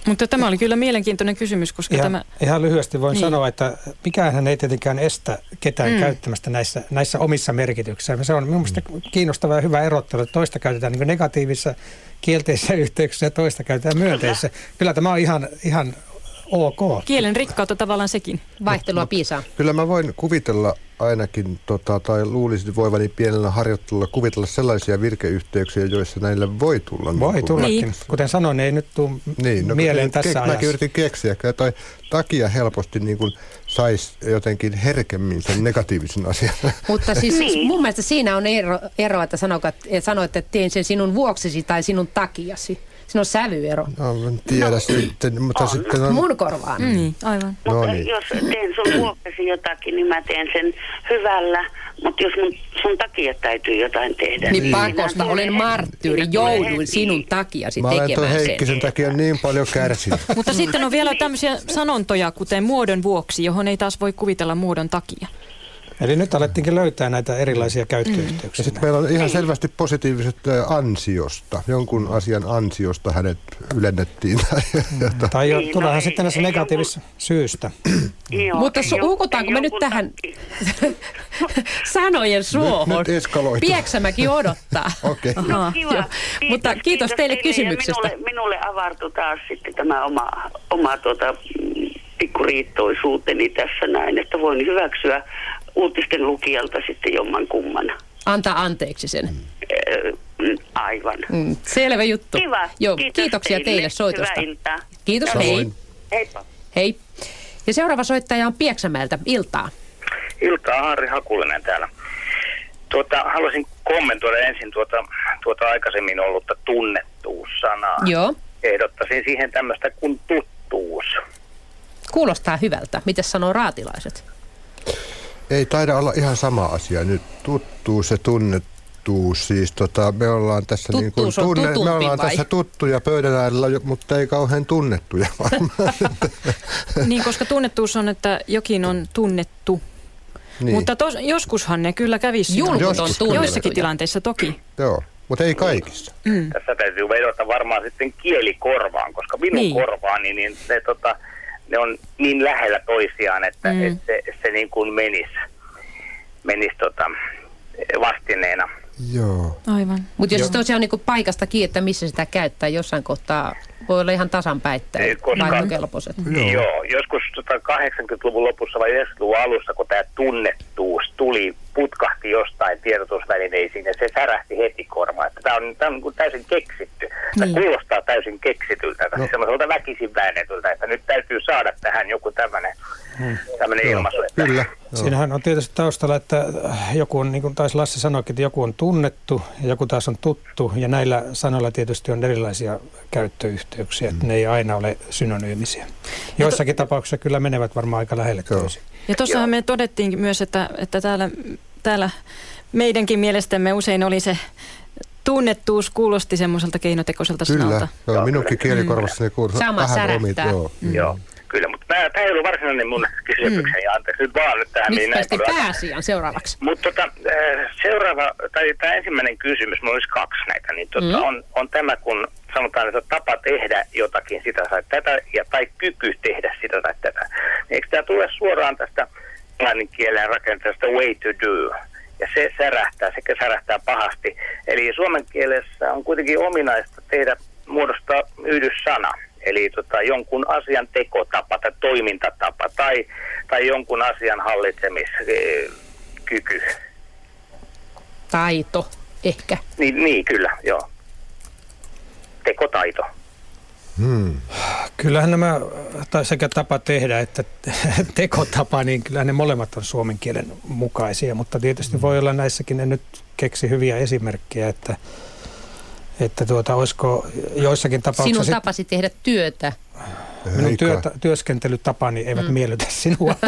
Mutta tämä oli kyllä mielenkiintoinen kysymys, koska Ihan, tämä... ihan lyhyesti voin Niin. sanoa, että mikään ei tietenkään estä ketään Mm. mm. käyttämästä näissä, näissä omissa merkityksissä. Se on minun mielestä kiinnostava ja hyvä erottelu, että toista käytetään niin negatiivisissa kielteisissä yhteyksissä ja toista käytetään myönteisissä. Kyllä tämä on ihan, ihan ok. Kielen rikkautta tavallaan sekin. Vaihtelua piisaa. Kyllä mä voin kuvitella ainakin, tota, tai luulisin voivani pienellä harjoittelulla kuvitella sellaisia virkeyhteyksiä, joissa näille voi tulla. Voi niin tullakin. Niin. Kuten sanoin, ei nyt tule Niin, no, mieleen tässä ke- ajassa. Mäkin yritin keksiä, toi takia helposti niin kuin saisi jotenkin herkemmin sen negatiivisen asian. Mutta siis Niin. mun mielestä siinä on ero, ero että sanoit, että sanoit, että teen sen sinun vuoksisi tai sinun takiasi. Siinä on sävyero. No, en tiedä no, sitten, mutta on. sitten on... Mun korvaan. Mm, niin, aivan. No Mutta niin. jos teen sun vuoksesi jotakin, niin mä teen sen hyvällä. Mutta jos mun, sun takia täytyy jotain tehdä. Niin minä pakosta, olen marttyyri, jouduin sinun takiasi Mä olen tuon tekemään sen. Heikkisen takia niin paljon kärsinyt. *laughs* Mutta sitten on vielä tämmöisiä sanontoja, kuten muodon vuoksi, johon ei taas voi kuvitella muodon takia. Eli nyt alettiinkin löytää näitä erilaisia Ja käyttöyhteyksiä. sitten meillä on ihan selvästi positiiviset ansiosta. Jonkun asian ansiosta hänet ylennettiin. Tai, jota- Tai jo, Niin, no tuleehan sitten näissä ei negatiivisissa syystä. *clears throat* Joo, Mutta su- hukutaanko me nyt tähän *laughs* sanojen suohon? nyt eskaloitu. Pieksämäki odottaa. *laughs* Okei. Okay. Aha. Joo. Kiva. Mutta kiitos teille ja kysymyksestä. Minulle, minulle avartui taas sitten tämä oma, oma tuota, mm, pikkuriittoisuuteni tässä näin, että voin hyväksyä uutisten lukijalta sitten jomman kumman. Anta anteeksi sen. Ö, mm, Aivan. Mm, selvä juttu. Kiva. Joo, Kiitos kiitoksia teille, soitosta. Hyvää iltaa. Kiitos, hei. Samoin. Heippa. Hei. Ja seuraava soittaja on Pieksämäeltä. Iltaa. Iltaa Harri Hakulinen täällä. Tuota, haluaisin kommentoida ensin tuota, tuota aikaisemmin ollutta tunnettuussanaa. Joo. Ehdottaisin siihen tämmöistä kuin tuttuus. Kuulostaa hyvältä. Miten sanoo raatilaiset? Ei taida olla ihan sama asia nyt. Tuttuus ja tunnettuus. Siis tota, me ollaan tässä niin kuin on me ollaan vai? tässä tuttuja pöydän äärellä, mutta ei kauhean tunnettuja *laughs* varmaan. *laughs* Niin, koska tunnettuus on, että jokin on tunnettu. niin. Mutta tos, joskushan ne kyllä kävisi. Julkut on tunnettuja. Joissakin tilanteissa toki. Joo, mutta ei kaikissa. Mm. Tässä täytyy vedota varmaan sitten kielikorvaan, koska minun Niin. niin. korvaani, niin ne, tota, ne on niin lähellä toisiaan, että Mm. et se, se niin kuin menisi, menisi tota, vastineena. Joo. Aivan. Mutta jos se tosiaan niin paikasta kiinni, että missä sitä käyttää jossain kohtaa, voi olla ihan tasan päittäin Ei, koska- vaihtokelpoiset. Joo. Joo. Joo, joskus tota 80-luvun lopussa vai 90-luvun alussa, kun tämä tunnettuus tuli, putkahti jostain tiedotusvälineisiin ja se särähti heti korvaan. Tämä on, tää on niin kuin täysin keksitty. Tämä Niin. kuulostaa täysin keksityltä, no. semmoiselta väkisin väännetyltä, että nyt täytyy saada tähän joku tämmöinen tämmöinen ilmaisu. Että Kyllä. Joo. Siinähän on tietysti taustalla, että joku on, niin kuin taisi Lassi sanoikin, että joku on tunnettu ja joku taas on tuttu. Ja näillä sanoilla tietysti on erilaisia käyttöyhteyksiä, että ne ei aina ole synonyymisiä. Joissakin tapauksissa kyllä menevät varmaan aika lähelle Joo. Ja tuossahan me todettiin myös, että, että täällä, täällä meidänkin mielestämme usein oli se tunnettuus kuulosti semmoiselta keinotekoiselta Kyllä, sanalta. joo, Joo, minunkin kyllä. kielikorvassani kuuluu Sama vähän särähtää. omit. Joo. Mm. Joo, kyllä, tämä, ei ollut varsinainen mun kysymykseni, ja anteeksi nyt vaan nyt tähän. Nyt niin näin pääasiaan seuraavaksi. Mutta tota, äh, seuraava, tai tämä ensimmäinen kysymys, minulla olisi kaksi näitä, niin tota, Mm. on, on tämä, kun sanotaan, että tapa tehdä jotakin sitä tai tätä, ja, tai kyky tehdä sitä tai tätä. Eikö tämä tule suoraan tästä englannin kielen rakenteesta way to do? Ja se särähtää, sekä särähtää pahasti. Eli suomen kielessä on kuitenkin ominaista tehdä, muodostaa yhdyssana. Eli tota, jonkun asian tekotapa tai toimintatapa tai, tai jonkun asian hallitsemiskyky. Taito, ehkä. Niin, niin, kyllä, joo. Tekotaito. Hmm. Kyllähän nämä, tai sekä tapa tehdä että *laughs* tekotapa, niin kyllä ne molemmat on suomen kielen mukaisia, mutta tietysti voi olla näissäkin, en nyt keksi hyviä esimerkkejä, että, että tuota, olisiko joissakin tapauksissa... Sinun tapasi tehdä työtä. Minun Eikä. työtä, työskentelytapani eivät mm. miellytä sinua. *laughs*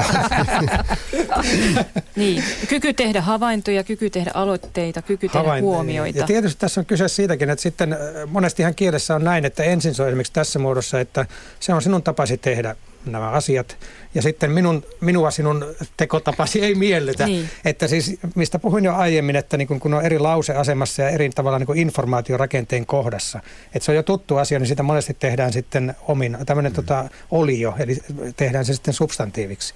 *laughs* Niin. Kyky tehdä havaintoja, kyky tehdä aloitteita, kyky tehdä Havain- huomioita. Ja tietysti tässä on kyse siitäkin, että sitten äh, monestihan kielessä on näin, että ensin se on esimerkiksi tässä muodossa, että se on sinun tapasi tehdä nämä asiat, ja sitten minun, minua sinun tekotapasi ei miellytä. Niin. Että siis, mistä puhuin jo aiemmin, että niin kun, kun on eri lauseasemassa ja eri tavalla niin informaatiorakenteen kohdassa, että se on jo tuttu asia, niin sitä monesti tehdään sitten omin, tämmöinen mm. tota, olio, eli tehdään se sitten substantiiviksi.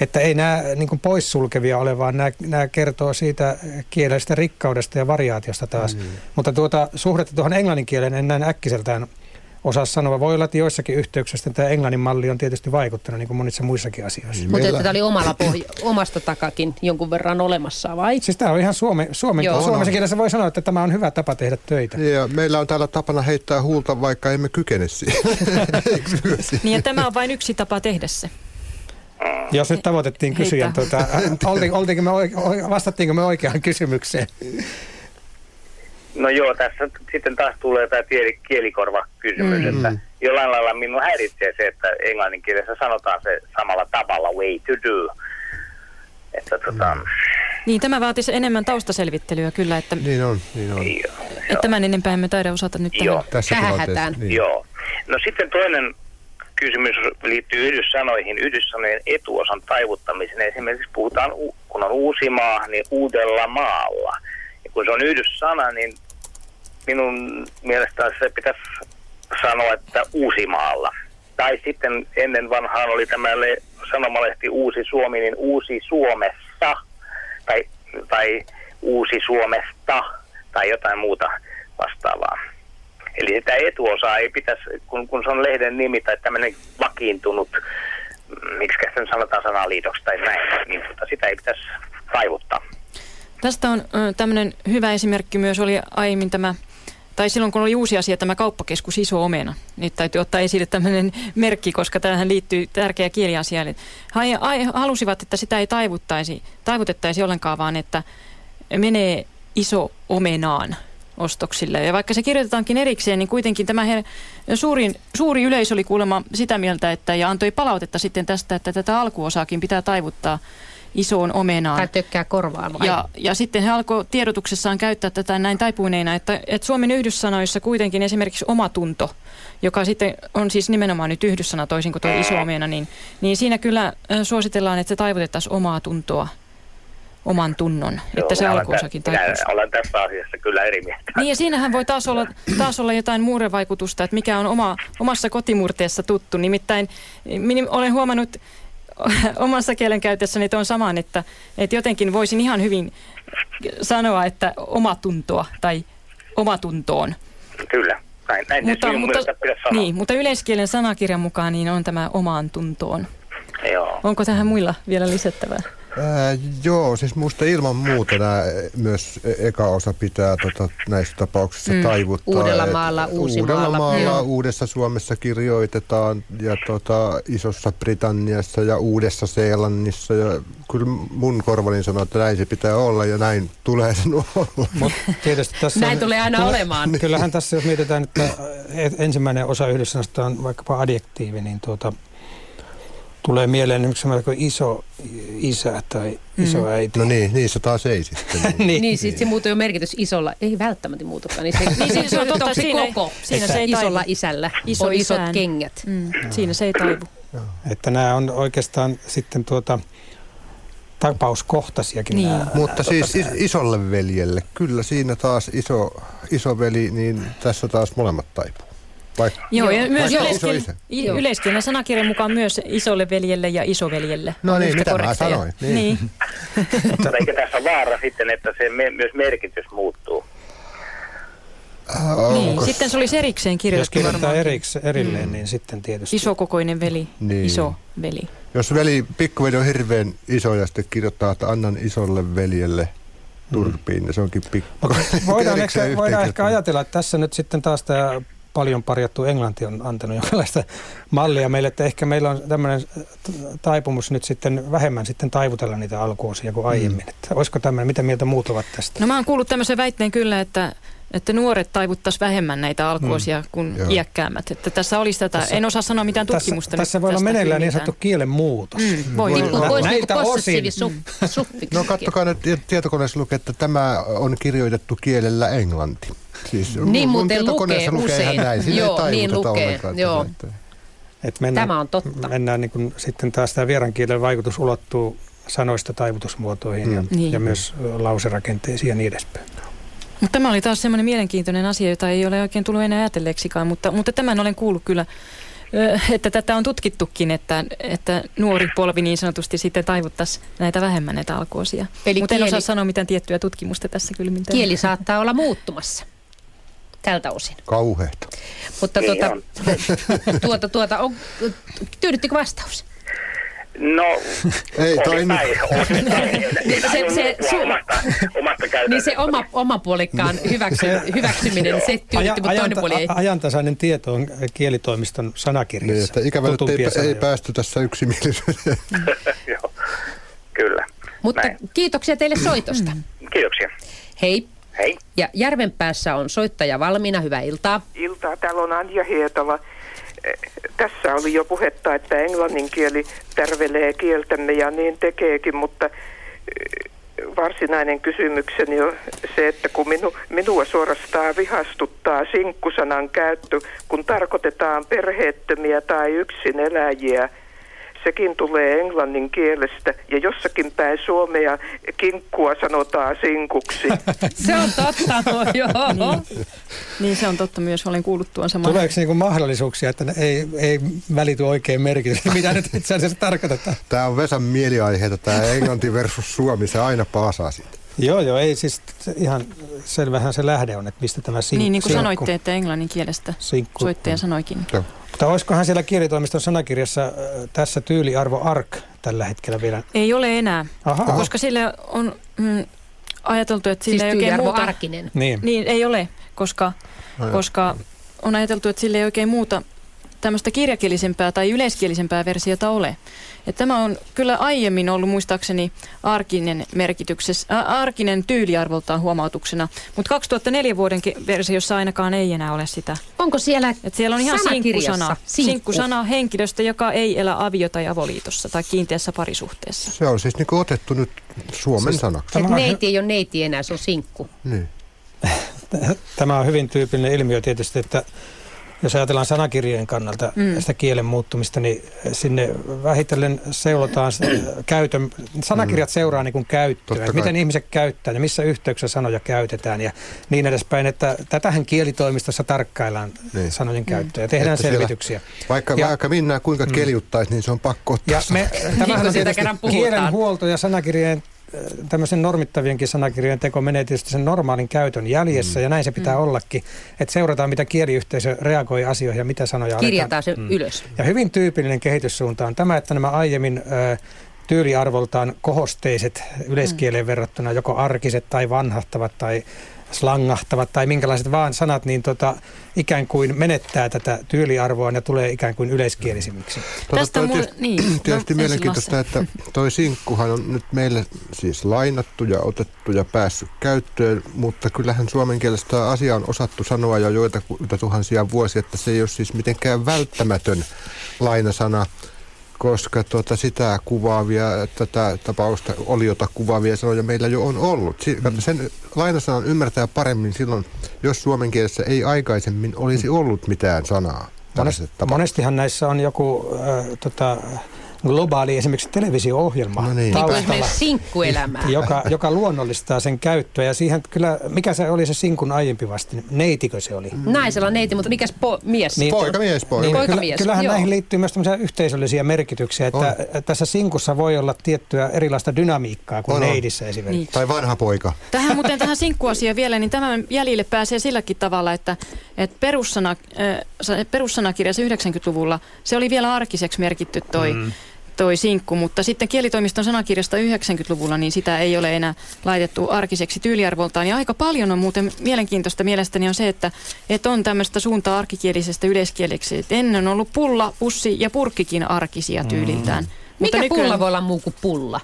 Että ei nämä niin kuin poissulkevia ole, vaan nämä, nämä kertoo siitä kielestä rikkaudesta ja variaatiosta taas. Mm. Mutta tuota suhdetta tuohon englannin kielen en näin äkkiseltään osaa sanoa. Voi olla, että joissakin yhteyksissä tämä englannin malli on tietysti vaikuttanut, niin kuin monissa muissakin asioissa. Mutta Meillä... tämä oli omalla pohj- omasta takakin jonkun verran olemassa, vai? Siis tämä on ihan suome, suomen, suomessa kielessä voi sanoa, että tämä on hyvä tapa tehdä töitä. Ja meillä on täällä tapana heittää huulta, vaikka emme kykene siihen. *laughs* niin ja tämä on vain yksi tapa tehdä se. Jos nyt tavoitettiin kysyjän, tuota, olti, oltiinko me, vastattiinko me oikeaan kysymykseen? No joo, tässä sitten taas tulee tämä kielikorva-kysymys, mm-hmm. että jollain lailla minun häiritsee se, että englannin kielessä sanotaan se samalla tavalla way to do. Että, tota... mm. Niin, tämä vaatisi enemmän taustaselvittelyä kyllä, että, niin on, niin on. Joo, että tämän enempää emme taida osata nyt joo. tähän Niin. Joo. No sitten toinen kysymys liittyy yhdyssanoihin, yhdyssanojen etuosan taivuttamiseen. Esimerkiksi puhutaan, kun on uusi maa, niin uudella maalla. Ja kun se on yhdyssana, niin minun mielestäni se pitäisi sanoa, että Uusimaalla. Tai sitten ennen vanhaan oli tämä sanomalehti Uusi Suomi, niin Uusi Suomessa tai, tai Uusi Suomesta tai jotain muuta vastaavaa. Eli sitä etuosaa ei pitäisi, kun, kun se on lehden nimi tai tämmöinen vakiintunut, miksi sen sanotaan sanaliitoksi tai näin, niin tota, sitä ei pitäisi taivuttaa. Tästä on tämmöinen hyvä esimerkki myös, oli aiemmin tämä tai silloin kun oli uusi asia tämä kauppakeskus Iso Omena. Nyt täytyy ottaa esille tämmöinen merkki, koska tähän liittyy tärkeä kieliasia. He halusivat, että sitä ei taivuttaisi, taivutettaisi ollenkaan, vaan että menee Iso Omenaan ostoksille. Ja vaikka se kirjoitetaankin erikseen, niin kuitenkin tämä her- suurin, suuri yleisö oli kuulemma sitä mieltä, että ja antoi palautetta sitten tästä, että tätä alkuosaakin pitää taivuttaa isoon omenaan. Tai tökkää korvaan vai? Ja, ja sitten he alkoi tiedotuksessaan käyttää tätä näin taipuneina, että, että Suomen yhdyssanoissa kuitenkin esimerkiksi omatunto, joka sitten on siis nimenomaan nyt yhdyssana toisin kuin tuo iso omena, niin, niin siinä kyllä suositellaan, että se taivutettaisiin omaa tuntoa oman tunnon, Joo, että se alkuosakin taipuisi. olen tässä asiassa kyllä eri mieltä. Niin ja siinähän voi taas olla, taas olla jotain muurevaikutusta, että mikä on oma, omassa kotimurteessa tuttu. Nimittäin olen huomannut *laughs* omassa kielenkäytössäni on saman, että, että jotenkin voisin ihan hyvin sanoa, että omatuntoa tai omatuntoon. Kyllä, näin, näin mutta, mutta, niin, mutta yleiskielen sanakirjan mukaan niin on tämä omaan tuntoon. Joo. Onko tähän muilla vielä lisättävää? Ää, joo, siis minusta ilman muuta nämä myös eka osa pitää tota, näissä tapauksissa mm. taivuttaa. Uudella maalla, uusi Uudella maalla, uudessa Suomessa kirjoitetaan ja tota, Isossa Britanniassa ja Uudessa Seelannissa. Ja kyllä mun korvalin sanoo, että näin se pitää olla ja näin tulee sen olla. Mut tietysti tässä näin on, tulee aina kyllä, olemaan. Kyllähän tässä, jos mietitään, että ensimmäinen osa yhdessä on vaikkapa adjektiivi, niin tuota, tulee mieleen yksi kuin iso isä tai iso mm. äiti. No niin, niin se taas ei sitten. *laughs* Niin, niin, niin sitten se muuttuu jo merkitys isolla. Ei välttämättä muutukaan. Niin se, *laughs* niin, se on totta, se siinä, koko. Siinä se ei isolla taivu. isällä Iso on isot isään. kengät. Mm. Siinä se ei taivu. Että nämä on oikeastaan sitten tuota tapauskohtaisiakin. Niin. Nämä, Mutta nämä, siis tuota, isolle veljelle, kyllä siinä taas iso, iso veli, niin tässä taas molemmat taipuu. Vai? Joo, ja myös yleiskielen, yleiskielen sanakirjan mukaan myös isolle veljelle ja isoveljelle. No niin, mitä korrekteja. mä sanoin. Niin. niin. *laughs* Mutta eikö tässä vaara sitten, että se me, myös merkitys muuttuu? Uh, niin, sitten se olisi erikseen kirjoitettu Jos kirjoittaa eriks, erilleen, mm. niin sitten tietysti. Isokokoinen veli, niin. iso veli. Jos veli, pikkuveli on hirveän iso ja sitten kirjoittaa, että annan isolle veljelle turpiin, mm. niin se onkin pikku. Voidaan, *laughs* ehkä, voidaan ehkä ajatella, että tässä nyt sitten taas tämä paljon parjattu Englanti on antanut jonkinlaista mallia meille, että ehkä meillä on tämmöinen taipumus nyt sitten vähemmän sitten taivutella niitä alkuosia kuin aiemmin. Mm. Että olisiko tämmöinen, mitä mieltä muut ovat tästä? No mä oon kuullut tämmöisen väitteen kyllä, että että nuoret taivuttaisiin vähemmän näitä alkuosia mm. kuin Joo. iäkkäämmät. Että tässä olisi tätä, tässä, en osaa sanoa mitään tutkimusta. Tässä, tässä voi olla meneillään niin sanottu kielen muutos. Mm, voi voi olla. Voisi näitä osin. no kattokaa nyt tietokoneessa lukee, että tämä on kirjoitettu kielellä englanti. Siis niin muuten lukee usein. Näin. Siinä Joo, niin lukee. Joo. Et mennään, Tämä on totta. Mennään niin kuin, sitten taas tämä vierankielen vaikutus ulottuu sanoista taivutusmuotoihin mm. ja, niin. ja myös lauserakenteisiin ja niin edespäin. Mutta tämä oli taas semmoinen mielenkiintoinen asia, jota ei ole oikein tullut enää ajatelleeksikaan, mutta, mutta tämän olen kuullut kyllä, että tätä on tutkittukin, että, että nuori polvi niin sanotusti sitten taivuttaisi näitä vähemmän näitä alkuosia. Mutta en osaa sanoa mitään tiettyä tutkimusta tässä kyllä. Mitään. Kieli saattaa olla muuttumassa tältä osin. Kauheeta. Mutta Niin tuota, on. *laughs* tuota, tuota, on, tyydyttikö vastaus? No, Ei osittain, toimi. osittain. Niin se- se- su- omasta, omasta Niin se oma, oma puolikkaan hyväksy, hyväksyminen, se tyydytti, mutta toinen puoli ei. ajantasainen tieto on kielitoimiston sanakirjassa. Niin, että ikävä, että ei, sanoja. ei päästy tässä yksimielisyyteen. *laughs* Joo, kyllä. Mutta Näin. kiitoksia teille soitosta. Kiitoksia. Hei. Hei. Ja Järvenpäässä on soittaja valmiina. Hyvää iltaa. iltaa. Täällä on Anja Hietala. Tässä oli jo puhetta, että englannin kieli tärvelee kieltämme ja niin tekeekin, mutta eh, varsinainen kysymykseni on se, että kun minu, minua suorastaan vihastuttaa sinkkusanan käyttö, kun tarkoitetaan perheettömiä tai yksin eläjiä, sekin tulee englannin kielestä ja jossakin päin Suomea kinkkua sanotaan sinkuksi. *laughs* Se on totta, *laughs* no, joo. Niin. niin se on totta myös, olen kuullut tuon saman. Tuleeko niinku mahdollisuuksia, että ne ei, ei välity oikein merkitys? *laughs* Mitä nyt itse asiassa tarkoitetaan? Tämä on Vesan mieliaiheita, tämä englanti versus suomi, se aina paasaa siitä. Joo, joo, ei siis ihan selvähän se lähde on, että mistä tämä sink, Niin, niin kuin sinkku, sanoitte, että englannin kielestä sinkku. soittaja sanoikin. Joo. Mutta olisikohan siellä kielitoimiston sanakirjassa äh, tässä tyyliarvo ark tällä hetkellä vielä? Ei ole enää, Aha. koska sille on mm, ajateltu, että sille Siis ei oikein muuta... arkinen. Niin. Niin, ei ole, koska, Aivan. koska on ajateltu, että sille ei oikein muuta tämmöistä kirjakielisempää tai yleiskielisempää versiota ole. Et tämä on kyllä aiemmin ollut muistaakseni arkinen merkityksessä, ä, arkinen tyyliarvoltaan huomautuksena, mutta 2004 vuoden versiossa ainakaan ei enää ole sitä. Onko siellä Et siellä on ihan sinkkusana, sinkku? sinkkusana henkilöstä, joka ei elä avio- tai avoliitossa tai kiinteässä parisuhteessa. Se on siis niin otettu nyt Suomen Siis- sanaksi. Tämä Että neiti ei ole neiti enää, se on sinkku. Niin. *laughs* tämä on hyvin tyypillinen ilmiö tietysti, että jos ajatellaan sanakirjojen kannalta mm. sitä kielen muuttumista, niin sinne vähitellen seulotaan käytön, sanakirjat seuraa niin kuin käyttöä, että miten ihmiset käyttää ja missä yhteyksissä sanoja käytetään ja niin edespäin, että tätähän kielitoimistossa tarkkaillaan Niin. sanojen käyttöä ja tehdään Että siellä- selvityksiä. Vaikka, Ja- vaikka minä kuinka keljuttaisi, niin se on pakko ottaa. Ja me, tämähän on tietysti puhutaan. kielenhuolto ja sanakirjojen tämmöisen normittavienkin sanakirjojen teko menee tietysti sen normaalin käytön jäljessä, mm. ja näin se pitää mm. ollakin, että seurataan, mitä kieliyhteisö reagoi asioihin ja mitä sanoja Kirjataan se aletaan. ylös. Ja hyvin tyypillinen kehityssuunta on tämä, että nämä aiemmin ö, tyyliarvoltaan kohosteiset yleiskieleen verrattuna, joko arkiset tai vanhahtavat tai slangahtavat tai minkälaiset vaan sanat, niin tota, ikään kuin menettää tätä tyyliarvoa ja tulee ikään kuin yleiskielisimmiksi. Tuota, Tästä mulle- tietysti, niin, no, tietysti ensin mielenkiintoista, että toi sinkkuhan on nyt meille siis lainattu ja otettu ja päässyt käyttöön, mutta kyllähän suomen kielessä tämä asia on osattu sanoa jo joita, joita tuhansia vuosia, että se ei ole siis mitenkään välttämätön lainasana, koska tuota, sitä kuvaavia, tätä tapausta oliota kuvaavia sanoja meillä jo on ollut. Si- mm. Sen lainasanan ymmärtää paremmin silloin, jos suomen kielessä ei aikaisemmin olisi ollut mitään sanaa. Monest, monestihan näissä on joku äh, tota, globaali esimerkiksi televisio-ohjelma No niin. Niin kuin taustalla, sinkkuelämää. *laughs* joka, joka luonnollistaa sen käyttöä. Ja siihen kyllä, mikä se oli se sinkun aiempi vastine? Neitikö se oli? Naisella on neiti, mutta mikäs po- mies? Niin, Poikamies, poika. Niin, kyllä, kyllähän joo. näihin liittyy myös tämmöisiä yhteisöllisiä merkityksiä, että tässä sinkussa voi olla tiettyä erilaista dynamiikkaa kuin On, on. neidissä esimerkiksi. Niin. Tai vanha poika. Tähän muuten tähän sinkkuasiaan vielä, niin tämän jäljille pääsee silläkin tavalla, että, että perussana, äh, sa- perussanakirjassa 90-luvulla se oli vielä arkiseksi merkitty toi, mm. Toi sinkku, mutta sitten kielitoimiston sanakirjasta 90-luvulla niin sitä ei ole enää laitettu arkiseksi tyyliarvoltaan. Ja aika paljon on muuten mielenkiintoista mielestäni on se, että, että on tämmöistä suuntaa arkikielisestä yleiskieleksi. Et ennen on ollut pulla, pussi ja purkkikin arkisia tyyliltään. Mikä pulla voi olla muu kuin pulla?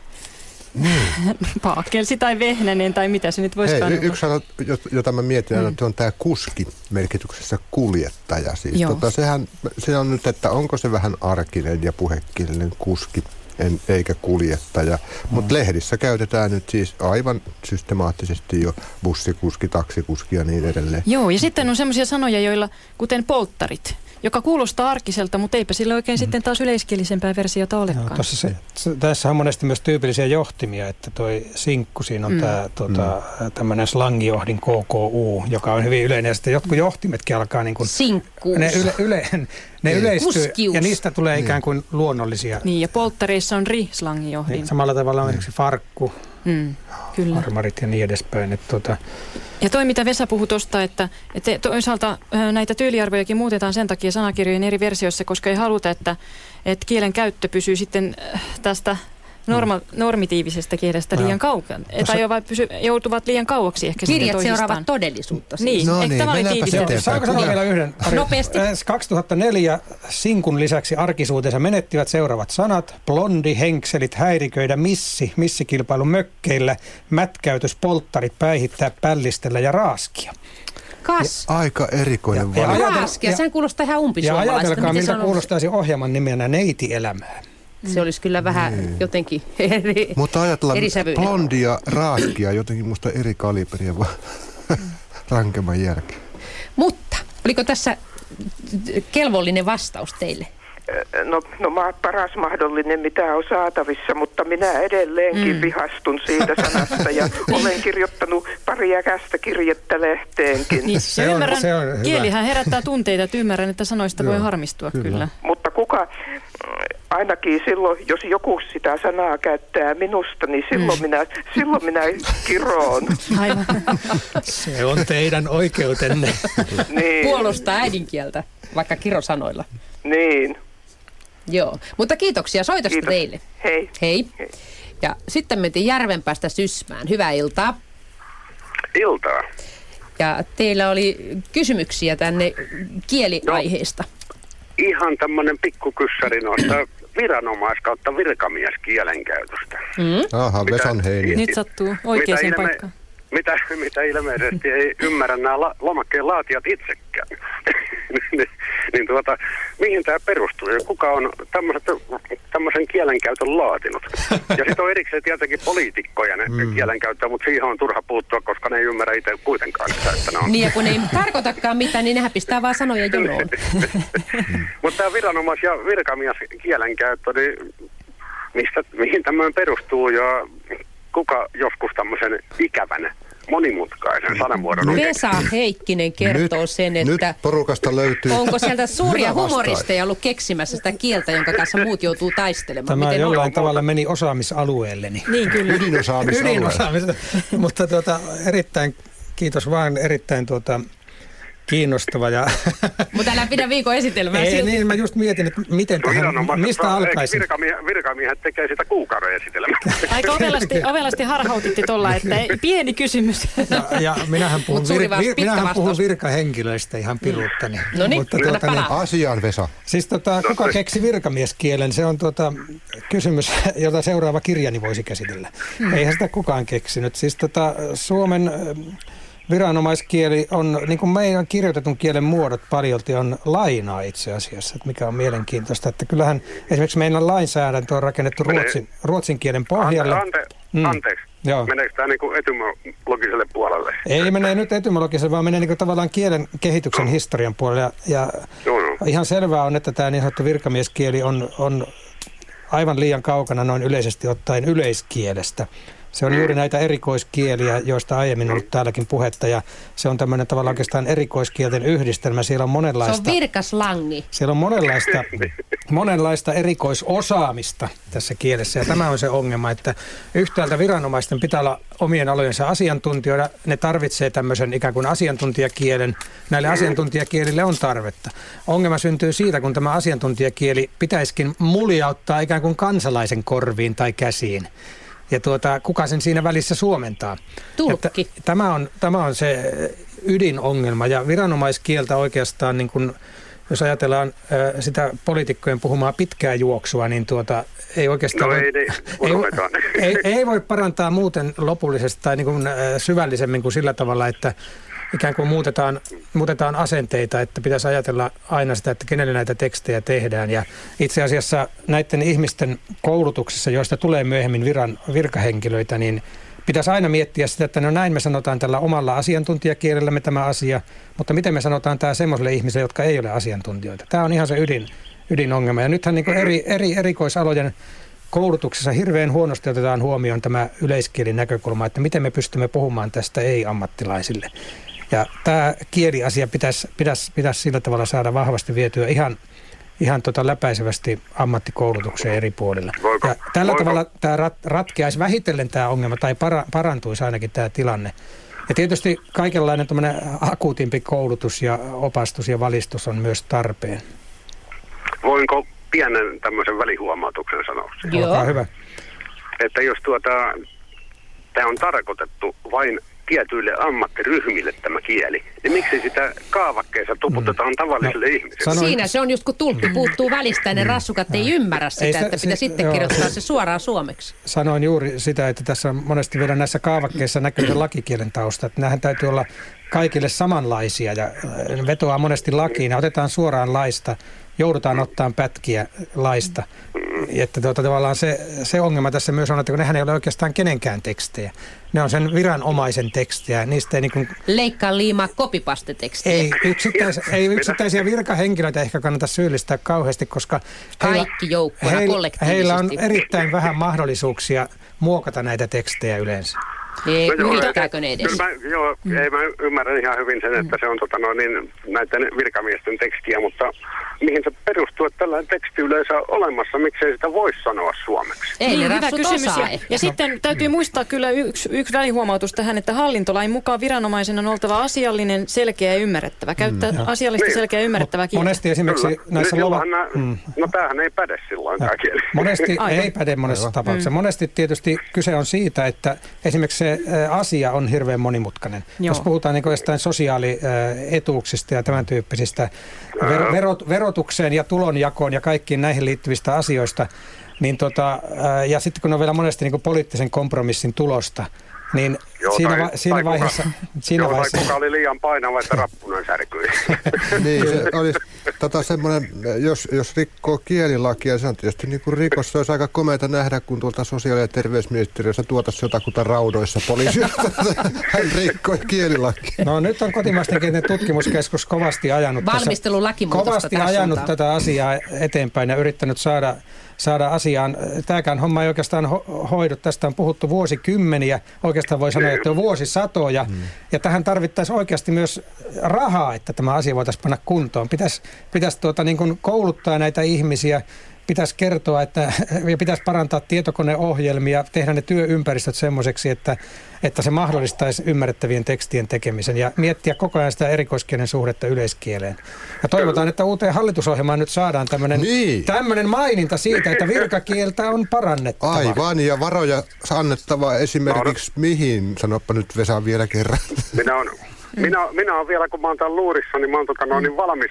*laughs* Paakelsi tai vehnänen tai mitä se nyt Hei, voisikaan y- yksi sana, jo- jota mä mietin, mm. että on tämä kuski merkityksessä kuljettaja. Siis Joo. tota, sehän, se on nyt, että onko se vähän arkinen ja puhekielinen kuski, en, eikä kuljettaja. Mm. Mutta lehdissä käytetään nyt siis aivan systemaattisesti jo bussikuski, taksikuski ja niin edelleen. Joo, ja sitten on semmoisia sanoja, joilla, kuten polttarit, joka kuulostaa arkiselta, mutta eipä sillä oikein mm. sitten taas yleiskielisempää versiota olekaan. tossa se, se, tässä on monesti myös tyypillisiä johtimia, että toi sinkku, siinä on Mm. mm. tämä tota, tämmöinen slangijohdin KKU, joka on hyvin yleinen. Ja sitten jotkut johtimetkin alkaa niin kuin, Sinkkuus. ne, yle, yle, ne Niin. yleistyy Kuskius. ja niistä tulee Niin. ikään kuin luonnollisia. Niin, ja polttareissa on ri-slangijohdin. Niin, samalla tavalla on esimerkiksi farkku, Mm, kyllä. armarit ja niin edespäin. Että tota, Ja toi, mitä Vesa puhui tuosta, että, että toisaalta näitä tyyliarvojakin muutetaan sen takia sanakirjojen eri versioissa, koska ei haluta, että, että kielen käyttö pysyy sitten tästä norma, normitiivisesta kielestä liian kaukana. Tai jo pysy, joutuvat liian kauaksi ehkä Kirjat seuraavat todellisuutta. Siis. Niin, no niin, tämä oli tiivistetty. Saanko sanoa vielä yhden? Nopeasti. 2004 Sinkun lisäksi arkisuutensa menettivät seuraavat sanat. Blondi, henkselit, häiriköidä, missi, missikilpailu mökkeillä, mätkäytös, polttarit, päihittää, pällistellä ja raaskia. Kas. Ja aika erikoinen ja, ja, raaskia, sehän kuulostaa ihan umpisuomalaista. Ja ajatelkaa, miltä kuulostaisi ohjelman nimenä neitielämää. Se olisi kyllä vähän niin. jotenkin eri Mutta ajatellaan, eri blondia, raaskia, jotenkin musta eri kaliberia vaan rankemman jälkeen. Mutta oliko tässä kelvollinen vastaus teille? No, no mä paras mahdollinen, mitä on saatavissa, mutta minä edelleenkin mm. vihastun siitä sanasta ja *laughs* olen kirjoittanut pari äkästä kirjettä lehteenkin. Niin, se on, ymmärrän, se on kielihän herättää tunteita, että ymmärrän, että sanoista Joo, voi harmistua kyllä. kyllä. Mutta kuka, ainakin silloin, jos joku sitä sanaa käyttää minusta, niin silloin, mm. minä, silloin minä kiroon. Aivan. Se on teidän oikeutenne. niin. Puolustaa äidinkieltä, vaikka kirosanoilla. Niin. Joo, mutta kiitoksia soitosta Kiitos. teille. Hei. Hei. Hei. Ja sitten mentiin Järvenpäästä Sysmään. Hyvää iltaa. Iltaa. Ja teillä oli kysymyksiä tänne kieliaiheesta. No, ihan tämmöinen pikkukyssäri noista viranomais- kautta virkamieskielenkäytöstä. Mm. Aha, Vesan heini. Nyt sattuu oikeaan paikkaan mitä, mitä ilmeisesti ei ymmärrä nämä la, lomakkeen laatijat itsekään. *laughs* niin, niin tuota, mihin tämä perustuu ja kuka on tämmöisen kielenkäytön laatinut? Ja sitten on erikseen tietenkin poliitikkojen mm. kielenkäyttöä, mutta siihen on turha puuttua, koska ne ei ymmärrä itse kuitenkaan sitä, että ne on. Niin ja kun ei tarkoitakaan mitään, niin nehän pistää vaan sanoja jonoon. *laughs* mutta tämä viranomais- ja virkamies kielenkäyttö, niin mistä, mihin tämmöinen perustuu ja kuka joskus tämmöisen ikävän monimutkaisen sanamuodon Vesa Heikkinen kertoo nyt, sen, että nyt porukasta löytyy onko sieltä suuria humoristeja ollut keksimässä sitä kieltä, jonka kanssa muut joutuu taistelemaan. Tämä Miten jollain on? tavalla meni osaamisalueelleni. Niin kyllä. Ydinosaamisalueelle. Ydinosaamista. Mutta tuota, erittäin, kiitos vaan erittäin tuota, kiinnostava. Ja *laughs* Mutta älä pidä viikon esitelmää Ei, silti. niin mä just mietin, että miten no, tähän, mistä alkaisin. Virkamiehet, virkamiehet tekee sitä kuukauden esitelmää. *laughs* Aika ovelasti, ovelasti harhautitti tuolla, että pieni kysymys. Ja, ja minähän puhun, vir, vir, minähän puhun virkahenkilöistä ihan piruuttani. No niin, Mutta, tuota, niin, Asiaan Vesa. Siis tota, kuka keksi virkamieskielen? Se on tuota, kysymys, *laughs* jota seuraava kirjani voisi käsitellä. Hmm. Eihän sitä kukaan keksinyt. Siis tota, Suomen viranomaiskieli on, niin kuin meidän kirjoitetun kielen muodot paljolti on lainaa itse asiassa, että mikä on mielenkiintoista. Että kyllähän esimerkiksi meidän lainsäädäntö on rakennettu ruotsin, ruotsin kielen pohjalle. Ante, ante, mm. Anteeksi, Joo. meneekö tämä niin etymologiselle puolelle? Ei mene nyt etymologiselle, vaan menee niin tavallaan kielen kehityksen no. historian puolelle. Ja, ja no, no. ihan selvää on, että tämä niin sanottu virkamieskieli on, on aivan liian kaukana noin yleisesti ottaen yleiskielestä. Se on juuri näitä erikoiskieliä, joista aiemmin on ollut täälläkin puhetta, ja se on tämmöinen tavallaan oikeastaan erikoiskielten yhdistelmä. Siellä on monenlaista... Se on virkaslangi. Siellä on monenlaista, *laughs* monenlaista erikoisosaamista tässä kielessä, ja tämä on se ongelma, että yhtäältä viranomaisten pitää olla omien alojensa asiantuntijoita. Ne tarvitsee tämmöisen ikään kuin asiantuntijakielen. Näille asiantuntijakielille on tarvetta. Ongelma syntyy siitä, kun tämä asiantuntijakieli pitäisikin muljauttaa ikään kuin kansalaisen korviin tai käsiin ja tuota, kuka sen siinä välissä suomentaa. Tulkki. Että tämä, on, tämä on se ydinongelma ja viranomaiskieltä oikeastaan niin kuin, jos ajatellaan sitä poliitikkojen puhumaa pitkää juoksua, niin tuota, ei oikeastaan no, ei, ei, ei, ei, ei voi parantaa muuten lopullisesti tai niin kuin, syvällisemmin kuin sillä tavalla, että ikään kuin muutetaan, muutetaan asenteita, että pitäisi ajatella aina sitä, että kenelle näitä tekstejä tehdään. Ja itse asiassa näiden ihmisten koulutuksessa, joista tulee myöhemmin viran, virkahenkilöitä, niin pitäisi aina miettiä sitä, että no näin me sanotaan tällä omalla asiantuntijakielellämme tämä asia, mutta miten me sanotaan tämä semmoiselle ihmiselle, jotka ei ole asiantuntijoita. Tämä on ihan se ydin, ydinongelma. Ja nythän niin eri, eri erikoisalojen koulutuksessa hirveän huonosti otetaan huomioon tämä yleiskielin näkökulma, että miten me pystymme puhumaan tästä ei-ammattilaisille. Ja tämä kieliasia pitäisi, pitäisi, pitäisi sillä tavalla saada vahvasti vietyä ihan, ihan tota läpäisevästi ammattikoulutukseen eri puolilla. Voiko, ja tällä voiko? tavalla tämä rat, ratkeaisi vähitellen tämä ongelma, tai para, parantuisi ainakin tämä tilanne. Ja tietysti kaikenlainen tämmöinen akuutimpi koulutus ja opastus ja valistus on myös tarpeen. Voinko pienen tämmöisen välihuomautuksen sanoa? Joo. Olkaa hyvä. Että jos tuota, tämä on tarkoitettu vain tietyille ammattiryhmille tämä kieli, niin miksi sitä kaavakkeessa tuputetaan mm. tavallisille no, ihmisille? Sanoin... Siinä se on just kun tulkki puuttuu välistä ja ne mm. rassukat ei ymmärrä sitä, ei sitä että pitää sitten joo, kirjoittaa se suoraan suomeksi. Sanoin juuri sitä, että tässä on monesti vielä näissä kaavakkeissa näkyy lakikielen tausta. Että nämähän täytyy olla kaikille samanlaisia ja äh, vetoaa monesti lakiin ja otetaan suoraan laista joudutaan ottaa pätkiä laista. Että tuota, tavallaan se, se ongelma tässä myös on, että kun nehän ei ole oikeastaan kenenkään tekstejä. Ne on sen viranomaisen tekstejä. Niistä ei niin kuin... Leikkaa liimaa kopipastetekstiä. Ei, yksittäis, ei yksittäisiä virkahenkilöitä ehkä kannata syyllistää kauheasti, koska Kaikki joukkoina heillä, heillä on erittäin vähän mahdollisuuksia muokata näitä tekstejä yleensä. Ei, no, yrittääkö ne edes? Kyllä mä, joo, mm. ei, mä ymmärrän ihan hyvin sen, että mm. se on tota, no, niin, näiden virkamiesten tekstiä, mutta mihin se perustuu, että tällainen teksti yleensä on olemassa, miksei sitä voisi sanoa suomeksi? Ei, niin, hyvä kysymys. Osaa. Ja, ja sitten täytyy muistaa kyllä yksi, yksi välihuomautus tähän, että hallintolain mukaan viranomaisen on oltava asiallinen, selkeä ja ymmärrettävä. Käyttää mm. asiallista, niin. selkeä ja ymmärrettävää kieltä. Monesti esimerkiksi kyllä. näissä lova... mm. No tämähän ei päde silloin tämä kieli. Monesti ei päde monessa tapauksessa. Mm. Monesti tietysti kyse on siitä, että esimerkiksi se asia on hirveän monimutkainen. Joo. Jos puhutaan niin jostain sosiaalietuuksista ja tämän tyyppisistä verot, verotukseen ja tulonjakoon ja kaikkiin näihin liittyvistä asioista, niin tota, ja sitten kun on vielä monesti niin poliittisen kompromissin tulosta, niin Joo, siinä, tai, va- siinä tai vaiheessa... Kuka, siinä joo, vaiheessa... kuka oli liian painava, että rappunen särkyi. niin, se *laughs* olisi tota semmoinen, jos, jos rikkoo kielilakia, se on tietysti niin kuin rikos. Se olisi aika komeita nähdä, kun tuolta sosiaali- ja terveysministeriössä tuotaisiin jotakuta raudoissa poliisia. *laughs* Hän rikkoi kielilakia. No nyt on kotimaisten kielten tutkimuskeskus kovasti ajanut, Valmistelu kovasti ajanut tätä asiaa eteenpäin ja yrittänyt saada saada asiaan. Tämäkään homma ei oikeastaan ho- hoidu. Tästä on puhuttu vuosikymmeniä. Oikeastaan voi sanoa, että jo vuosisatoja. Mm. Ja tähän tarvittaisiin oikeasti myös rahaa, että tämä asia voitaisiin panna kuntoon. Pitäisi, pitäisi tuota, niin kuin kouluttaa näitä ihmisiä pitäisi kertoa, että *laughs* ja pitäisi parantaa tietokoneohjelmia, tehdä ne työympäristöt semmoiseksi, että, että se mahdollistaisi ymmärrettävien tekstien tekemisen ja miettiä koko ajan sitä erikoiskielen suhdetta yleiskieleen. Ja toivotaan, että uuteen hallitusohjelmaan nyt saadaan tämmöinen niin. maininta siitä, että virkakieltä on parannettava. Aivan, ja varoja annettava esimerkiksi no, mihin? Sanoppa nyt Vesa vielä kerran. Minä olen, minä, minä olen vielä, kun mä oon täällä luurissa, niin mä oon tota, no, niin valmis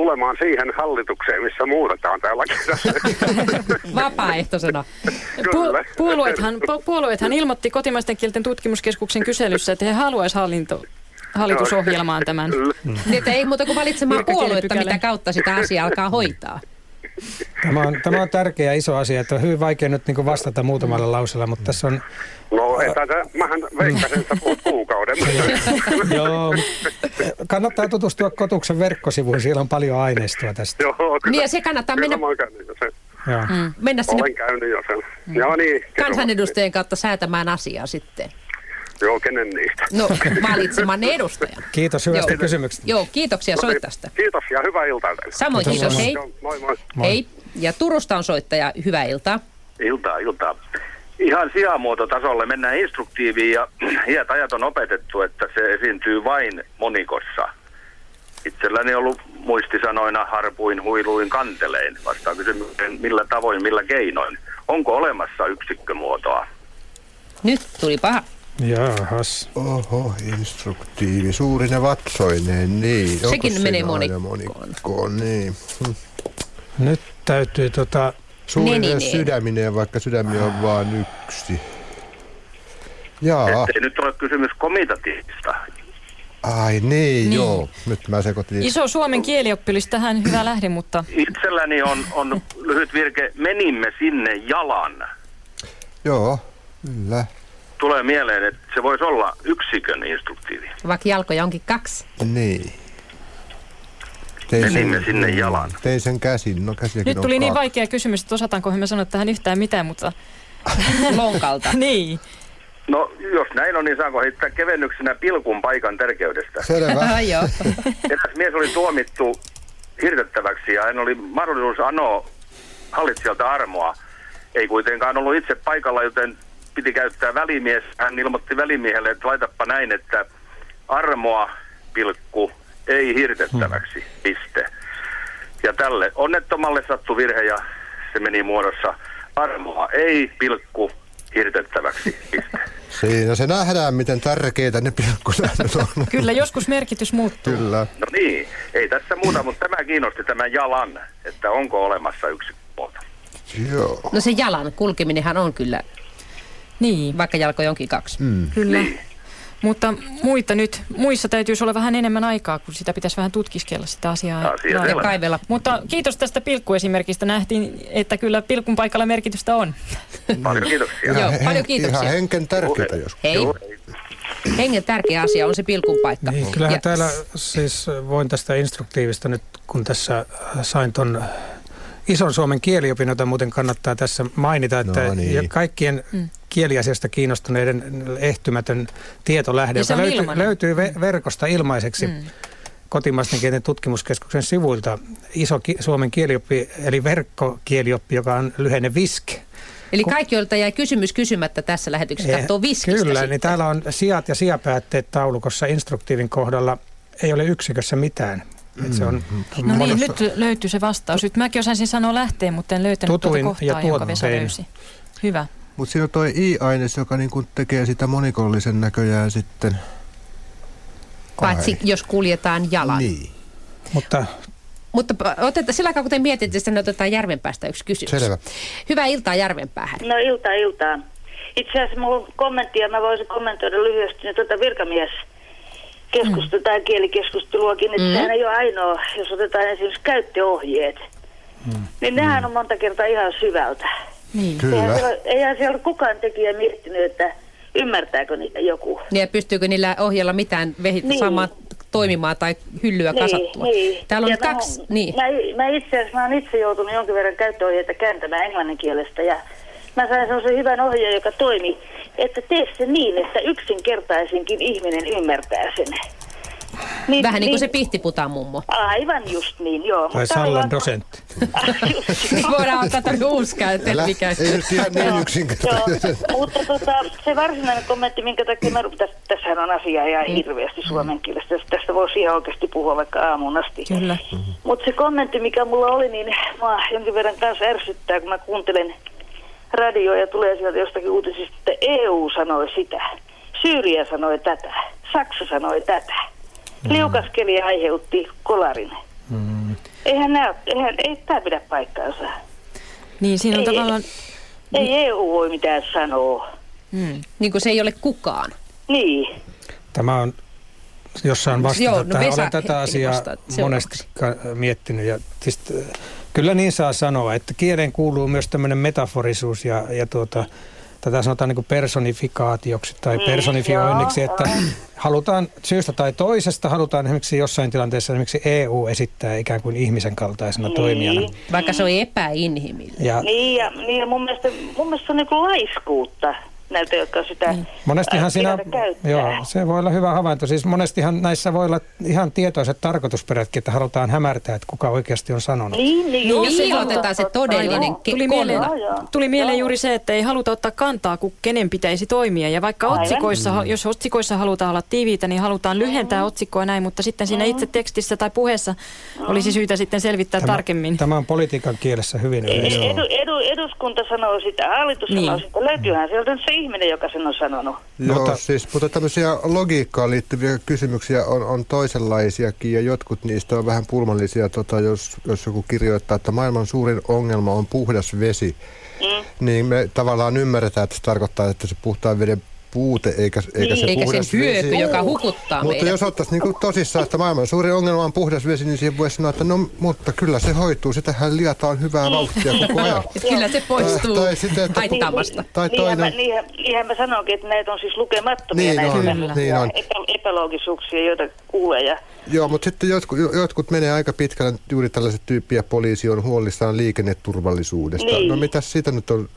tulemaan siihen hallitukseen, missä muutetaan tämä laki. *laughs* Vapaaehtoisena. Pu- puolueethan, puolueethan ilmoitti kotimaisten kielten tutkimuskeskuksen kyselyssä, että he haluaisivat hallinto, hallitusohjelmaan tämän. Niin, että ei muuta kuin valitsemaan puoluetta, mitä kautta sitä asiaa alkaa hoitaa. Tämä on, tämä on tärkeä iso asia, että on hyvin vaikea nyt niin vastata muutamalla lausella, mutta tässä on... No, että mähän veikkasin, että puhut kuukauden. *laughs* Joo, kannattaa tutustua Kotuksen verkkosivuihin, siellä on paljon aineistoa tästä. Joo, kyllä. Niin ja se kannattaa mennä... Joo. Mm. Mennä sinne... Olen käynyt jo sen. Mm. Joo, niin. Kansanedustajien kautta säätämään asiaa sitten. Joo, kenen niistä? No, valitsemanne edustaja. Kiitos hyvästä kysymyksestä. Joo, kiitoksia no, soittajasta. Kiitos ja hyvää iltaa teille. Samoin, kiitos. kiitos. Hei. Joo, moi, moi. Hei. Ja Turusta on soittaja. Hyvää iltaa. Iltaa, iltaa. Ihan sijamuototasolle mennään instruktiiviin ja *clears throat* iät ajat on opetettu, että se esiintyy vain monikossa. Itselläni on ollut muistisanoina harpuin, huiluin, kantelein. Vastaan kysymykseen, millä tavoin, millä keinoin. Onko olemassa yksikkömuotoa? Nyt tuli paha. Jahas. Oho, instruktiivi. Suurine vatsoineen, niin. Sekin menee monikkoon. monikkoon. Niin. Hm. Nyt täytyy tota... Suurinen niin, niin, sydämineen, vaikka sydämiä on vain yksi. Jaa. Ettei nyt ole kysymys komitatiivista. Ai niin, niin, joo. Nyt mä sekoitin. Iso suomen kielioppilis tähän hyvä lähde, mutta... Itselläni on, on lyhyt virke, menimme sinne jalan. Joo, kyllä tulee mieleen, että se voisi olla yksikön instruktiivi. Vaikka jalkoja onkin kaksi. Niin. Tein Menimme sen, sinne jalan. Tein sen käsin. No, Nyt tuli niin vaikea kysymys, että osataanko me sanoa tähän yhtään mitään, mutta... *laughs* *laughs* Lonkalta. niin. No, jos näin on, niin saanko heittää kevennyksenä pilkun paikan tärkeydestä? Selvä. *laughs* Joo. Eräs mies oli tuomittu hirtettäväksi ja hän oli mahdollisuus anoa hallitsijalta armoa. Ei kuitenkaan ollut itse paikalla, joten piti käyttää välimies. Hän ilmoitti välimiehelle, että laitappa näin, että armoa, pilkku, ei hirtettäväksi, piste. Ja tälle onnettomalle sattui virhe ja se meni muodossa armoa, ei, pilkku, hirtettäväksi, piste. *laughs* Siinä se nähdään, miten tärkeitä ne pilkkusäännöt on. *laughs* Kyllä, joskus merkitys muuttuu. Kyllä. No niin, ei tässä muuta, mutta tämä kiinnosti tämän jalan, että onko olemassa yksi puolta. Joo. No se jalan kulkeminenhan on kyllä, Niin, vaikka jalkoja onkin kaksi. Mm. kyllä. Mutta muita nyt, muissa täytyisi olla vähän enemmän aikaa, kun sitä pitäisi vähän tutkiskella sitä asiaa. Asia selvä. Kaivella. Mutta kiitos tästä pilkkuesimerkistä. Nähtiin, että kyllä pilkun paikalla merkitystä on. Paljon kiitoksia. *laughs* Joo, paljon kiitoksia. Ihan henken tärkeitä joskus. Hei. Joo, Hengen tärkeä asia on se pilkun paikka. Niin, kyllähän Ja- täällä siis voin tästä instruktiivista nyt, kun tässä sain ton ison Suomen kieliopin, jota muuten kannattaa tässä mainita, että No niin. ja kaikkien Mm. kieliasiasta kiinnostuneiden ehtymätön tietolähde, joka löytyy, löytyy ve- verkosta ilmaiseksi Mm. kotimaisten kielen tutkimuskeskuksen sivuilta. Iso ki- Suomen kielioppi, eli verkkokielioppi, joka on lyhenne VISK. Eli kaikki, joilta jäi kysymys kysymättä tässä lähetyksessä, Eh, katsoo viskistä Kyllä, sitten. niin täällä on sijat ja sijapäätteet taulukossa instruktiivin kohdalla. Ei ole yksikössä mitään. Et se on No niin, nyt löytyy se vastaus. Nyt mäkin osaisin sanoa lähteen, mutta en löytänyt Tutuin tuota ja kohtaa, jonka Vesa löysi. Hyvä. Mutta siinä on toi i-aines, joka niinku tekee sitä monikollisen näköjään sitten. Paitsi jos kuljetaan jalan. Niin. Mutta Mutta otetaan, sillä aikaa kun te mietitte, sitten otetaan Järvenpäästä yksi kysymys. Selvä. Hyvää iltaa Järvenpäähän. No ilta iltaa. Itse asiassa mulla on kommentti ja mä voisin kommentoida lyhyesti niin tuota virkamies keskustelua tai kielikeskusteluakin, että Mm. mm. sehän ei ole ainoa, jos otetaan esimerkiksi käyttöohjeet. Mm. Niin nehän on monta kertaa ihan syvältä. Niin. Eihän Kyllä. siellä, eihän siellä ole kukaan tekijä miettinyt, että ymmärtääkö niitä joku. Niin, Ja pystyykö niillä ohjella mitään vehi- Niin. saamaan toimimaan tai hyllyä kasattua? Täällä on Ja kaksi, Mä, niin. mä, mä itse asiassa mä oon itse joutunut jonkin verran käyttöohjeita kääntämään englannin kielestä ja mä sain sellaisen hyvän ohjeen, joka toimi, että tee se niin, että yksinkertaisinkin ihminen ymmärtää sen. Niin, Vähän niin kuin se pihtiputaan mummo. Aivan just niin, joo. tai Sallan haluan- dosentti. *laughs* Just *laughs* Niin voidaan ottaa tämmöinen uusi käyttö. Älä, ei nyt ihan niin. Joo, mutta tota, se varsinainen kommentti, minkä takia mä, tässä, tässähän on asiaa ihan hirveästi suomen kielestä. Tästä- voisi ihan oikeasti puhua vaikka aamuun asti. Kyllä. Mutta se kommentti, mikä mulla oli, niin mua jonkin verran kanssa ärsyttää, kun mä kuuntelen radioa ja tulee sieltä jostakin uutisista, että EU sanoi sitä, Syyria sanoi tätä, Saksa sanoi tätä. Liukaskeli aiheutti kolarin. Eihän, nää, eihän ei tämä pidä paikkaansa. Niin, siinä on Ei, tavallaan... Ei EU voi mitään sanoa. Mm. Niin kuin se ei ole kukaan. Niin. Tämä on jossain vastata Joo, no tähän. Vesa Olen tätä asiaa monesti miettinyt. Ja äh, kyllä niin saa sanoa, että kieleen kuuluu myös tämmöinen metaforisuus ja, ja tuota, tätä sanotaan niin kuin personifikaatioksi tai Mm, personifioinniksi, joo, että halutaan syystä tai toisesta, halutaan esimerkiksi jossain tilanteessa esimerkiksi EU esittää ikään kuin ihmisen kaltaisena Niin. toimijana. Vaikka se on epäinhimillinen. Ja Niin, ja, niin ja mun, mielestä, mun mielestä se on niin laiskuutta näiltä, jotka sitä niin. Monestihan siinä, käyttää. joo, se voi olla hyvä havainto. Siis monestihan näissä voi olla ihan tietoiset tarkoitusperätkin, että halutaan hämärtää, että kuka oikeasti on sanonut. Niin, niin, Niin, joo, ja se todellinen Joo. Tuli mieleen, Joo, joo. tuli mieleen Joo. juuri se, että ei haluta ottaa kantaa, kun kenen pitäisi toimia. Ja vaikka Aivan. otsikoissa, Mm. jos otsikoissa halutaan olla tiiviitä, niin halutaan lyhentää otsikkoa näin, mutta sitten siinä itse tekstissä tai puheessa olisi syytä sitten selvittää tarkemmin. Tämä on politiikan kielessä hyvin yleistä. Edu, edu, eduskunta sanoo sitä, hallitus Niin. sanoo sitä. Löytyyhän sieltä se ihminen, joka sen on sanonut. Joo, Mutta- mutta, siis, mutta tämmöisiä logiikkaan liittyviä kysymyksiä on, on toisenlaisiakin ja jotkut niistä on vähän pulmallisia, tota, jos, jos joku kirjoittaa, että maailman suurin ongelma on puhdas vesi, Mm. niin me tavallaan ymmärretään, että se tarkoittaa, että se puhtaan veden puute eikä, eikä se Niin. Eikä puhdas se hyöky, vesi. joka hukuttaa Mutta meidät. jos ottaisiin niinku tosissaan, että maailman suurin ongelma on puhdas vesi, niin siihen voisi sanoa, että no, mutta kyllä se hoituu. Sitähän liataan hyvää vauhtia koko ajan. Kyllä se poistuu Tai sitten, että- haittaamasta. Tai Niinhän mä, toinen, niinhän, mä sanoinkin, että näitä on siis lukemattomia Niin näitä on, niin on. Epä, epäloogisuuksia, joita kuulee. Ja, Joo, mutta sitten jotkut, jotkut menee aika pitkälle, juuri tällaiset tyyppiä poliisi on huolissaan liikenneturvallisuudesta. Niin. No mitä siitä nyt on?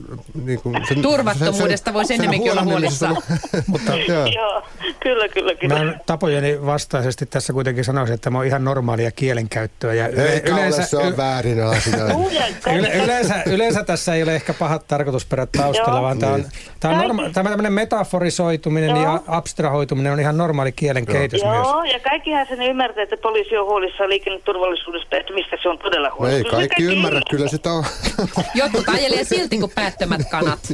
Niin kuin sen, Turvattomuudesta voisi ennemminkin olla huolissaan. *laughs* Mutta Joo, kyllä, kyllä, kyllä. mä tapojeni vastaisesti tässä kuitenkin sanoisin, että tämä on ihan normaalia kielenkäyttöä. Ja yle- Eikä ole, se on y- väärin asia. *laughs* Yle, yleensä, yleensä tässä ei ole ehkä pahat tarkoitusperät taustalla, Joo. vaan tämä on, tämä on norma- tämä tämmöinen metaforisoituminen ja abstrahoituminen on ihan normaali kielen kehitys myös. Joo, ja kaikkihan sen ymmärtää, että poliisi on huolissaan liikenneturvallisuudesta, että mistä se on todella No huolissaan. ei kaikki ymmärrä, kyllä sitä on. *laughs* Jotkut ajelee silti kuin päättömät kanat. *laughs*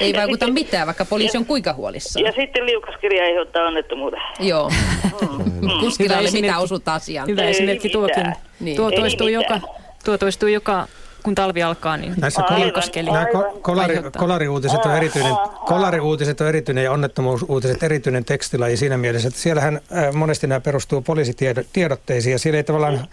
Ei vaikuta mitään, vaikka poliisi on kuinka huolissaan. Ja sitten liukaskirja aiheuttaa onnettomuuden. Joo. Kuskilla Hyvä ei ole mitään osut asiaan. Hyvä esimerkki tuokin. Niin. Tuo toistuu, joka, tuo toistuu joka, kun talvi alkaa, niin Näissä Aivan, liukaskeli. Nämä ko- kolari, kolariuutiset on erityinen, kolariuutiset on erityinen ja onnettomuusuutiset erityinen tekstilaji siinä mielessä, että siellähän äh, monesti nämä perustuu poliisitiedotteisiin ja siellä ei tavallaan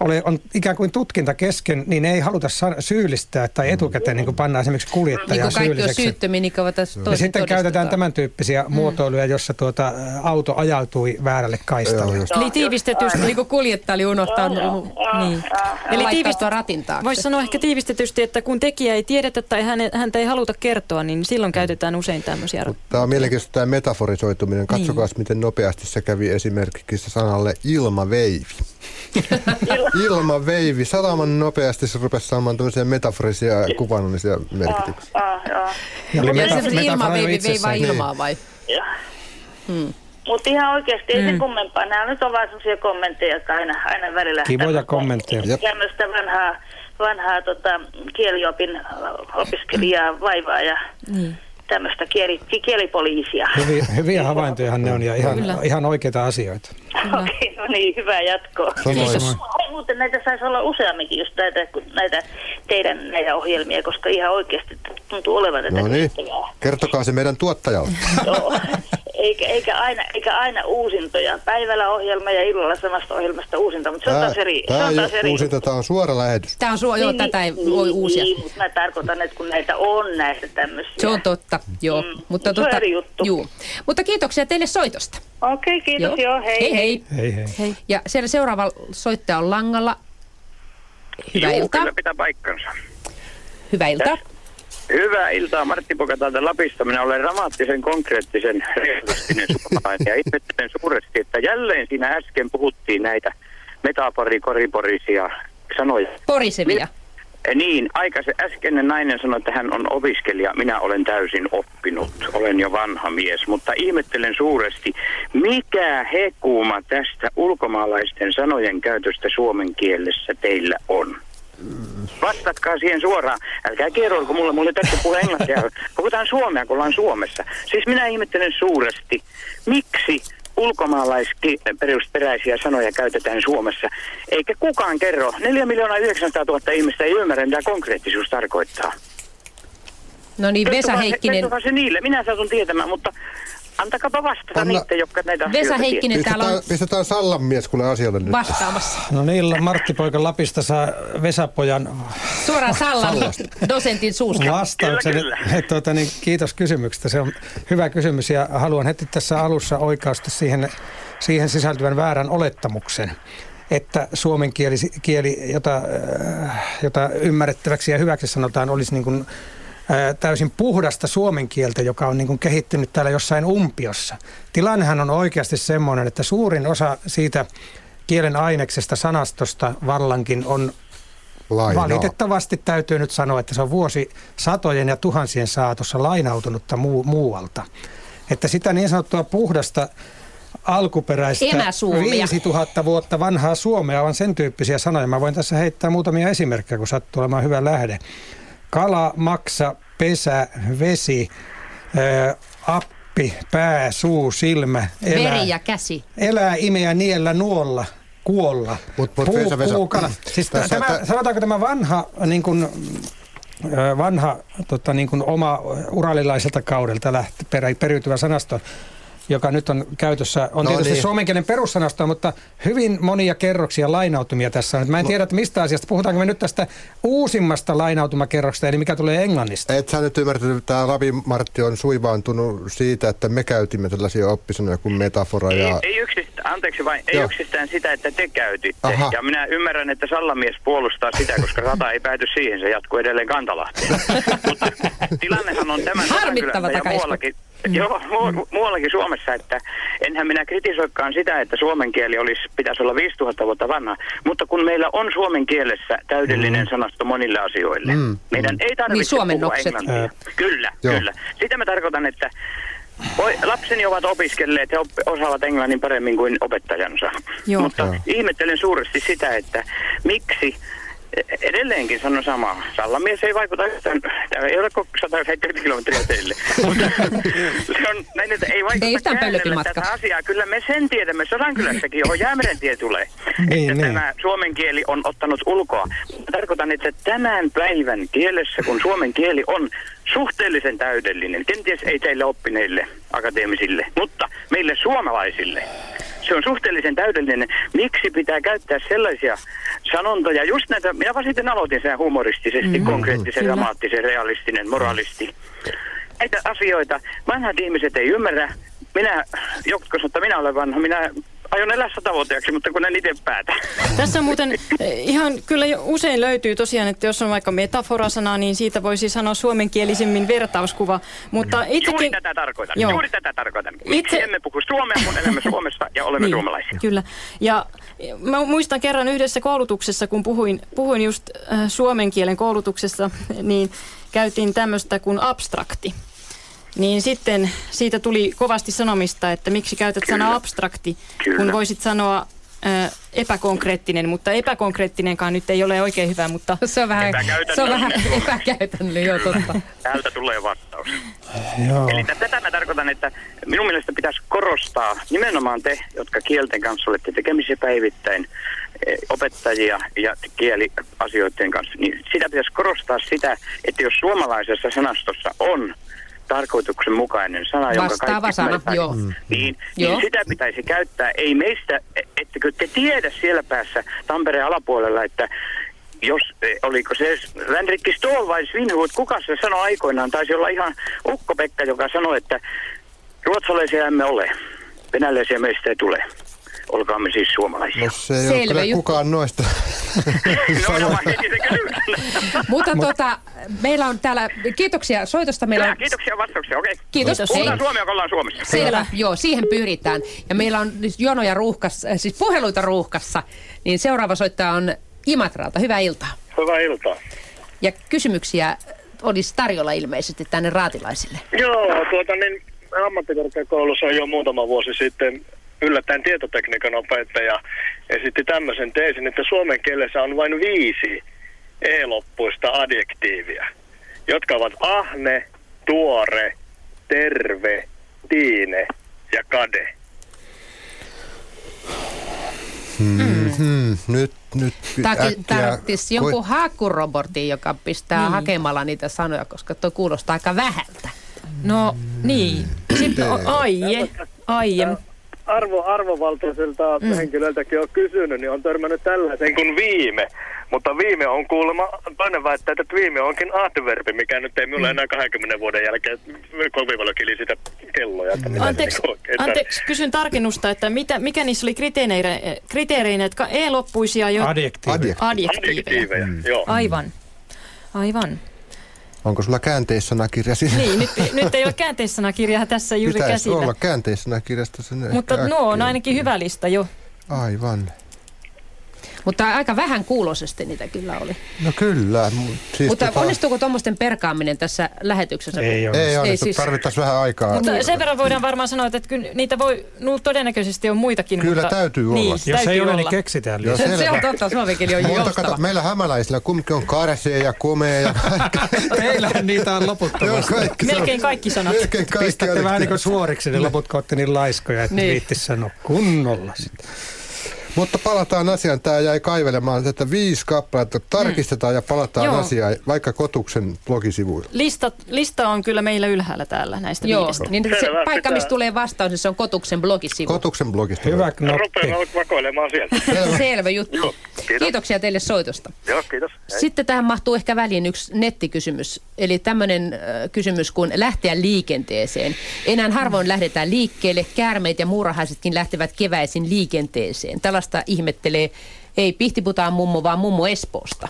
ole, on ikään kuin tutkinta kesken, niin ei haluta syyllistää tai etukäteen niin kuin pannaan esimerkiksi Niin kaikki on syylliseksi. syyttömiä, niin kauan tässä Ja sitten käytetään tämän tyyppisiä mm. muotoiluja, jossa tuota, auto ajautui väärälle kaistalle. Eli tiivistetysti, Niin kuin kuljettaja oli unohtanut. niin. Eli Eli tiivistä tiivistä, ratin taakse. voisi sanoa ehkä tiivistetysti, että kun tekijä ei tiedetä tai häne, häntä ei haluta kertoa, niin silloin käytetään usein tämmöisiä. Tämä on mielenkiintoista tämä metaforisoituminen. Katsokaa, miten nopeasti se kävi esimerkiksi sanalle ilmaveivi. Ilmaveivi. *laughs* Salaman nopeasti se rupesi saamaan tämmöisiä metaforisia ja kuvannollisia merkityksiä. Ah, joo. Ja oli Ja meta- se metafora ilmaveivi vei itsessään. vaan ilmaa vai? Hmm. Mutta ihan oikeasti ei se kummempaa. Nämä nyt on vain sellaisia kommentteja, jotka aina, aina välillä... Kivoja kommentteja. Tämmöistä vanhaa, vanhaa tota, kieliopin opiskelijaa vaivaa ja Niin. Tämmöistä kieli, kielipoliisia. Hyviä, hyviä havaintojahan ne on ja ihan, Kyllä. ihan oikeita asioita. Okei, *laughs* no niin, hyvää jatkoa. Ai, Muuten näitä saisi olla useamminkin, just näitä, näitä teidän näitä ohjelmia, koska ihan oikeasti tuntuu olevan tätä No niin, kertokaa se meidän tuottajalle. *laughs* Joo. Eikä, eikä, aina, eikä aina uusintoja. Päivällä ohjelma ja illalla samasta ohjelmasta uusinta, mutta se on taas eri. se Tämä on ei taas ole eri. uusinta, tämä on suora lähetys. Tämä on suo, joo, tätä ei voi uusia. Niin, mutta mä tarkoitan, että kun näitä on näitä tämmöisiä. Se on totta, joo. Mm, Mutta, se on eri juttu. Juu. Mutta kiitoksia teille soitosta. Okei, kiitos, joo, hei. hei. hei. Hei hei. Hei. Ja siellä seuraava soittaja on langalla. Hyvää Juu, iltaa. kyllä pitää paikkansa. Hyvää iltaa. Hyvää iltaa, Martti Poka täältä Lapista. Minä olen dramaattisen, konkreettisen, realistinen suomalainen ja ihmettelen suuresti, että jälleen siinä äsken puhuttiin näitä metaforikorriporisia sanoja. Porisevia. Eh, Niin, aikaisemmin äskeinen nainen sanoi, että hän on opiskelija. Minä olen täysin oppinut. Olen jo vanha mies, mutta ihmettelen suuresti, mikä hekuuma tästä ulkomaalaisten sanojen käytöstä suomen kielessä teillä on? Vastatkaa siihen suoraan. Älkää kerroiko mulle, mulle tässä puhua englantia. *laughs* Puhutaan suomea, kun ollaan Suomessa. Siis minä ihmettelen suuresti, miksi ulkomaalaisperäisiä sanoja käytetään Suomessa, eikä kukaan kerro. 4 miljoonaa 900 000 ihmistä ei ymmärrä, mitä konkreettisuus tarkoittaa. No niin, Vesa se- Heikkinen. kertokaa se niille, minä satun tietämään, mutta antakaapa vastata Anna- niitä, jotka näitä Vesa asioita Heikkinen täällä on Pistetään, pistetään Sallan mies kuule asialle nyt. vastaamassa. No niin, Martti Poika Lapista saa Vesapojan Suoraan Sallan dosentin suusta. vastauksen. Kyllä, Et, tuota, niin, kiitos kysymyksestä. Se on hyvä kysymys ja haluan heti tässä alussa oikausta siihen, siihen sisältyvän väärän olettamuksen että suomen kieli, kieli jota, äh, jota ymmärrettäväksi ja hyväksi sanotaan, olisi niin kuin, täysin puhdasta suomen kieltä, joka on niin kuin kehittynyt täällä jossain umpiossa. Tilannehan on oikeasti semmoinen, että suurin osa siitä kielen aineksesta, sanastosta vallankin on Lainaa. Valitettavasti täytyy nyt sanoa, että se on vuosi satojen ja tuhansien saatossa lainautunutta muu, muualta. Että sitä niin sanottua puhdasta alkuperäistä Emäsuomia. 5000 vuotta vanhaa Suomea on sen tyyppisiä sanoja. Mä voin tässä heittää muutamia esimerkkejä, kun sattuu olemaan hyvä lähde. Kala, maksa, pesä, vesi, ää, appi, pää, suu, silmä, elää. Veri ja käsi. Elää, imeä, niellä, nuolla, kuolla. Mut- mut Puu, Vesa, Vesa. puukala. Siis Tässä- tämä, tä- sanotaanko tämä vanha, niin kuin, vanha tota, niin kuin oma uralilaiselta kaudelta lähti, perä, periytyvä sanasto, joka nyt on käytössä, on No tietysti niin. suomenkielen perussanastoa, mutta hyvin monia kerroksia lainautumia tässä on. Mä en tiedä, että mistä asiasta. Puhutaanko me nyt tästä uusimmasta lainautumakerroksesta, eli mikä tulee englannista? Et sä nyt ymmärtänyt, että tämä Ravi Martti on suivaantunut siitä, että me käytimme tällaisia oppisanoja kuin metafora ja... Ei, ei yksistä, Anteeksi vain, ei Joo. yksistään sitä, että te käytitte. Aha. Ja minä ymmärrän, että Sallamies puolustaa sitä, koska rata ei pääty siihen, se jatkuu edelleen Kantalahteen. *laughs* Mutta tilannehan on tämän Harmittava ja muuallakin, joo, mu- muuallakin Suomessa, että enhän minä kritisoikaan sitä, että suomen kieli olisi, pitäisi olla 5000 vuotta vanha, mutta kun meillä on suomen kielessä täydellinen sanasto monille asioille, Mm. meidän ei tarvitse Niin, puhua englantia. Kyllä, Joo. kyllä. Sitä mä tarkoitan, että voi, lapseni ovat opiskelleet ja op, osaavat englannin paremmin kuin opettajansa. Joo. Mutta Joo. ihmettelen suuresti sitä, että miksi edelleenkin sanon samaa. Sallamies ei vaikuta yhtään. Tämä ei ole koko 170 kilometriä teille. *laughs* Se on näin, että ei vaikuta käännellä tätä asiaa. Kyllä me sen tiedämme Sodankylässäkin, johon Jäämeren tie tulee. Niin, että niin. tämä suomen kieli on ottanut ulkoa. Tarkoitan, että tämän päivän kielessä, kun suomen kieli on suhteellisen täydellinen, kenties ei teille oppineille akateemisille, mutta meille suomalaisille, se on suhteellisen täydellinen. Miksi pitää käyttää sellaisia sanontoja, just näitä, minä vaan sitten aloitin sen humoristisesti, mm, konkreettisen, kyllä. dramaattisen, realistinen, moralisti. Näitä asioita vanhat ihmiset ei ymmärrä. Minä, jotkut sanoo, että minä olen vanha, minä aion elää satavuotiaaksi, mutta kun en itse päätä. Tässä on muuten eh, ihan kyllä jo usein löytyy tosiaan, että jos on vaikka metaforasana, niin siitä voisi sanoa suomenkielisemmin vertauskuva. Mutta Juuri itsekin... tätä tarkoitan. Joo. Juuri tätä tarkoitan. Miksi Itse- emme puhu suomea, kun elämme Suomessa ja olemme Niin, suomalaisia? Kyllä. Ja mä muistan kerran yhdessä koulutuksessa, kun puhuin, puhuin just äh, suomen kielen koulutuksessa, niin käytiin tämmöistä kuin abstrakti. Niin sitten siitä tuli kovasti sanomista, että miksi käytät sanaa abstrakti, Kyllä. kun voisit sanoa äh, epäkonkreettinen, mutta epäkonkreettinenkaan nyt ei ole oikein hyvä, mutta Se on vähän, se on vähän epäkäytännöllinen, joo totta. Täältä tulee vastaus. Joo. Eli tätä mä tarkoitan, että minun mielestä pitäisi korostaa nimenomaan te, jotka kielten kanssa olette tekemisiä päivittäin, eh, opettajia ja kieliasioiden kanssa, niin sitä pitäisi korostaa sitä, että jos suomalaisessa sanastossa on tarkoituksenmukainen sana, jonka Vastaava kaikki sana, joo. niin, niin Joo. sitä pitäisi käyttää. Ei meistä, ettekö te tiedä siellä päässä Tampereen alapuolella, että jos, eh, oliko se Vänrikki Stoll vai Svinhut, kuka se sanoi aikoinaan, taisi olla ihan Ukko-Pekka, joka sanoi, että ruotsalaisia emme ole, venäläisiä meistä ei tule. Olkaamme siis suomalaisia. No se ei Selvä ole kyllä juttu. kukaan noista. *laughs* No, no. *laughs* Mutta tota, meillä on täällä, kiitoksia soitosta. Meillä on, kiitoksia vastauksia, okei. Kiitos. Puhutaan Hei. suomea, kun ollaan Suomessa. Selvä, joo, siihen pyritään. Ja meillä on nyt jonoja ruuhkassa, äh, siis puheluita ruuhkassa. Niin seuraava soittaja on Imatralta. Hyvää iltaa. Hyvää iltaa. Ja kysymyksiä olisi tarjolla ilmeisesti tänne raatilaisille. Joo, tuota niin, ammattikorkeakoulussa jo muutama vuosi sitten yllättäen tietotekniikan opettaja esitti tämmöisen teesin, että suomen kielessä on vain viisi e-loppuista adjektiivia, jotka ovat ahne, tuore, terve, tiine ja kade. Hmm, nyt, nyt Tarvitsisi jonkun hakurobotin, joka pistää Niin. hakemalla niitä sanoja, koska tuo kuulostaa aika vähältä. no niin. Sitten o- aie, aie. Arvo, arvovaltaiselta mm. henkilöltäkin on kysynyt, niin on törmännyt tällaisen kuin viime. Mutta viime on kuulemma, toinen väittää, että viime onkin adverbi, mikä nyt ei minulle enää 20 vuoden jälkeen kovin paljon kili sitä kelloja. Että mitä se Anteeksi, oikein anteeksi, kysyn tarkennusta, että mitä, mikä niissä oli kriteereinä, kriteereinä että e-loppuisia jo adjektiiveja. Adjektiiveja, mm. joo. Aivan. Aivan. Onko sulla käänteissanakirja siinä? Niin, nyt, nyt ei ole käänteissanakirjaa tässä juuri Pitäisi käsillä. olla käänteissanakirjasta Mutta nuo on ainakin hyvä lista jo. Aivan. Mutta aika vähän kuulosesti niitä kyllä oli. No kyllä. Siis Mutta tota, onnistuuko tuommoisten perkaaminen tässä lähetyksessä? Ei ole. Ei onnistu, siis- tarvittaisiin vähän aikaa. Mutta sen verran voidaan varmaan sanoa, että kyllä niitä voi, no todennäköisesti on muitakin. Kyllä mutta, täytyy olla. Niin, Jos täytyy ei ole, olla. niin keksitään lisää. Se on totta, suomenkieli on Mutta joustava. kato, meillä hämäläisillä kumminkin on karsee ja komea ja kaikki. Teillähän niitä on Joo, loputtomasti. kaikki Melkein kaikki sanat. Melkein kaikki. Pistätte vähän niin kuin suoriksi, niin loput kun niin laiskoja, että Niin. niin. viittis sanoa kunnolla sitä. Mutta palataan asiaan. Tämä jäi kaivelemaan, että viisi kappaletta tarkistetaan ja palataan Joo. asiaan, vaikka Kotuksen blogisivuilla. Lista, lista on kyllä meillä ylhäällä täällä näistä Joo, viidestä. niin se Selvä, paikka, pitää- missä tulee vastaus, niin se on Kotuksen blogisivu. Kotuksen blogista. Hyvä knoppi. Rupean vakoilemaan sieltä. *laughs* Selvä juttu. Joo, kiitos. Kiitoksia teille soitosta. Joo, kiitos. Hei. Sitten tähän mahtuu ehkä väliin yksi nettikysymys. Eli tämmöinen äh, kysymys kuin lähteä liikenteeseen. Enää harvoin lähdetään liikkeelle. Käärmeet ja muurahaisetkin lähtevät keväisin liikenteeseen. Tällaista ihmettelee ei Pihtiputaan mummo, vaan mummo Espoosta.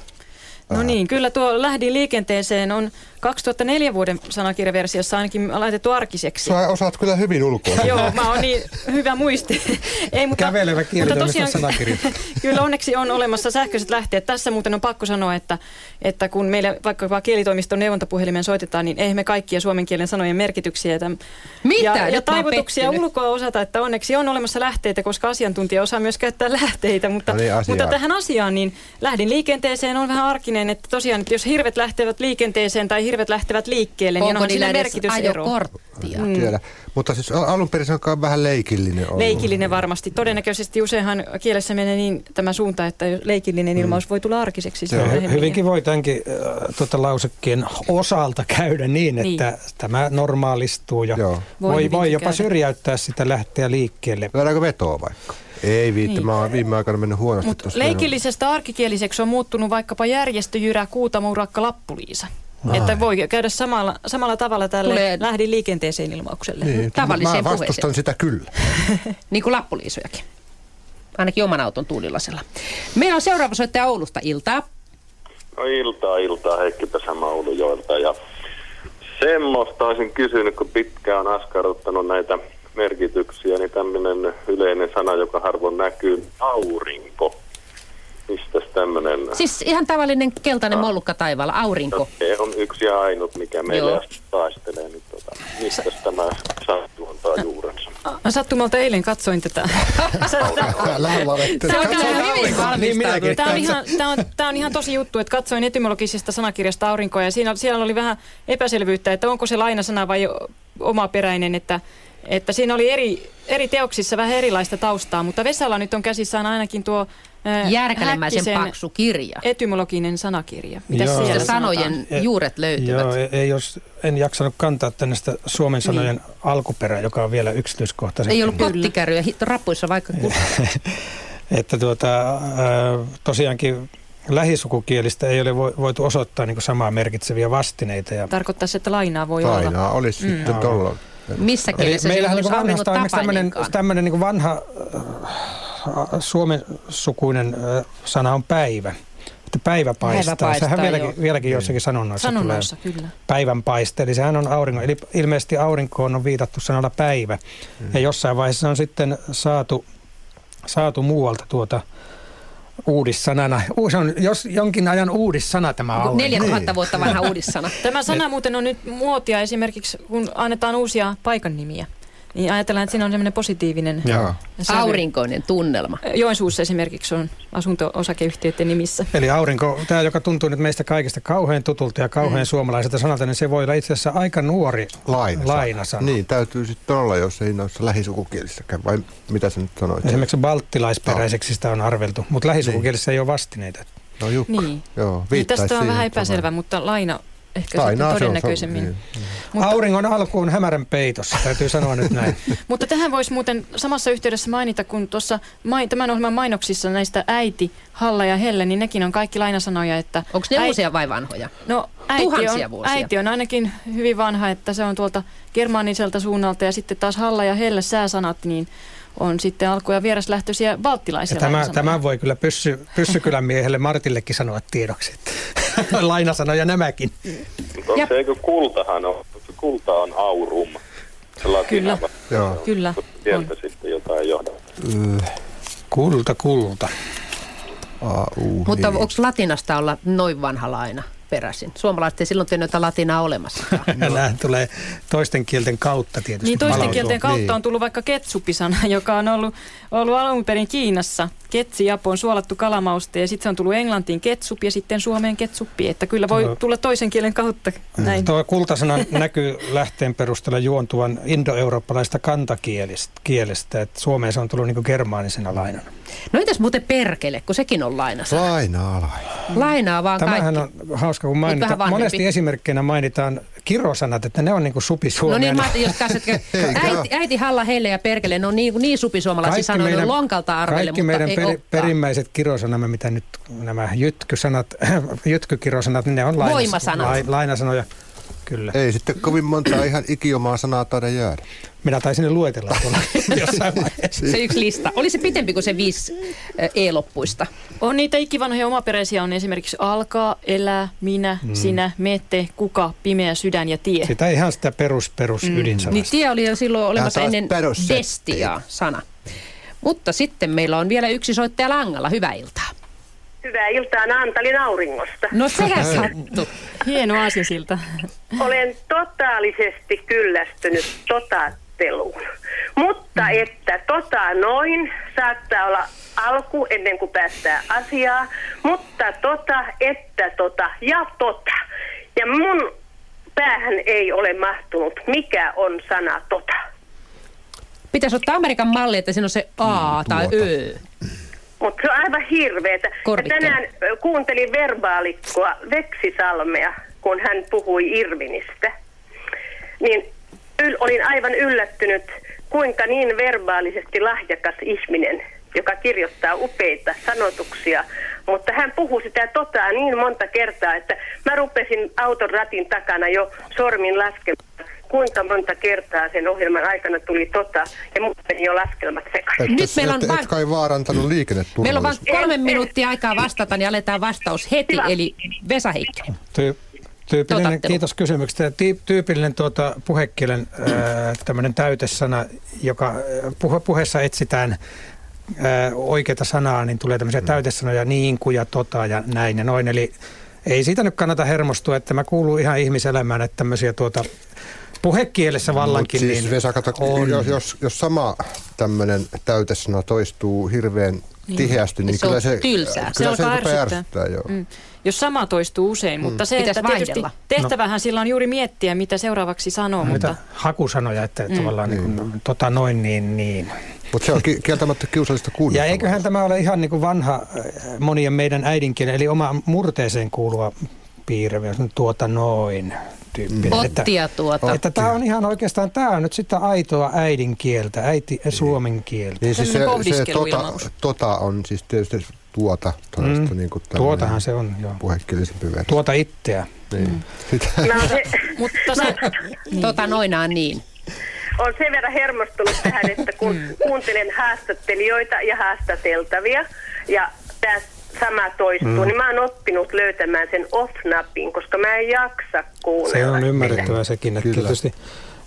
No niin, kyllä tuo lähdin liikenteeseen on 2004 vuoden sanakirjaversiossa ainakin laitettu arkiseksi. Sä osaat kyllä hyvin ulkoa. *laughs* Joo, mä oon niin hyvä muisti. *laughs* Ei, mutta, Kävelevä kielitoimiston sanakirja. *laughs* Kyllä onneksi on olemassa sähköiset lähteet. Tässä muuten on pakko sanoa, että, että kun meille vaikka kielitoimiston neuvontapuhelimen soitetaan, niin ei me kaikkia suomen kielen sanojen merkityksiä ja, Mitä? ja, ja taivutuksia ulkoa osata, että onneksi on olemassa lähteitä, koska asiantuntija osaa myös käyttää lähteitä. Mutta, No niin, asiaan. mutta tähän asiaan, niin lähdin liikenteeseen on vähän arkinen, että tosiaan, että jos hirvet lähtevät liikenteeseen tai hirvet lähtevät liikkeelle, niin Onko onhan niillä siinä edes merkitysero. ajokorttia? Mm. Tiedä. Mutta siis al- alun perin se on vähän leikillinen ollut. Leikillinen varmasti. Todennäköisesti useinhan kielessä menee niin tämä suunta, että leikillinen ilmaus voi tulla arkiseksi. Myöhemmin. hyvinkin voi tämänkin äh, tuota, lausekkeen osalta käydä niin, että tämä normaalistuu ja Joo. Voi voi, voi, jopa käydä. syrjäyttää sitä lähteä liikkeelle. Lyödäänkö vetoa vaikka? Ei viitti, Niin. mä oon viime aikoina mennyt huonosti tuossa leikillisestä arkikieliseksi on muuttunut vaikkapa järjestöjyrä, kuutamurakka, lappuliisa. Ai. Että voi käydä samalla, samalla tavalla tälle Tulee- lähdin liikenteeseen ilmaukselle. Niin, Tavalliseen mä vastustan puheeseen. sitä kyllä. *laughs* Niin kuin lappuliisojakin. Ainakin oman auton tuulilasella. Meillä on seuraava soittaja Oulusta iltaa. No iltaa, iltaa, Heikki tässä Oulujoelta. Ja semmoista olisin kysynyt, kun pitkään on askarruttanut näitä merkityksiä, niin tämmöinen yleinen sana, joka harvoin näkyy, aurinko. Mistäs tämmöinen? Siis ihan tavallinen keltainen mollukka taivaalla, aurinko. Se on yksi ja ainut, mikä asti taistelee. Niin tota, mistäs tämä sattuu antaa juurensa? Mä sattumalta eilen katsoin tätä. Valehtele. Se on Katsotaan hyvin. Niin. Tämä on, ihan, tämä, on, tämä on ihan tosi juttu, että katsoin etymologisesta sanakirjasta aurinkoa ja siinä, siellä oli vähän epäselvyyttä, että onko se lainasana vai omaperäinen, että, että siinä oli eri, eri teoksissa vähän erilaista taustaa, mutta Vesala nyt on käsissään ainakin tuo Järkälemäisen Häkkisen paksu kirja. etymologinen sanakirja. Mitä Joo. siellä sanojen sanotaan? juuret löytyvät. Joo, ei, ei jos, en jaksanut kantaa tänne sitä suomen sanojen niin. alkuperää, joka on vielä yksityiskohtaisempi. Ei ollut kottikärryjä hit- rappuissa vaikka *laughs* kun... että tuota, tosiaankin lähisukukielistä ei ole vo- voitu osoittaa niin samaa merkitseviä vastineita. Ja Tarkoittaisi, että lainaa voi olla. Lainaa olisi Mm. sitten tuolla. Missä Eli kielessä se meillähän olisi niin vanhasta on tämmöinen, tämmöinen niin vanha äh, suomen sukuinen sana on päivä. Että päivä paistaa. Päivä paistaa, Sehän vieläkin, joo. vieläkin joissakin sanonnoissa, Sanonnoissa, tulee kyllä. päivän paiste. Eli sehän on aurinko. Eli ilmeisesti aurinkoon on viitattu sanalla päivä. Mm. Ja jossain vaiheessa on sitten saatu, saatu muualta tuota uudissanana. Uu- Se on jos, jonkin ajan uudissana tämä aurinko. 4000 vuotta vanha uudissana. *laughs* Tämä sana muuten on nyt muotia esimerkiksi, kun annetaan uusia paikannimiä. Niin ajatellaan, että siinä on semmoinen positiivinen sävy. Aurinkoinen tunnelma. Joensuussa esimerkiksi on asunto-osakeyhtiöiden nimissä. Eli aurinko, tämä joka tuntuu nyt meistä kaikista kauhean tutulta ja kauhean mm. suomalaiselta sanalta, niin se voi olla itse asiassa aika nuori Lainasana. lainasana. Niin, täytyy sitten olla, jos ei noissa lähisukukielissäkään. Vai mitä sä nyt sanoit? Esimerkiksi balttilaisperäiseksi sitä on arveltu, mutta lähisukukielessä ei ole vastineita. No jukka. Niin. Joo, Niin tästä on vähän epäselvä, mutta laina ehkä Lainaa sitten se on, todennäköisemmin. se on, niin. Mutta- Auringon alku on hämärän peitossa, täytyy sanoa nyt näin. *laughs* Mutta tähän voisi muuten samassa yhteydessä mainita, kun tuossa tämän ohjelman mainoksissa näistä äiti, halla ja helle, niin nekin on kaikki lainasanoja. Että Onko ne äi- uusia vai vanhoja? No äiti Tuhansia on, vuosia. äiti on ainakin hyvin vanha, että se on tuolta germaaniselta suunnalta ja sitten taas halla ja helle sääsanat, niin on sitten alku- ja vieraslähtöisiä Ja balttilaisia tämä, tämä voi kyllä pyssy, pyssykylän miehelle Martillekin sanoa tiedoksi. *laughs* Lainasanoja nämäkin. Mutta onko se eikö kultahan on, kulta on aurum. Kyllä. Joo. Kyllä. Sieltä sitten jotain johda. Kulta, kulta. Au, Mutta niin. onko latinasta olla noin vanha laina peräisin? Suomalaiset ei silloin tiennyt, että latinaa olemassa. *laughs* Nämä tulee toisten kielten kautta tietysti. Niin toisten palautua. kielten kautta Niin. on tullut vaikka ketsupisana, *laughs* joka on ollut, ollut alun perin Kiinassa. ketsi Japon suolattu kalamauste ja sitten se on tullut Englantiin ketsup ja sitten Suomeen ketsuppi. Että kyllä voi Tuo- tulla toisen kielen kautta näin. Tuo kultasana näkyy lähteen perusteella juontuvan indoeurooppalaista kantakielestä, kielestä, että Suomeen se on tullut niin germaanisena lainana. No entäs muuten perkele, kun sekin on lainassa? Lainaa, lainaa. Lainaa vaan Tämähän kaikki. on hauska, kun vähän mainitaan, vanhempi. monesti esimerkkeinä mainitaan kirosanat, että ne on niin kuin supisuomia. No niin, mä jos käsitkö, *laughs* äiti, äiti, halla, heille ja perkele, ne on niin, niin supisuomalaisia sanoja, ne on lonkalta arvelle, kaikki mutta meidän ei olekaan. perimmäiset kirosanamme, mitä nyt nämä jytkysanat, *laughs* jytkykirosanat, ne on lainas, Voimasanat. lai, lainasanoja. Kyllä. Ei sitten kovin monta ihan ikiomaa sanaa taida jäädä. Minä taisin ne luetella tuolla *laughs* jossain vaiheessa. Se yksi lista. Oli se pitempi kuin se viisi e-loppuista. On niitä ikivanhoja omaperäisiä, on esimerkiksi alkaa, elää, minä, Mm. sinä, me, te, kuka, pimeä sydän ja tie. Sitä ihan sitä perus, perus mm. ydinsanasta. Niin tie oli jo silloin olemassa ennen destiaa sana. Mutta sitten meillä on vielä yksi soittaja langalla. Hyvää iltaa. Hyvää iltaa Naantalin auringosta. No sehän sattuu. Hieno aasinsilta. Olen totaalisesti kyllästynyt totatteluun. Mutta että tota noin saattaa olla alku ennen kuin päästään asiaa, mutta tota, että tota ja tota. Ja mun päähän ei ole mahtunut, mikä on sana tota. Pitäisi ottaa Amerikan malli, että siinä on se A tai Ö. Mutta se on aivan hirveetä. Ja tänään kuuntelin verbaalikkoa Veksisalmea, kun hän puhui Irvinistä. Niin yl, olin aivan yllättynyt, kuinka niin verbaalisesti lahjakas ihminen, joka kirjoittaa upeita sanotuksia, mutta hän puhuu sitä totaa niin monta kertaa, että mä rupesin auton ratin takana jo sormin laskemaan, kuinka monta kertaa sen ohjelman aikana tuli tota, ja mun meni jo laskelmat sekaisin. Nyt meillä on et, vain- et kai vaarantanut liikenneturvallisuutta. Meillä on vain kolme minuuttia aikaa vastata, niin aletaan vastaus heti. Eli Vesa Heikkinen. Tyypillinen, Totattelu. kiitos kysymyksestä. Ty- tyypillinen tuota, puhekielen tämmöinen täytesana, joka ää, puhe, puheessa etsitään ää, oikeita sanaa, niin tulee tämmöisiä täytesanoja niin kuin ja tota ja näin ja noin. Eli ei siitä nyt kannata hermostua, että mä kuulun ihan ihmiselämään, että tämmöisiä tuota, puhekielessä vallankin. Mut siis niin Vesa, kato, on. jos, jos, jos sama tämmöinen täytesana toistuu hirveän Niin. tiheästi, niin Se kyllä se, tylsää. Kyllä Se se, rupeaa ärsyttää. Joo. Mm. Jos sama toistuu usein, mutta se, Pitäisi että tietysti vaihdella. tehtävähän sillä on juuri miettiä, mitä seuraavaksi sanoo, Mitä mutta hakusanoja, että mm. tavallaan niin kuin, tota noin niin niin. Mutta se on ki- kieltämättä kiusallista Ja kuunnella. eiköhän tämä ole ihan niin kuin vanha äh, monien meidän äidinkielen, eli oma murteeseen kuuluva piirre, jos nyt tuota noin tyyppinen. Että, Ottia tuota. että tämä on ihan oikeastaan, tämä on nyt sitä aitoa äidinkieltä, äiti suomen kieltä. Niin siis se, se tota, tota on siis tietysti tuota, todesta Mm. niin kuin Tuotahan se on, joo. puhekielisempi versio. Tuota itseä. Niin. Sitä, *laughs* Mä oon, se, mutta se, Tota noinaan niin. on sen verran hermostunut tähän, että kun kuuntelen haastattelijoita ja haastateltavia ja tämä sama toistuu, Mm. niin mä oon oppinut löytämään sen off-napin, koska mä en jaksa kuunnella. Se on sitä. ymmärrettävää sekin, että Kyllä. tietysti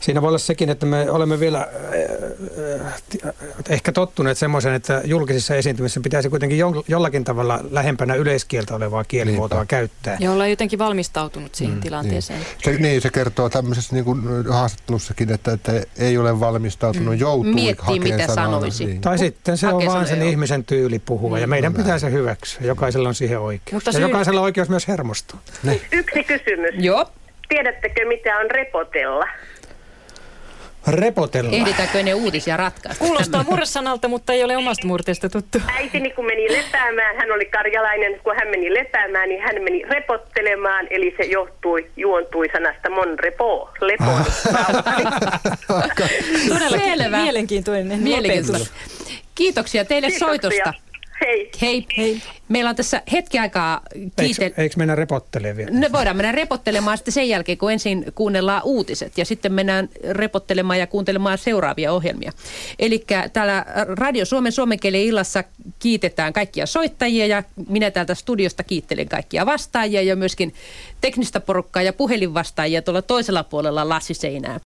siinä voi olla sekin, että me olemme vielä äh, äh, ehkä tottuneet semmoisen, että julkisissa esiintymissä pitäisi kuitenkin jo- jollakin tavalla lähempänä yleiskieltä olevaa kielimuotoa Niinpä. käyttää. ja ollaan jotenkin valmistautunut siihen tilanteeseen. se, niin, se kertoo tämmöisessä niin kuin haastattelussakin, että, että ei ole valmistautunut, joutuu Miettii, mitä sanaa. sanoisi. Niin. Tai sitten se on Hakee vaan sen sanoja. ihmisen tyyli puhua ja meidän pitää se hyväksyä. Jokaisella on siihen oikeus. Mutta ja syy- jokaisella on oikeus myös hermostua. Yksi kysymys. Joo. Tiedättekö, mitä on repotella? Repotella. Ehditäänkö ne uutisia ratkaista? Kuulostaa murresanalta, mutta ei ole omasta murteesta tuttu. Äitini kun meni lepäämään, hän oli karjalainen, kun hän meni lepäämään, niin hän meni repottelemaan, eli se johtui, juontui sanasta mon repo, lepo. Todellakin Selvä. mielenkiintoinen Mielenkiintoista. lopetus. Kiitoksia teille Kiitoksia. soitosta. Hei. Hei. Hei. Meillä on tässä hetki aikaa kiitel... Eikö, eikö mennä repottelemaan vielä? Ne voidaan mennä repottelemaan sitten sen jälkeen, kun ensin kuunnellaan uutiset ja sitten mennään repottelemaan ja kuuntelemaan seuraavia ohjelmia. Eli täällä Radio Suomen suomenkielen illassa kiitetään kaikkia soittajia ja minä täältä studiosta kiittelen kaikkia vastaajia ja myöskin teknistä porukkaa ja puhelinvastaajia tuolla toisella puolella lassiseinää.